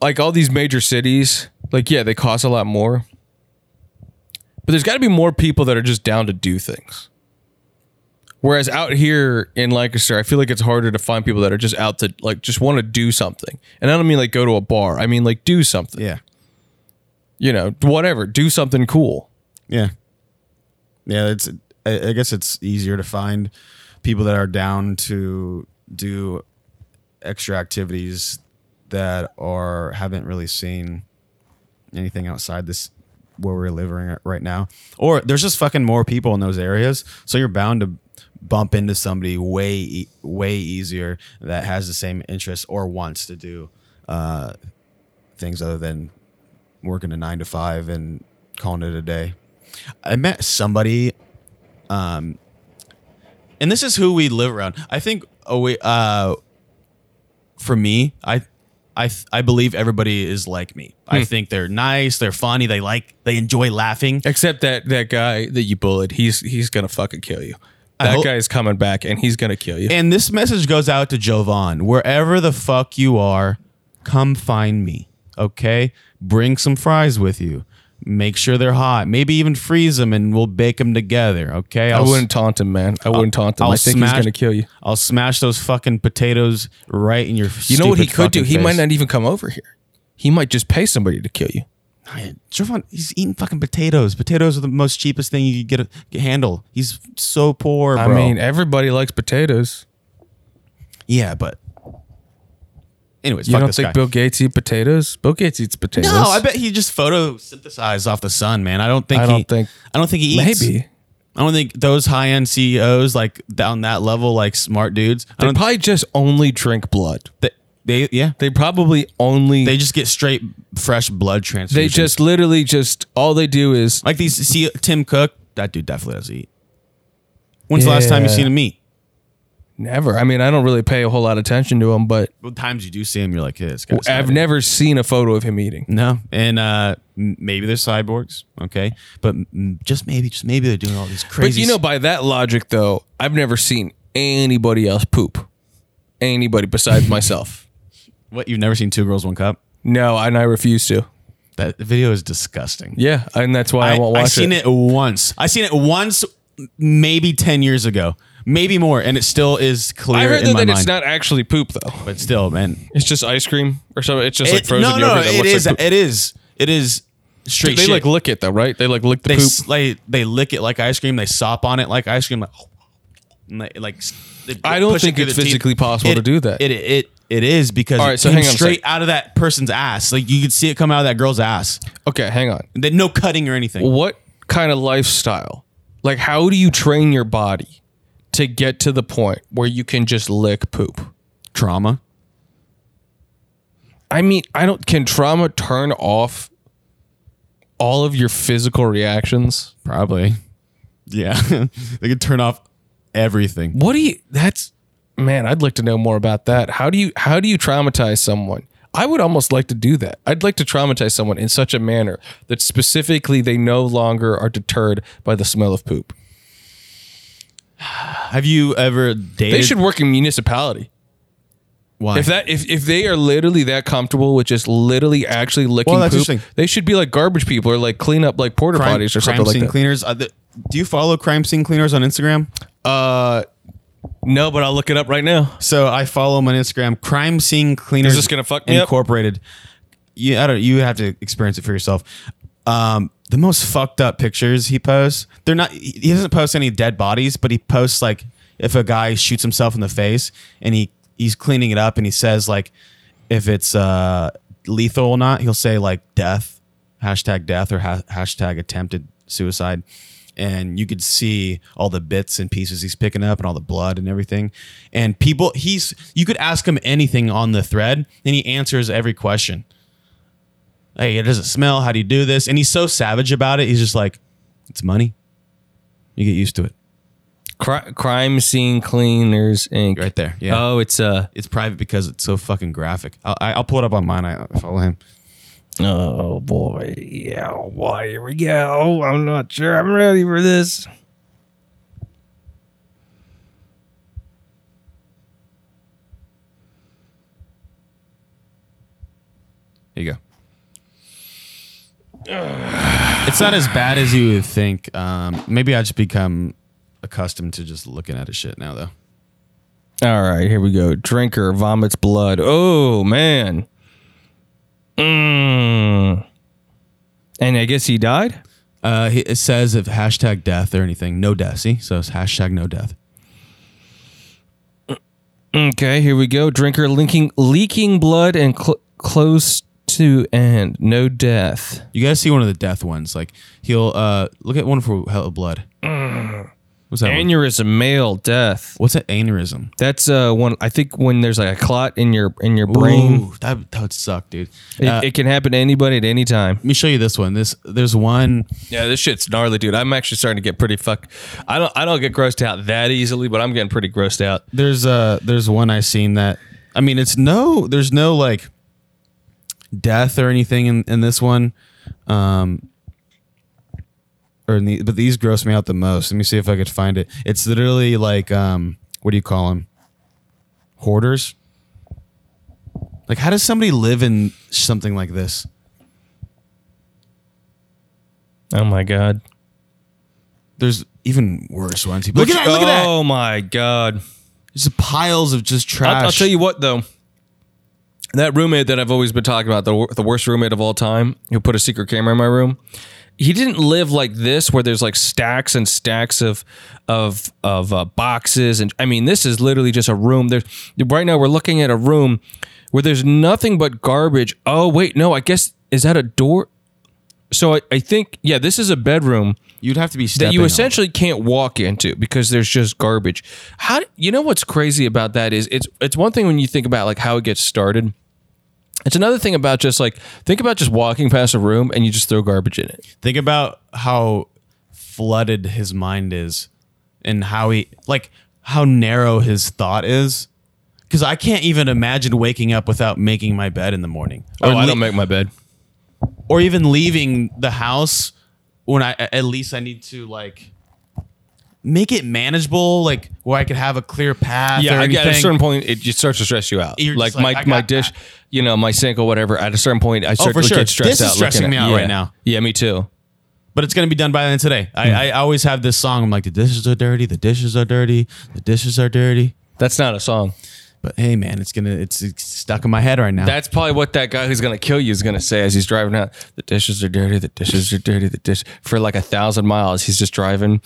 like all these major cities, like yeah, they cost a lot more. But there's got to be more people that are just down to do things. Whereas out here in Lancaster, I feel like it's harder to find people that are just out to like just want to do something. And I don't mean like go to a bar. I mean like do something. Yeah. You know, whatever, do something cool. Yeah. Yeah, it's I, guess it's easier to find people that are down to do extra activities that are haven't really seen anything outside this where we're living right now. Or there's just fucking more people in those areas, so you're bound to bump into somebody way way easier that has the same interests or wants to do uh, things other than working a nine to five and calling it a day. I met somebody, um, and this is who we live around. I think. Oh wait, uh, for me, I, I, th- I believe everybody is like me. I think they're nice, they're funny, they like, they enjoy laughing. Except that that guy that you bullied, he's he's gonna fucking kill you. That hope- guy's coming back and he's gonna kill you. And this message goes out to Jovan. Wherever the fuck you are, come find me. Okay? Bring some fries with you. Make sure they're hot. Maybe even freeze them and we'll bake them together. Okay? I I'll s- wouldn't taunt him, man. I wouldn't taunt him. I'll I think smash- he's gonna kill you. I'll smash those fucking potatoes right in your. Face. You know what he could do? He might not even come over here. He might just pay somebody to kill you. Jovan, he's eating fucking potatoes. Potatoes are the most cheapest thing you could get, get handle. He's so poor, bro. I mean, everybody likes potatoes. yeah, but anyways, You don't think guy. Bill Gates eats potatoes? Bill Gates eats potatoes. No, I bet he just photosynthesized off the sun, man. I don't think. I he, don't think- I don't think he eats. maybe I don't think those high end CEOs like down that level, like smart dudes. I they don't. probably just only drink blood. They, they yeah. They probably only They just get straight fresh blood transfusions. They just literally just all they do is like these. See Tim Cook. That dude definitely doesn't eat. When's the last time you seen him eat? Never. I mean, I don't really pay a whole lot of attention to him, but Well, times you do see him, you're like, yeah, this guy's I've fat. never seen a photo of him eating. No, and uh, m- maybe they're cyborgs. Okay, but m- just maybe, just maybe they're doing all these crazy. But crazy. you know, by that logic, though, I've never seen anybody else poop. Anybody besides myself. what you've never seen two girls one cup. No, and I refuse to. That video is disgusting. Yeah, and that's why I, I, won't watch it. I seen it. once. I seen it once, maybe ten years ago, maybe more, and it still is clear I heard in though my that mind. it's not actually poop though. but still, man, It's just ice cream or something. It's just like It- frozen no, yogurt. no, that it looks is. Like poop. it is. It is straight. they shit. like lick it though, right? They like lick the they poop. s- like they lick it like ice cream. They sop on it like ice cream. Like, and they, like s- they I don't push it think through it's the teeth. physically possible It- to do that. It it it is because All right, it so came hang on a straight out of that person's ass. Like you could see it come out of that girl's ass. okay, hang on. Then no cutting or anything. What kind of lifestyle? Like, how do you train your body to get to the point where you can just lick poop? Trauma. I mean, I don't. Can trauma turn off all of your physical reactions? Probably. Yeah, they could turn off everything. What do you? That's man. I'd like to know more about that. How do you? How do you traumatize someone? I would almost like to do that. I'd like to traumatize someone in such a manner that specifically they no longer are deterred by the smell of poop. Have you ever dated? They should work in municipality. Why? If that if, if they are literally that comfortable with just literally actually licking Well, that's poop, interesting. they should be like garbage people or like clean up like porta crime, potties or crime something like scene that. cleaners. Uh, the, do you follow crime scene cleaners on Instagram? Uh, no, but I'll look it up right now. So I follow them on Instagram. Crime scene cleaners. Is this gonna fuck me up? Incorporated. You, I don't. You have to experience it for yourself. Um, the most fucked up pictures he posts. They're not. He doesn't post any dead bodies, but he posts like if a guy shoots himself in the face and he he's cleaning it up and he says like if it's uh lethal or not, he'll say like death, hashtag death or ha- hashtag attempted suicide. And you could see all the bits and pieces he's picking up and all the blood and everything. And people, he's, you could ask him anything on the thread and he answers every question. Hey, it doesn't smell? How do you do this? And he's so savage about it. He's just like, it's money. You get used to it. Cri- crime scene cleaners Inc. Right there. Yeah. Oh, it's uh. It's private because it's so fucking graphic. I'll, I- I'll pull it up on mine. I follow him. Oh boy, yeah, boy, here we go. I'm not sure I'm ready for this. There you go. It's not as bad as you would think. Um, maybe I just become accustomed to just looking at his shit now, though. All right, here we go. Drinker vomits blood. Oh man. Mm. And I guess he died. Uh, he- it says if hashtag death or anything, no death. See, so it's hashtag no death. Okay, here we go. Drinker leaking leaking blood and cl- close to end. No death. You gotta see one of the death ones? Like he'll uh look at one for hell of blood. What's that? one? Aneurysm, male death. What's that aneurysm? That's uh one. I think when there's like a clot in your in your brain, Ooh, that that would suck, dude. it, Uh, it can happen to anybody at any time. let me show you this one. This there's one. Yeah, this shit's gnarly, dude. I'm actually starting to get pretty fuck. I don't I don't get grossed out that easily, but I'm getting pretty grossed out. There's uh there's one I seen that. I mean, it's no. There's no like death or anything in in this one. Um. Or the, but these gross me out the most. Let me see if I could find it. It's literally like um, what do you call them? Hoarders. Like, how does somebody live in something like this? Oh my god. There's even worse ones. Look at that! Look at that! Oh my god. Just piles of just trash. I'll, I'll tell you what though. That roommate that I've always been talking about, the, the worst roommate of all time, who put a secret camera in my room, he didn't live like this, where there's like stacks and stacks of of of uh, boxes, and I mean, this is literally just a room. There's right now we're looking at a room where there's nothing but garbage. Oh wait, no, I guess is that a door? So I, I think yeah, this is a bedroom You'd have to be that you on. essentially can't walk into because there's just garbage. How you know what's crazy about that is it's it's one thing when you think about like how it gets started. It's another thing about just like think about just walking past a room and you just throw garbage in it. Think about how flooded his mind is and how he like how narrow his thought is. Cause I can't even imagine waking up without making my bed in the morning. Oh, I don't make my bed. or even leaving the house when I at least I need to like make it manageable, like where I could have a clear path. Yeah, at a certain point it just starts to stress you out. You're Like, like, my my dish, that. you know, my sink or whatever. At a certain point, I oh, start for to sure. get stressed This is stressing me out right now. Yeah, me too. but it's gonna be done by the end today. I, I always have this song. I'm like, the dishes are dirty, the dishes are dirty, the dishes are dirty. That's not a song. But hey, man, it's gonna it's, it's stuck in my head right now. That's probably what that guy who's gonna kill you is gonna say as he's driving out. The dishes are dirty. The dishes are dirty. The dish for like a thousand miles. He's just driving.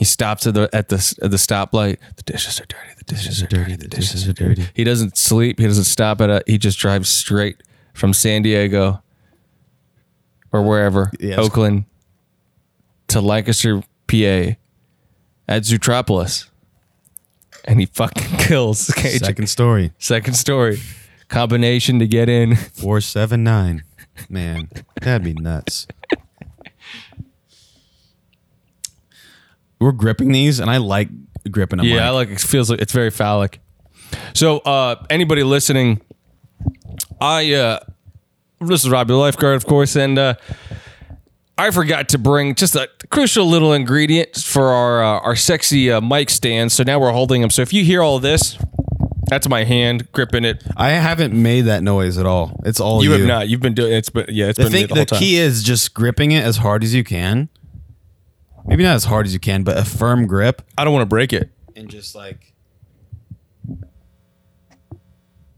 He stops at the at the at the stoplight. The dishes are dirty. The dishes are dirty. The dishes are dirty. He doesn't sleep. He doesn't stop at a. He just drives straight from San Diego or wherever Yeah, Oakland to Lancaster, PA, at Zootropolis, and he fucking kills Cajun. Second story, Second story. Combination to get in. four seven nine. Man, that'd be nuts. We're gripping these, and I like gripping them. Yeah, I like it feels like it's very phallic. So uh anybody listening, I uh this is Robbie the lifeguard, of course, and uh I forgot to bring just a crucial little ingredient for our uh, our sexy uh, mic stand. So now we're holding them. So if you hear all this, that's my hand gripping it. I haven't made that noise at all. It's all You you. have not. You've been doing it's but yeah, it's The been thing, me the the key is just gripping it as hard as you can. Maybe not as hard as you can, but a firm grip I don't want to break it. and just like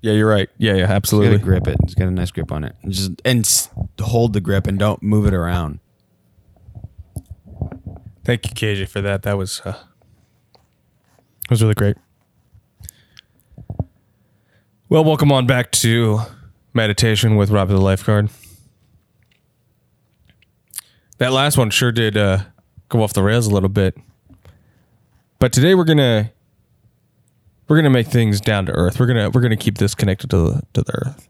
Yeah, you're right. Yeah, yeah, you gotta absolutely. grip it. Just get a nice grip on it. And just and s- hold the grip and don't move it around. Thank you, KJ, for that. That was uh, that was really great. Well, welcome on back to meditation with Robbie the lifeguard. That last one sure did uh, go off the rails a little bit, but today we're gonna we're gonna make things down to earth. We're gonna we're gonna keep this connected to the to the earth.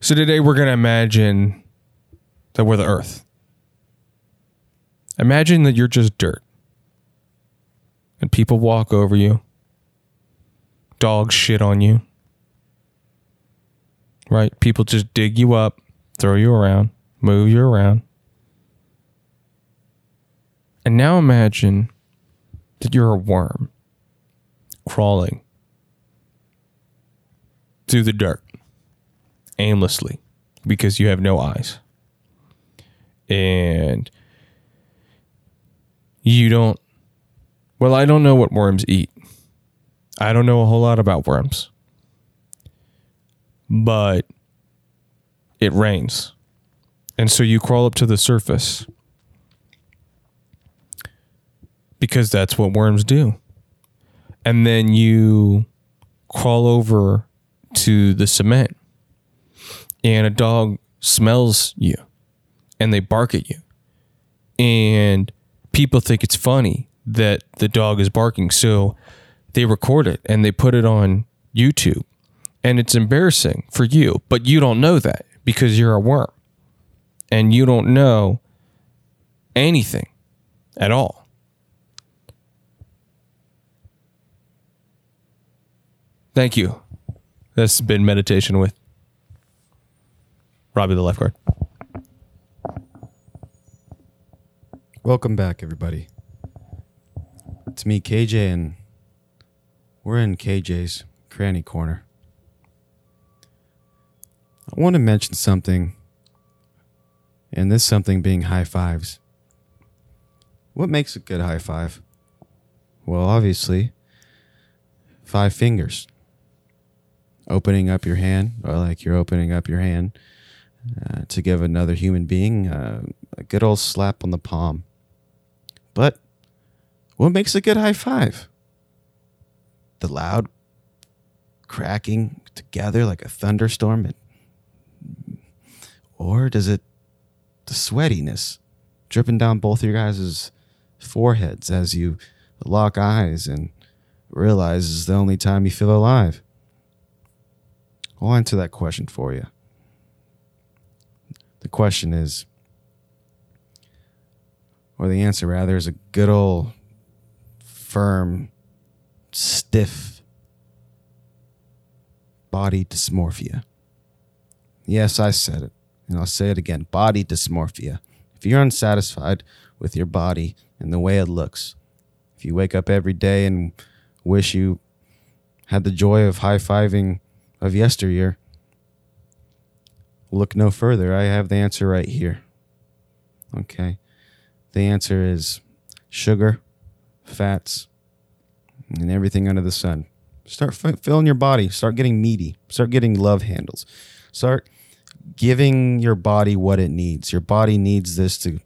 So today we're gonna imagine that we're the earth. Imagine that you're just dirt. And people walk over you. Dogs shit on you. Right? People just dig you up, throw you around, move you around. And now imagine that you're a worm crawling through the dirt aimlessly because you have no eyes. And you don't, well, I don't know what worms eat. I don't know a whole lot about worms. But it rains. And so you crawl up to the surface because that's what worms do. And then you crawl over to the cement and a dog smells you and they bark at you. And people think it's funny that the dog is barking. So they record it and they put it on YouTube. And it's embarrassing for you, but you don't know that because you're a worm and you don't know anything at all. Thank you. That's been meditation with Robbie the lifeguard. Welcome back, everybody. It's me, KJ, and we're in KJ's cranny corner. I want to mention something, and this something being high fives. What makes a good high five? Well, obviously, five fingers. Opening up your hand, or like you're opening up your hand uh, to give another human being uh, a good old slap on the palm. But what makes a good high five? The loud cracking together like a thunderstorm? Or does it the sweatiness dripping down both of your guys' foreheads as you lock eyes and realize it's the only time you feel alive? I'll answer that question for you. The question is, or the answer rather, is a good old firm, stiff body dysmorphia. Yes, I said it, and I'll say it again body dysmorphia. If you're unsatisfied with your body and the way it looks, if you wake up every day and wish you had the joy of high fiving of yesteryear, look no further. I have the answer right here. Okay. The answer is sugar, fats, and everything under the sun. Start f- filling your body. Start getting meaty. Start getting love handles. Start giving your body what it needs. Your body needs this to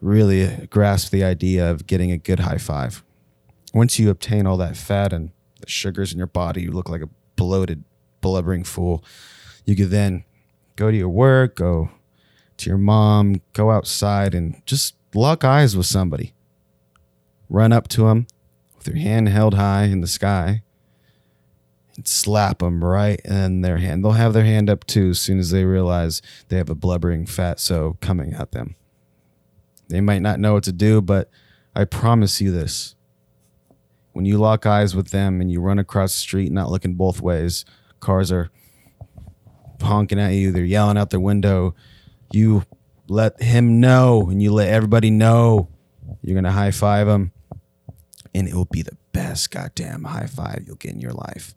really grasp the idea of getting a good high five. Once you obtain all that fat and the sugars in your body, you look like a bloated, blubbering fool. You could then go to your work, go to your mom, go outside and just lock eyes with somebody. Run up to them with your hand held high in the sky slap them right in their hand. They'll have their hand up too as soon as they realize they have a blubbering fat so coming at them. They might not know what to do, but I promise you this. When you lock eyes with them and you run across the street not looking both ways, cars are honking at you, they're yelling out their window. You let him know and you let everybody know you're going to high five him, and it will be the best goddamn high five you'll get in your life.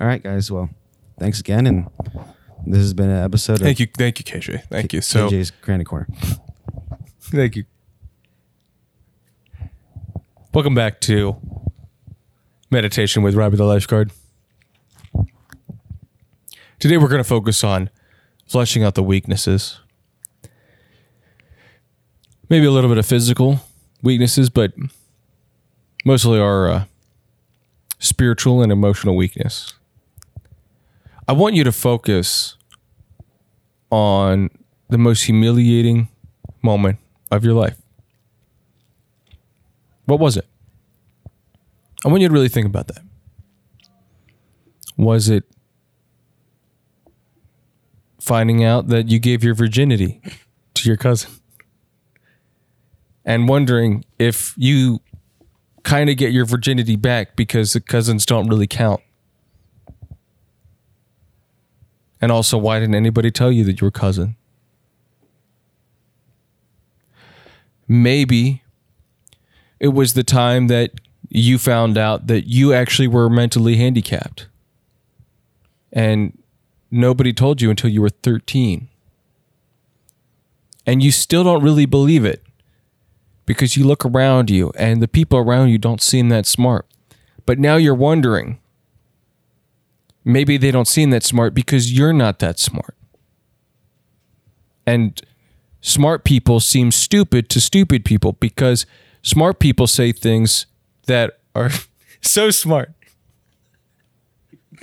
All right, guys. Well, thanks again. And this has been an episode Thank you, thank you, KJ. Thank you. So KJ's Granny Corner. Thank you. Welcome back to Meditation with Robbie the Lifeguard. Today we're going to focus on fleshing out the weaknesses. Maybe a little bit of physical weaknesses, but mostly our uh, spiritual and emotional weakness. I want you to focus on the most humiliating moment of your life. What was it? I want you to really think about that. Was it finding out that you gave your virginity to your cousin? And wondering if you kind of get your virginity back because the cousins don't really count. And also, why didn't anybody tell you that you were cousin? maybe it was the time that you found out that you actually were mentally handicapped and nobody told you until you were 13. And you still don't really believe it because you look around you and the people around you don't seem that smart. But now you're wondering maybe they don't seem that smart because you're not that smart. And smart people seem stupid to stupid people because smart people say things that are so smart.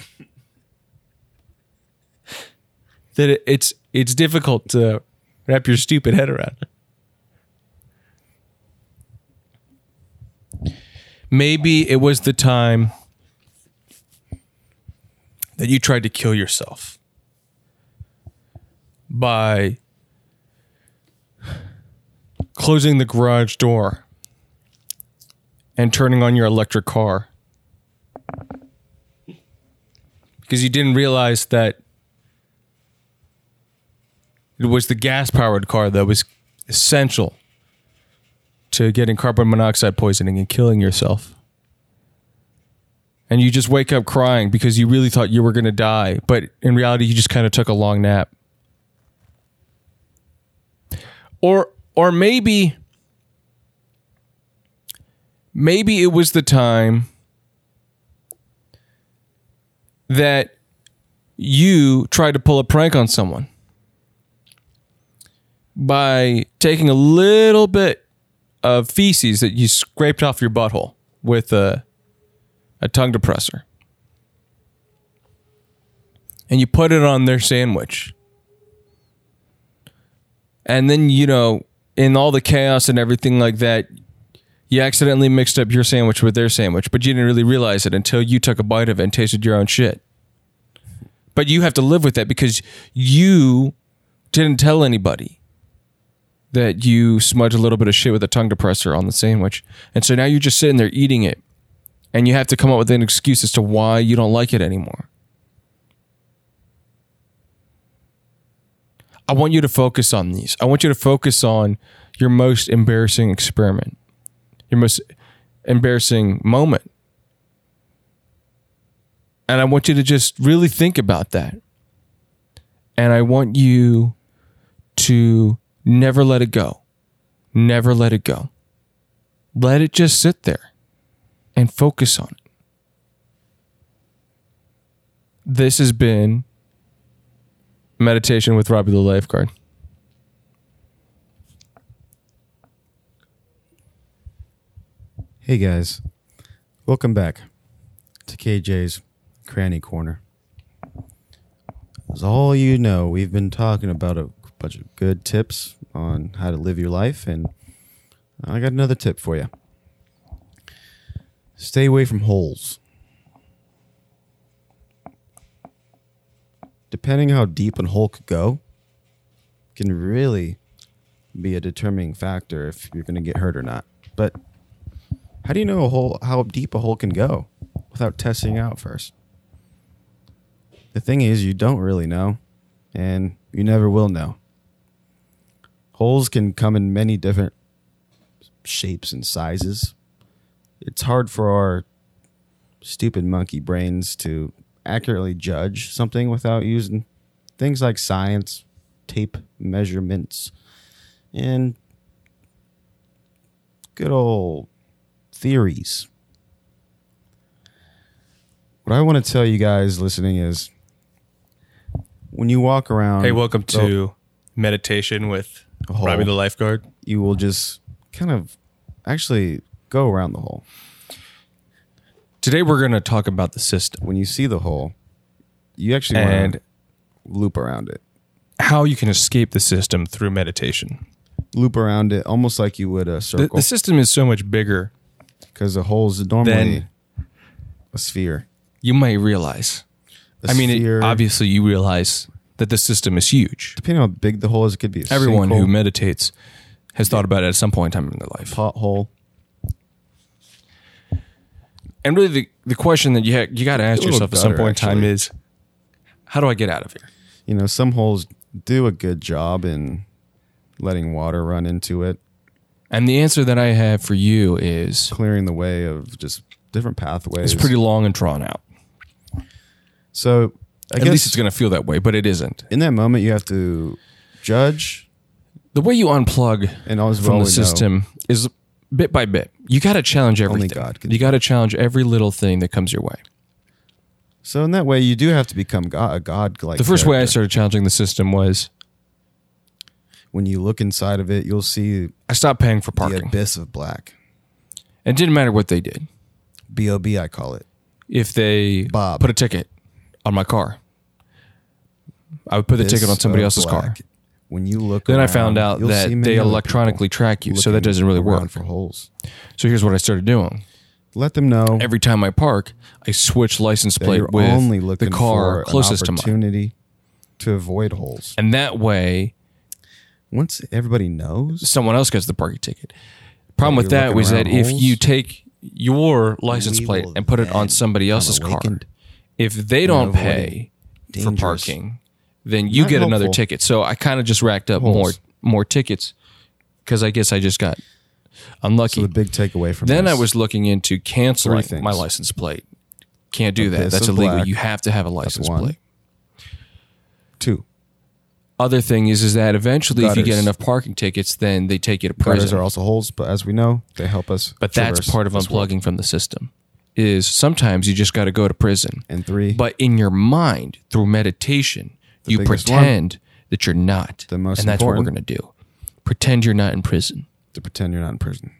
that it's it's difficult to wrap your stupid head around. Maybe it was the time that you tried to kill yourself by closing the garage door and turning on your electric car because you didn't realize that it was the gas powered car that was essential to getting carbon monoxide poisoning and killing yourself. And you just wake up crying because you really thought you were going to die, but in reality you just kind of took a long nap. Or or maybe maybe it was the time that you tried to pull a prank on someone by taking a little bit of feces that you scraped off your butthole with a, a tongue depressor. And you put it on their sandwich. And then, you know, in all the chaos and everything like that, you accidentally mixed up your sandwich with their sandwich, but you didn't really realize it until you took a bite of it and tasted your own shit. But you have to live with that because you didn't tell anybody that you smudged a little bit of shit with a tongue depressor on the sandwich. And so now you're just sitting there eating it and you have to come up with an excuse as to why you don't like it anymore. I want you to focus on these. I want you to focus on your most embarrassing experiment, your most embarrassing moment. And I want you to just really think about that. And I want you to never let it go. Never let it go. Let it just sit there and focus on it. This has been meditation with Robbie the lifeguard. Hey guys, welcome back to KJ's Cranny Corner. As all you know, we've been talking about a bunch of good tips on how to live your life, and I got another tip for you. Stay away from holes. Depending how deep a hole could go, can really be a determining factor if you're going to get hurt or not. But how do you know a hole how deep a hole can go without testing out first? The thing is, you don't really know, and you never will know. Holes can come in many different shapes and sizes. It's hard for our stupid monkey brains to accurately judge something without using things like science, tape measurements, and good old theories. What I want to tell you guys listening is when you walk around, Hey, welcome to meditation with hole. Robbie the lifeguard. you will just kind of actually go around the hole. Today we're going to talk about the system When you see the hole, you actually and want to loop around it. how you can escape the system through meditation. Loop around it almost like you would a The, circle the system is so much bigger because the hole is normally Then- a sphere. you might realize. A I mean, it, obviously, you realize that the system is huge. depending on how big the hole is, it could be a Everyone who sinkhole, meditates has thought about it at some point in time in their life. pothole. And really, the, the question that you ha- you got to ask yourself at some point in time is, how do I get out of here? You know, some holes do a good job in letting water run into it, And the answer that I have for you is clearing the way of just different pathways. it's pretty long and drawn out. So I At guess least it's going to feel that way, but it isn't. in that moment you have to judge The way you unplug and always from the we know- system is bit by bit. You got to challenge everything. Only God can you got to challenge every little thing that comes your way. So in that way, you do have to become God, a God like. The first way I started challenging the system was when you look inside of it, you'll see I stopped paying for parking. the abyss of black. It didn't matter what they did. Bob, I call it. If they Bob. put a ticket on my car, I would put the ticket on somebody else's car. When you look, Then I found out that they electronically track you, so that doesn't really work. for holes. So here's what I started doing. Let them know Every time I park, I switch license plate with only the car closest to mine. opportunity to avoid holes. And that way, Once everybody knows, someone else gets the parking ticket. Problem with that was that around if you take your license plate and put it on somebody else's car, if they don't pay for parking, then you Not get another ticket. So I kind of just racked up more Holes. more tickets because I guess I just got unlucky. so the big takeaway from then this, I was looking into canceling my license plate. Can't do that. That's illegal. black. You have to have a license one. plate. two. Other thing is, is that eventually, if you get enough parking tickets, then they take you to Gutters prison. are also holes, but as we know, they help us. But that's part of this world. unplugging from the system. Is sometimes you just got to go to prison. And three, But in your mind, through meditation, you pretend that you're not. The most and that's what we're going to do. Pretend you're not in prison. to pretend you're not in prison.